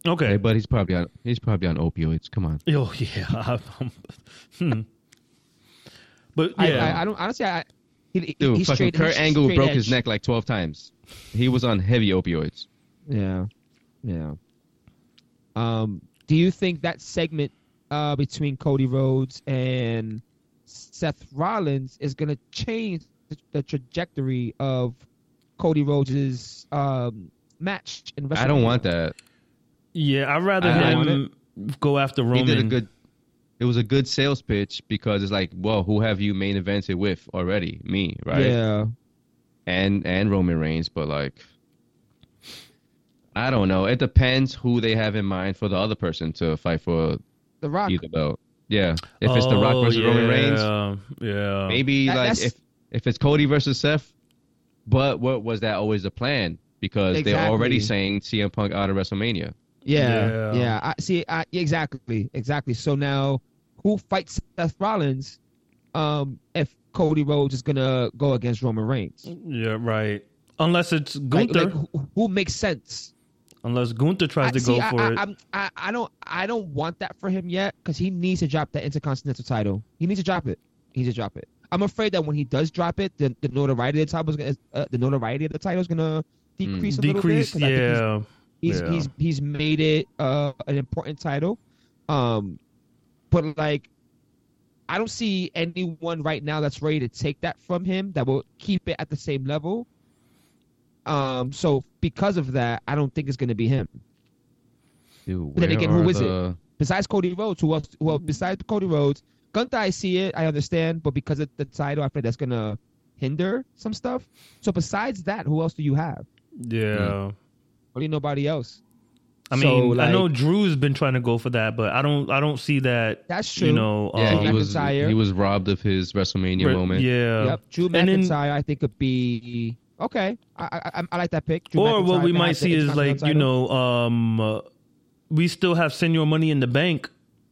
Okay. Okay, but he's probably on he's probably on opioids. Come on. Oh yeah. hmm. But I, yeah. I, I don't honestly. I, he, he- Dude, he's fucking straight, Kurt he's Angle straight broke edge. his neck like 12 times. He was on heavy opioids. Yeah, yeah. Um, do you think that segment uh, between Cody Rhodes and Seth Rollins is going to change the, the trajectory of Cody Rhodes' um, match in WrestleMania? I don't want that. yeah. I'd rather I don't him go after Roman. He did a good. It was a good sales pitch because it's like, well, who have you main evented with already? Me, right? Yeah, and and Roman Reigns, but like I don't know. It depends who they have in mind for the other person to fight for The Rock. either belt. Yeah, if it's The Rock Oh, versus Roman Reigns, yeah, Yeah. maybe That- like that's- if if it's Cody versus Seth. But what was that always the plan? Because they're already saying CM Punk out of WrestleMania. Yeah, Yeah. yeah. I see. I, exactly, exactly. So now, who fights Seth Rollins? Um, if Cody Rhodes is gonna go against Roman Reigns, Yeah, right. Unless it's like, Gunther. like who, who makes sense? Unless Gunther tries I, to see, go I, for I, it. I'm- I, I don't, I don't want that for him yet because he needs to drop that Intercontinental title. He needs to drop it. He needs to drop it. I'm afraid that when he does drop it, the, the notoriety of the title is gonna, uh, the notoriety of the title is gonna decrease a little bit. Decrease, 'cause I think he's- yeah. he's Yeah. he's he's made it uh, an important title. Um, but like, I don't see anyone right now that's ready to take that from him that will keep it at the same level. Um, so because of that, I don't think it's going to be him. Dude, then again, who are is it? Besides Cody Rhodes, who else? Well, besides Cody Rhodes, Gunther, I see it, I understand, but because of the title, I feel that's going to hinder some stuff. So besides that, who else do you have? Yeah. Really, nobody else. I So, mean, I know Drew's been trying to go for that, but I don't. I don't see that. That's true. You know. Yeah, um, he was McIntyre. he was robbed of his WrestleMania right, moment. Yeah. Yep, Drew And then- McIntyre, I think could be okay. I I, I, I like that pick. Drew or what we might see is like Intercontinental you know, um, uh, we still have Señor Money in the Bank.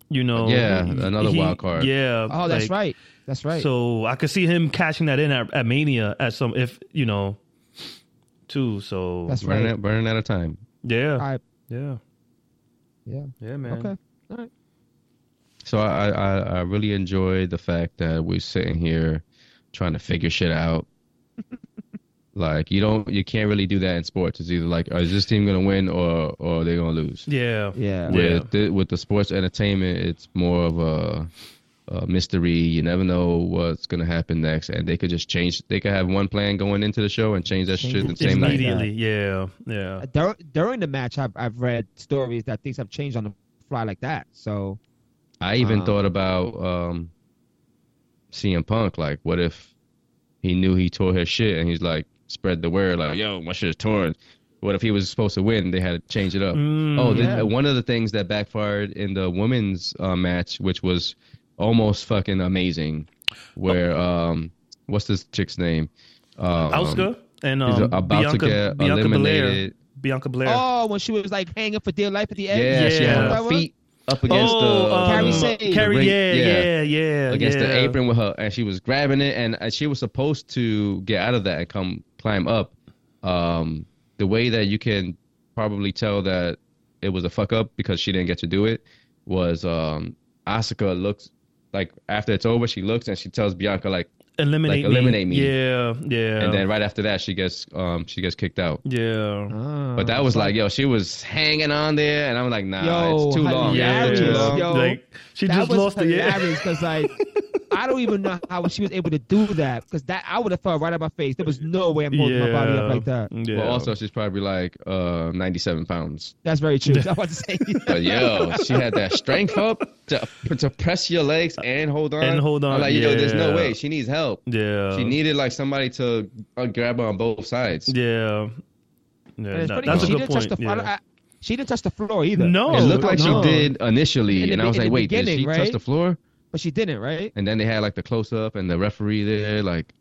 You know. Yeah, He- another he- wild card. Yeah. Oh, that's like, right. That's right. So I could see him cashing that in at, at Mania at some if you know, too. So that's Burning right. out, burning out of time. yeah, All right. yeah, Yeah. yeah, man. Okay. All right. So I, I I really enjoy the fact that we're sitting here trying to figure shit out. like you don't you can't really do that in sports. It's either like is this team gonna win or or they're gonna lose. Yeah, Yeah. Yeah. With the, with the sports entertainment, it's more of a, a mystery. You never know what's gonna happen next, and they could just change. They could have one plan going into the show and change that Change shit it the same night. immediately. Yeah, yeah. Dur- during the match, I've I've read stories that things have changed on the fly like that. So I even Uh, thought about um, CM Punk. Like, what if he knew he tore his shit and he's like spread the word like, "Yo, my shit is torn." What if he was supposed to win? They had to change it up. Mm, oh, the- yeah. one of the things that backfired in the women's uh, match, which was almost fucking amazing, where um, what's this chick's name? Um, Asuka and um, about Bianca, to get Bianca Belair. Bianca Belair. oh, when she was like hanging for dear life at the end. Yeah, she had Yeah. her feet up against oh, the um, Kairi the- Sane. the Kairi, ring- yeah, yeah, yeah, against yeah. the apron with her, and she was grabbing it, and uh, she was supposed to get out of that and come climb up. Um, the way that you can probably tell that it was a fuck up because she didn't get to do it was um, Asuka looks like after it's over, she looks and she tells Bianca like, Eliminate like, me. eliminate me. Yeah, yeah. and then right after that she gets um she gets kicked out. yeah. Ah, But that was like, yo, she was hanging on there, and I'm like, nah, Yo, it's too long. yeah, After too long. yo. Like she just lost it. Yeah. hilarious because like I don't even know how she was able to do that because that I would have fell right on my face. There was no way I'm holding my body up like that. Yeah. But also, she's probably like uh 97 pounds. That's very true. I was about to say. But yo, she had that strength up to to press your legs and hold on. And hold on, I'm like, yo, there's no way. She needs help. Yeah. She needed like somebody to uh, grab her on both sides. Yeah. Yeah. No, funny, that's a she good didn't point. touch the yeah. floor. I- she didn't touch the floor either. No. It looked like no. she did initially, In the and I was like, wait, did she beginning, touch the floor? but she didn't, right? And then they had like the close up and the referee there, like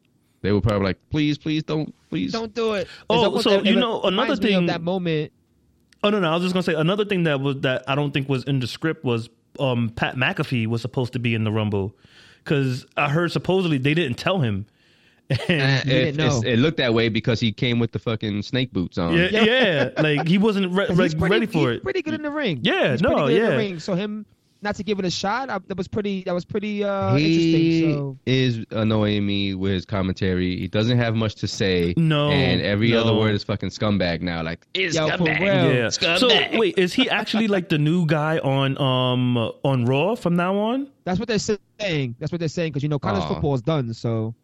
they were probably like, please, please don't, please. Don't do it. Oh, so it- you know, another reminds me thing- that moment. Oh no, no. I was just gonna say another thing that was that I don't think was in the script was um Pat McAfee was supposed to be in the Rumble because I heard supposedly they didn't tell him. Eh, And, You it, didn't know. it looked that way because he came with the fucking snake boots on. yeah, yeah, like he wasn't re- re- pretty, ready for he's it. Pretty good in the ring. Yeah, He's no, pretty good in yeah. the ring. So him not to give it a shot, I, that was pretty. That was pretty uh, he interesting. So is annoying me with his commentary. He doesn't have much to say. No, and every no. other word is fucking scumbag now. Like, is Yo, for scumbag. real. Yeah. So wait, is he actually like the new guy on um on Raw from now on? that's what they're saying. That's what they're saying because you know college Aw. football is done. So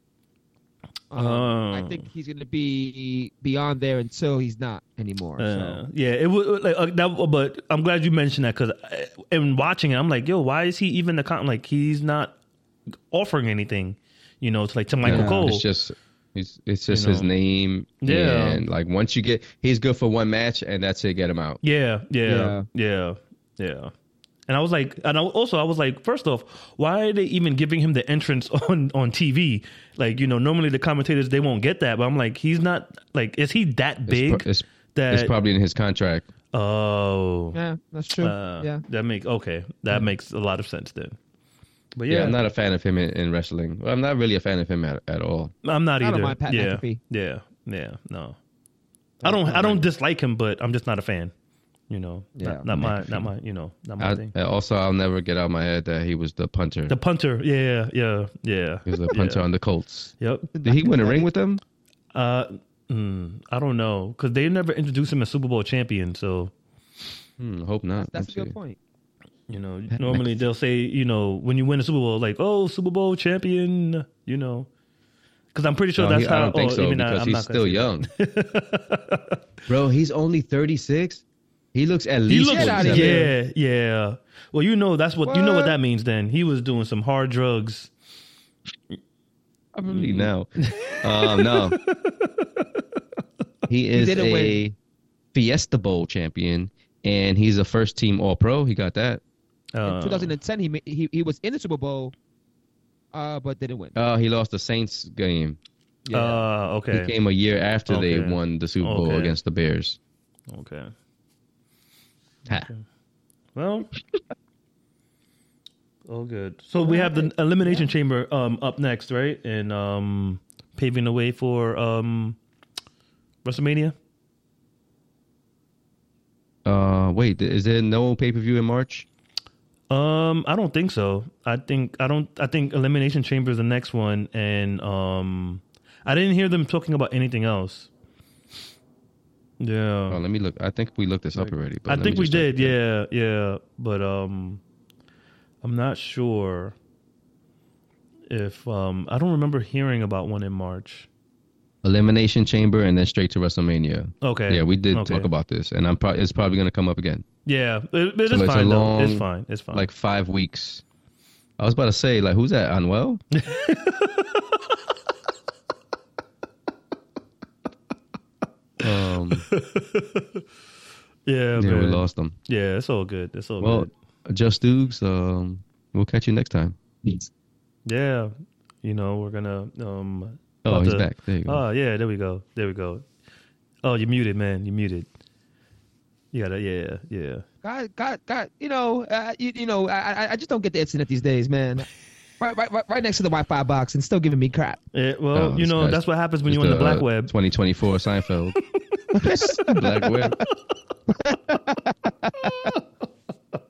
um, Oh. I think he's gonna be beyond there until he's not anymore. Uh, so. yeah, it was like uh, that. But I'm glad you mentioned that because in watching it, I'm like, yo, why is he even the con? Like he's not offering anything, you know, to like to Michael Yeah. Cole. It's just. It's, it's just You his name. Yeah. And like once you get, he's good for one match, and that's it. Get him out. yeah, yeah, yeah, yeah. And I was like, and I, also I was like, first off, why are they even giving him the entrance on on TV? Like, you know, normally the commentators they won't get that, but I'm like, he's not like, is he that It's, big? pro- it's, that it's probably in his contract. oh, Yeah, that's true. uh, yeah. that makes okay, that makes a lot of sense then. But Yeah, yeah, I'm not a fan of him in, in wrestling. I'm not really a fan of him at, at all. I'm not I either. don't Pat yeah, McAfee. yeah, yeah, no. I don't. I don't dislike him, but I'm just not a fan. You know, Yeah, not, not my, not my, you know, not my I, thing. also, I'll never get out of my head that he was the punter. The punter, yeah, yeah, yeah. he was the punter Yeah. on the Colts. Yep. Did he win a ring with them? Uh, mm, I don't know because they never introduced him as Super Bowl champion. So Hmm, hope not. That's a good point. you know, normally they'll say, you know, when you win a Super Bowl, like, oh, Super Bowl champion, you know, because I'm pretty sure No, that's he- how. I don't think oh, so even I- because I'm he's still young. Bro, he's only 36. He looks at He least looks, Get outta 47. here. yeah, yeah. Well, you know that's what, you know what What? that means. Then he was doing some hard drugs. Probably now. Um, no. He is didn't a win. Fiesta Bowl champion, and he's a first team All Pro. He got that. Uh, In 2010, he, he he was in the Super Bowl, uh, but didn't win. Oh, he lost the Saints game. uh, okay, He came a year after they won the Super Bowl Okay. against the Bears. okay. Ha. Well, all good. So we have the elimination chamber um, up next, right? And um, paving the way for um, WrestleMania. Uh, wait, is there no pay per view in March? Um, I don't think so. I think I don't. I think elimination chamber is the next one, and um, I didn't hear them talking about anything else. Yeah. Oh, let me look. I think we looked this up already. I think we did, yeah, yeah, but um, I'm not sure if um, I don't remember hearing about one in March. Elimination Chamber and then straight to WrestleMania. Okay, Yeah, we did okay. talk about this, and I'm pro- it's probably going to come up again. Yeah, it, it So is it's fine though. It's fine. It's fine. Like five weeks. I was about to say, like, who's that? Unwell? um, yeah, yeah, we lost them. Yeah, it's all good. It's all Well, good. Just Dukes. Um, we'll catch you next time. Yeah, you know we're gonna um. Oh, he's to- back. There you go. Oh yeah, there we go. There we go. Oh, you muted, man. You muted. You gotta, yeah, yeah. God, God, God, you know, uh, you, you know, I, I- I just don't get the internet these days, man. Right, right, right, right next to the Wi-Fi box and still giving me crap. Eh, well, Oh, you know guy's- that's what happens when you're on the black uh, web. 2024 Seinfeld. black web.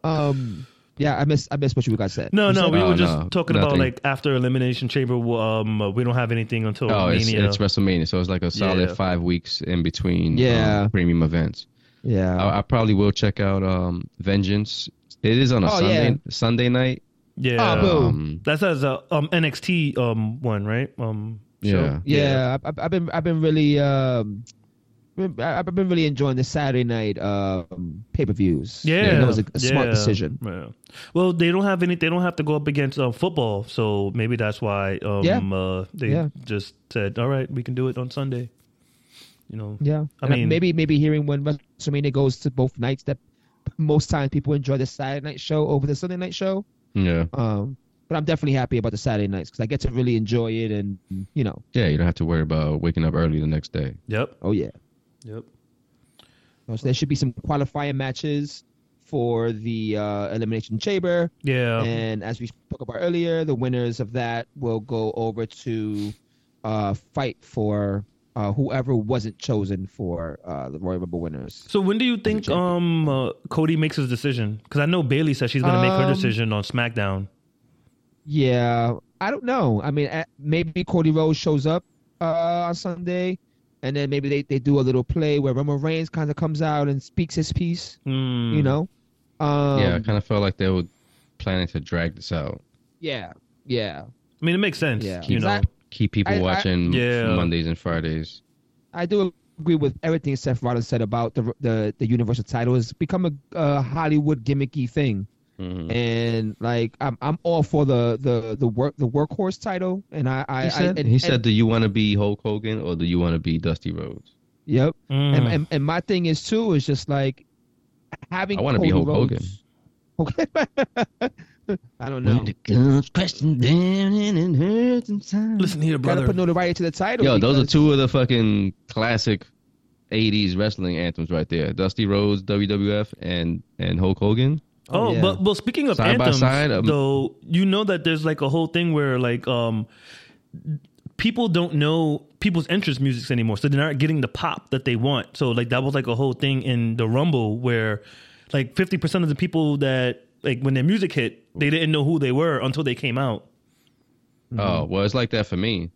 Um, yeah, I miss, I miss what you guys said. No, You no, said- we Oh, were just no, talking about like after Elimination Chamber. Um, uh, we don't have anything until Oh, it's, it's WrestleMania, so it's like a solid Yeah. five weeks in between Yeah. um, premium events. yeah, I, I probably will check out um, Vengeance. It is on a Oh, Sunday yeah. Sunday night. Yeah, Oh, boom. Um, that's as a um NXT um one, right? Um, show? Yeah. yeah. I, I've been, I've been really, um, I- I've been really enjoying the Saturday night um, pay-per-views. Yeah, that was a, a smart yeah, decision. Yeah. Well, they don't have any. They don't have to go up against uh, football, so maybe that's why. Um, Yeah. uh, they Yeah. just said, "All right, we can do it on Sunday." You know. Yeah, I And mean- maybe maybe hearing when WrestleMania goes to both nights that most times people enjoy the Saturday night show over the Sunday night show. Yeah. Um, but I'm definitely happy about the Saturday nights because I get to really enjoy it and you know, Yeah, you don't have to worry about waking up early the next day. Yep. oh yeah. Yep. So there should be some qualifying matches for the uh, elimination chamber, Yeah. and as we spoke about earlier, the winners of that will go over to uh, fight for uh, whoever wasn't chosen for uh, the Royal Rumble winners. So when do you think um uh, Cody makes his decision? Because I know Bayley says she's gonna make her Um, decision on SmackDown. Yeah, I don't know. I mean, maybe Cody Rhodes shows up uh, on Sunday, and then maybe they, they do a little play where Roman Reigns kind of comes out and speaks his piece. Hmm. You know? Um, yeah, I kind of felt like they were planning to drag this out. yeah, yeah. I mean, it makes sense. Yeah. You know. I- Keep people I- I- watching Yeah. Mondays and Fridays. I do agree with everything Seth Rollins said about the the, the Universal title. It's become a, a Hollywood gimmicky thing, Mhm. and like I'm I'm all for the the the work the workhorse title. And I I He said, I, and, he and- said, "Do you want to be Hulk Hogan or do you want to be Dusty Rhodes?" yep. Mm. And, and and my thing is too is just like having I wanna be Cody Hulk Hogan. Okay. I don't know. When the guns crashing down and it hurts inside. Listen here, Gotta brother. put notoriety to the title. Yo, those are two of the fucking classic '80s wrestling anthems right there. Dusty Rhodes, WWF, and and Hulk Hogan. Oh, yeah. but well, speaking of Side by anthems, side, um, though, you know that there's like a whole thing where like um people don't know people's interest musics anymore, so they're not getting the pop that they want. So like that was like a whole thing in the Rumble where like 50 percent of the people that like when their music hit, they didn't know who they were until they came out. Oh, well, it's like that for me.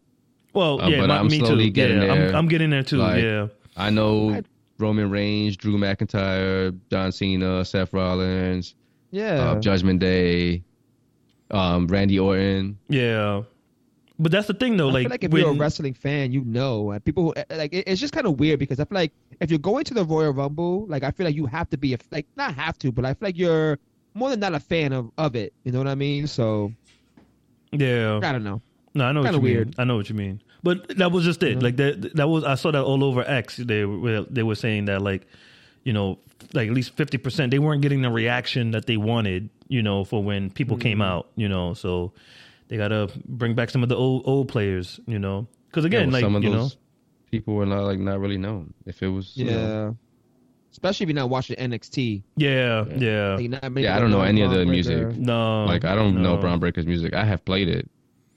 Well, Uh, yeah, but my- I'm me slowly too. getting yeah, I'm, there. I'm getting there too. Like, yeah, I know Roman Reigns, Drew McIntyre, John Cena, Seth Rollins, Yeah. uh, Judgment Day, um, Randy Orton. yeah. But that's the thing though. I like, feel like if when, you're a wrestling fan, you know. And people who, eh, like it- it's just kind of weird because I feel like if you're going to the Royal Rumble, like I feel like you have to be a like not have to, but I feel like you're more than not a fan of of it. You know what I mean? So yeah, I don't know. No, I know what Kinda you mean. weird. I know what you mean. But that was just it. Like that. That was. I saw that all over X. They were. They were saying that like, you know, like at least fifty percent. They weren't getting the reaction that they wanted. You know, for when people came Mm-hmm. out. You know, so they gotta bring back some of the old old players. You know, because again, Yeah, well, like some of you know, people were not like not really known. If it was, you Yeah. know, Especially if you're not watching NXT. yeah, yeah, Like, not many Yeah, I don't know any of the Breakker. music. no, like I don't know no. Bron Breakker's music. I have played it.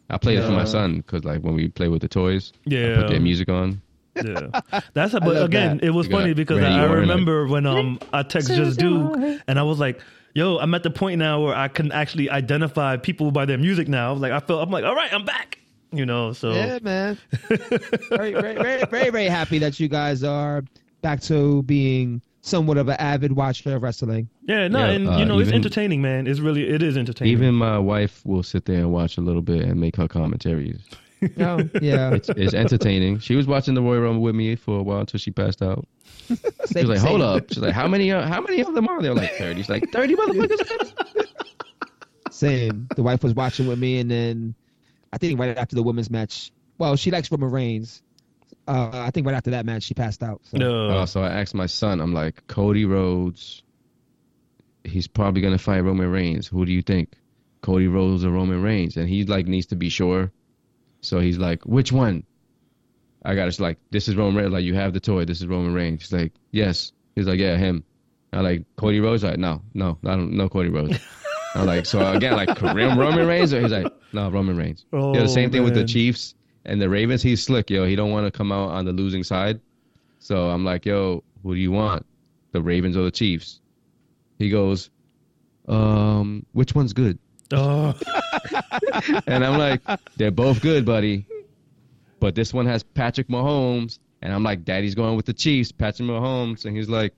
I played it for my son because like when we play with the toys, I Yeah, put their music on. Yeah, that's a, I but again, that. it was You funny because Randy I, I Orton, like- remember when um I text just Duke and I was like, "Yo, I'm at the point now where I can actually identify people by their music now." I was like, I felt I'm like, "All right, I'm back," you know. So Yeah, man. very, very, very, very, very happy that you guys are back to being somewhat of an avid watcher of wrestling. yeah, no, Yeah, and uh, you know, it's entertaining, man. It's really it is entertaining. Even my wife will sit there and watch a little bit and make her commentaries. Oh, yeah. It's, it's entertaining. She was watching the Royal Rumble with me for a while until she passed out. She was like, "Hold same. up!" She's like, "How many? Uh, how many of them are there?" Like thirty. She's like, 30 motherfuckers." Same. The wife was watching with me, and then I think right after the women's match. Well, she likes Roman Reigns. Uh, I think right after that match, she passed out. So. no, Uh, so I asked my son. I'm like, Cody Rhodes. He's probably gonna fight Roman Reigns. Who do you think? Cody Rhodes or Roman Reigns? And he like needs to be sure. So he's like, which one? I got to like, this is Roman Reigns. Like, you have the toy. This is Roman Reigns. He's like, yes. He's like, yeah, him. I like Cody Rhodes. Like, no, no, I don't know Cody Rhodes. I'm like, so again, like Roman Reigns. Or he's like, no, Roman Reigns. Oh, yeah, the same thing with the. Chiefs and the Ravens. He's slick, yo. He don't want to come out on the losing side. So I'm like, yo, who do you want? The Ravens or the Chiefs? He goes, um, which one's good? Oh, And I'm like, they're both good, buddy. But this one has Patrick Mahomes. And I'm like, Daddy's going with the Chiefs, Patrick Mahomes. And he's like,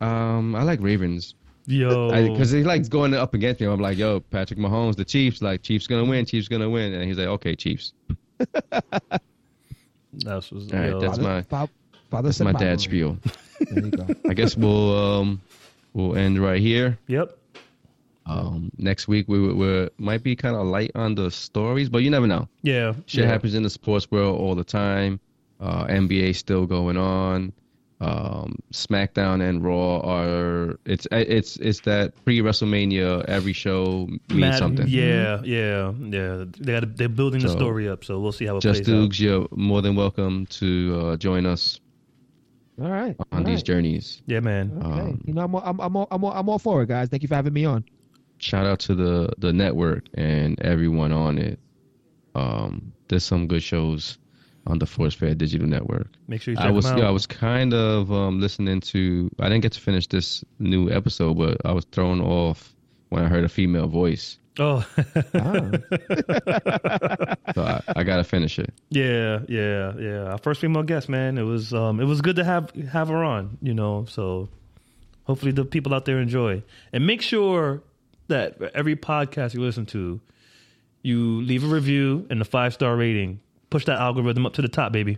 um, I like Ravens. Yo, Because he likes going up against me. I'm like, yo, Patrick Mahomes, the Chiefs. Like, Chiefs going to win, Chiefs going to win. And he's like, okay, Chiefs. that's what's All right, yo. that's my- fa- father That's my Bible. dad's spiel. There you go. I guess we'll um we'll end right here. Yep. Um, next week we we we might be kind of light on the stories, but you never know. Yeah. Shit yeah. happens in the sports world all the time. Uh, NBA still going on. Um, SmackDown and Raw are it's it's it's that pre WrestleMania every show means Mad- something. Yeah, yeah, yeah. They got they're building the story up, so we'll see how it Just plays out. Dukes, you're more than welcome to uh, join us All right. on all these right. journeys. Yeah, man. Okay. Um, you know, I'm all, I'm I'm all, I'm all, I'm all for it, guys. Thank you for having me on. shout out to the the network and everyone on it. Um, there's some good shows on the Force Fair Digital Network. Make sure you check I was them out. yeah, I was kind of um, listening to. I didn't get to finish this new episode, but I was thrown off when I heard a female voice. Oh, So I, I gotta finish it. yeah, yeah, yeah. Our first female guest, man. It was um, it was good to have have her on. You know, so hopefully the people out there enjoy. And make sure that every podcast you listen to, you leave a review and a five star rating. Push that algorithm up to the top, baby.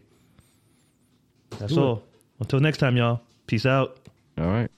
That's Do it. all. Until next time, y'all. Peace out. All right.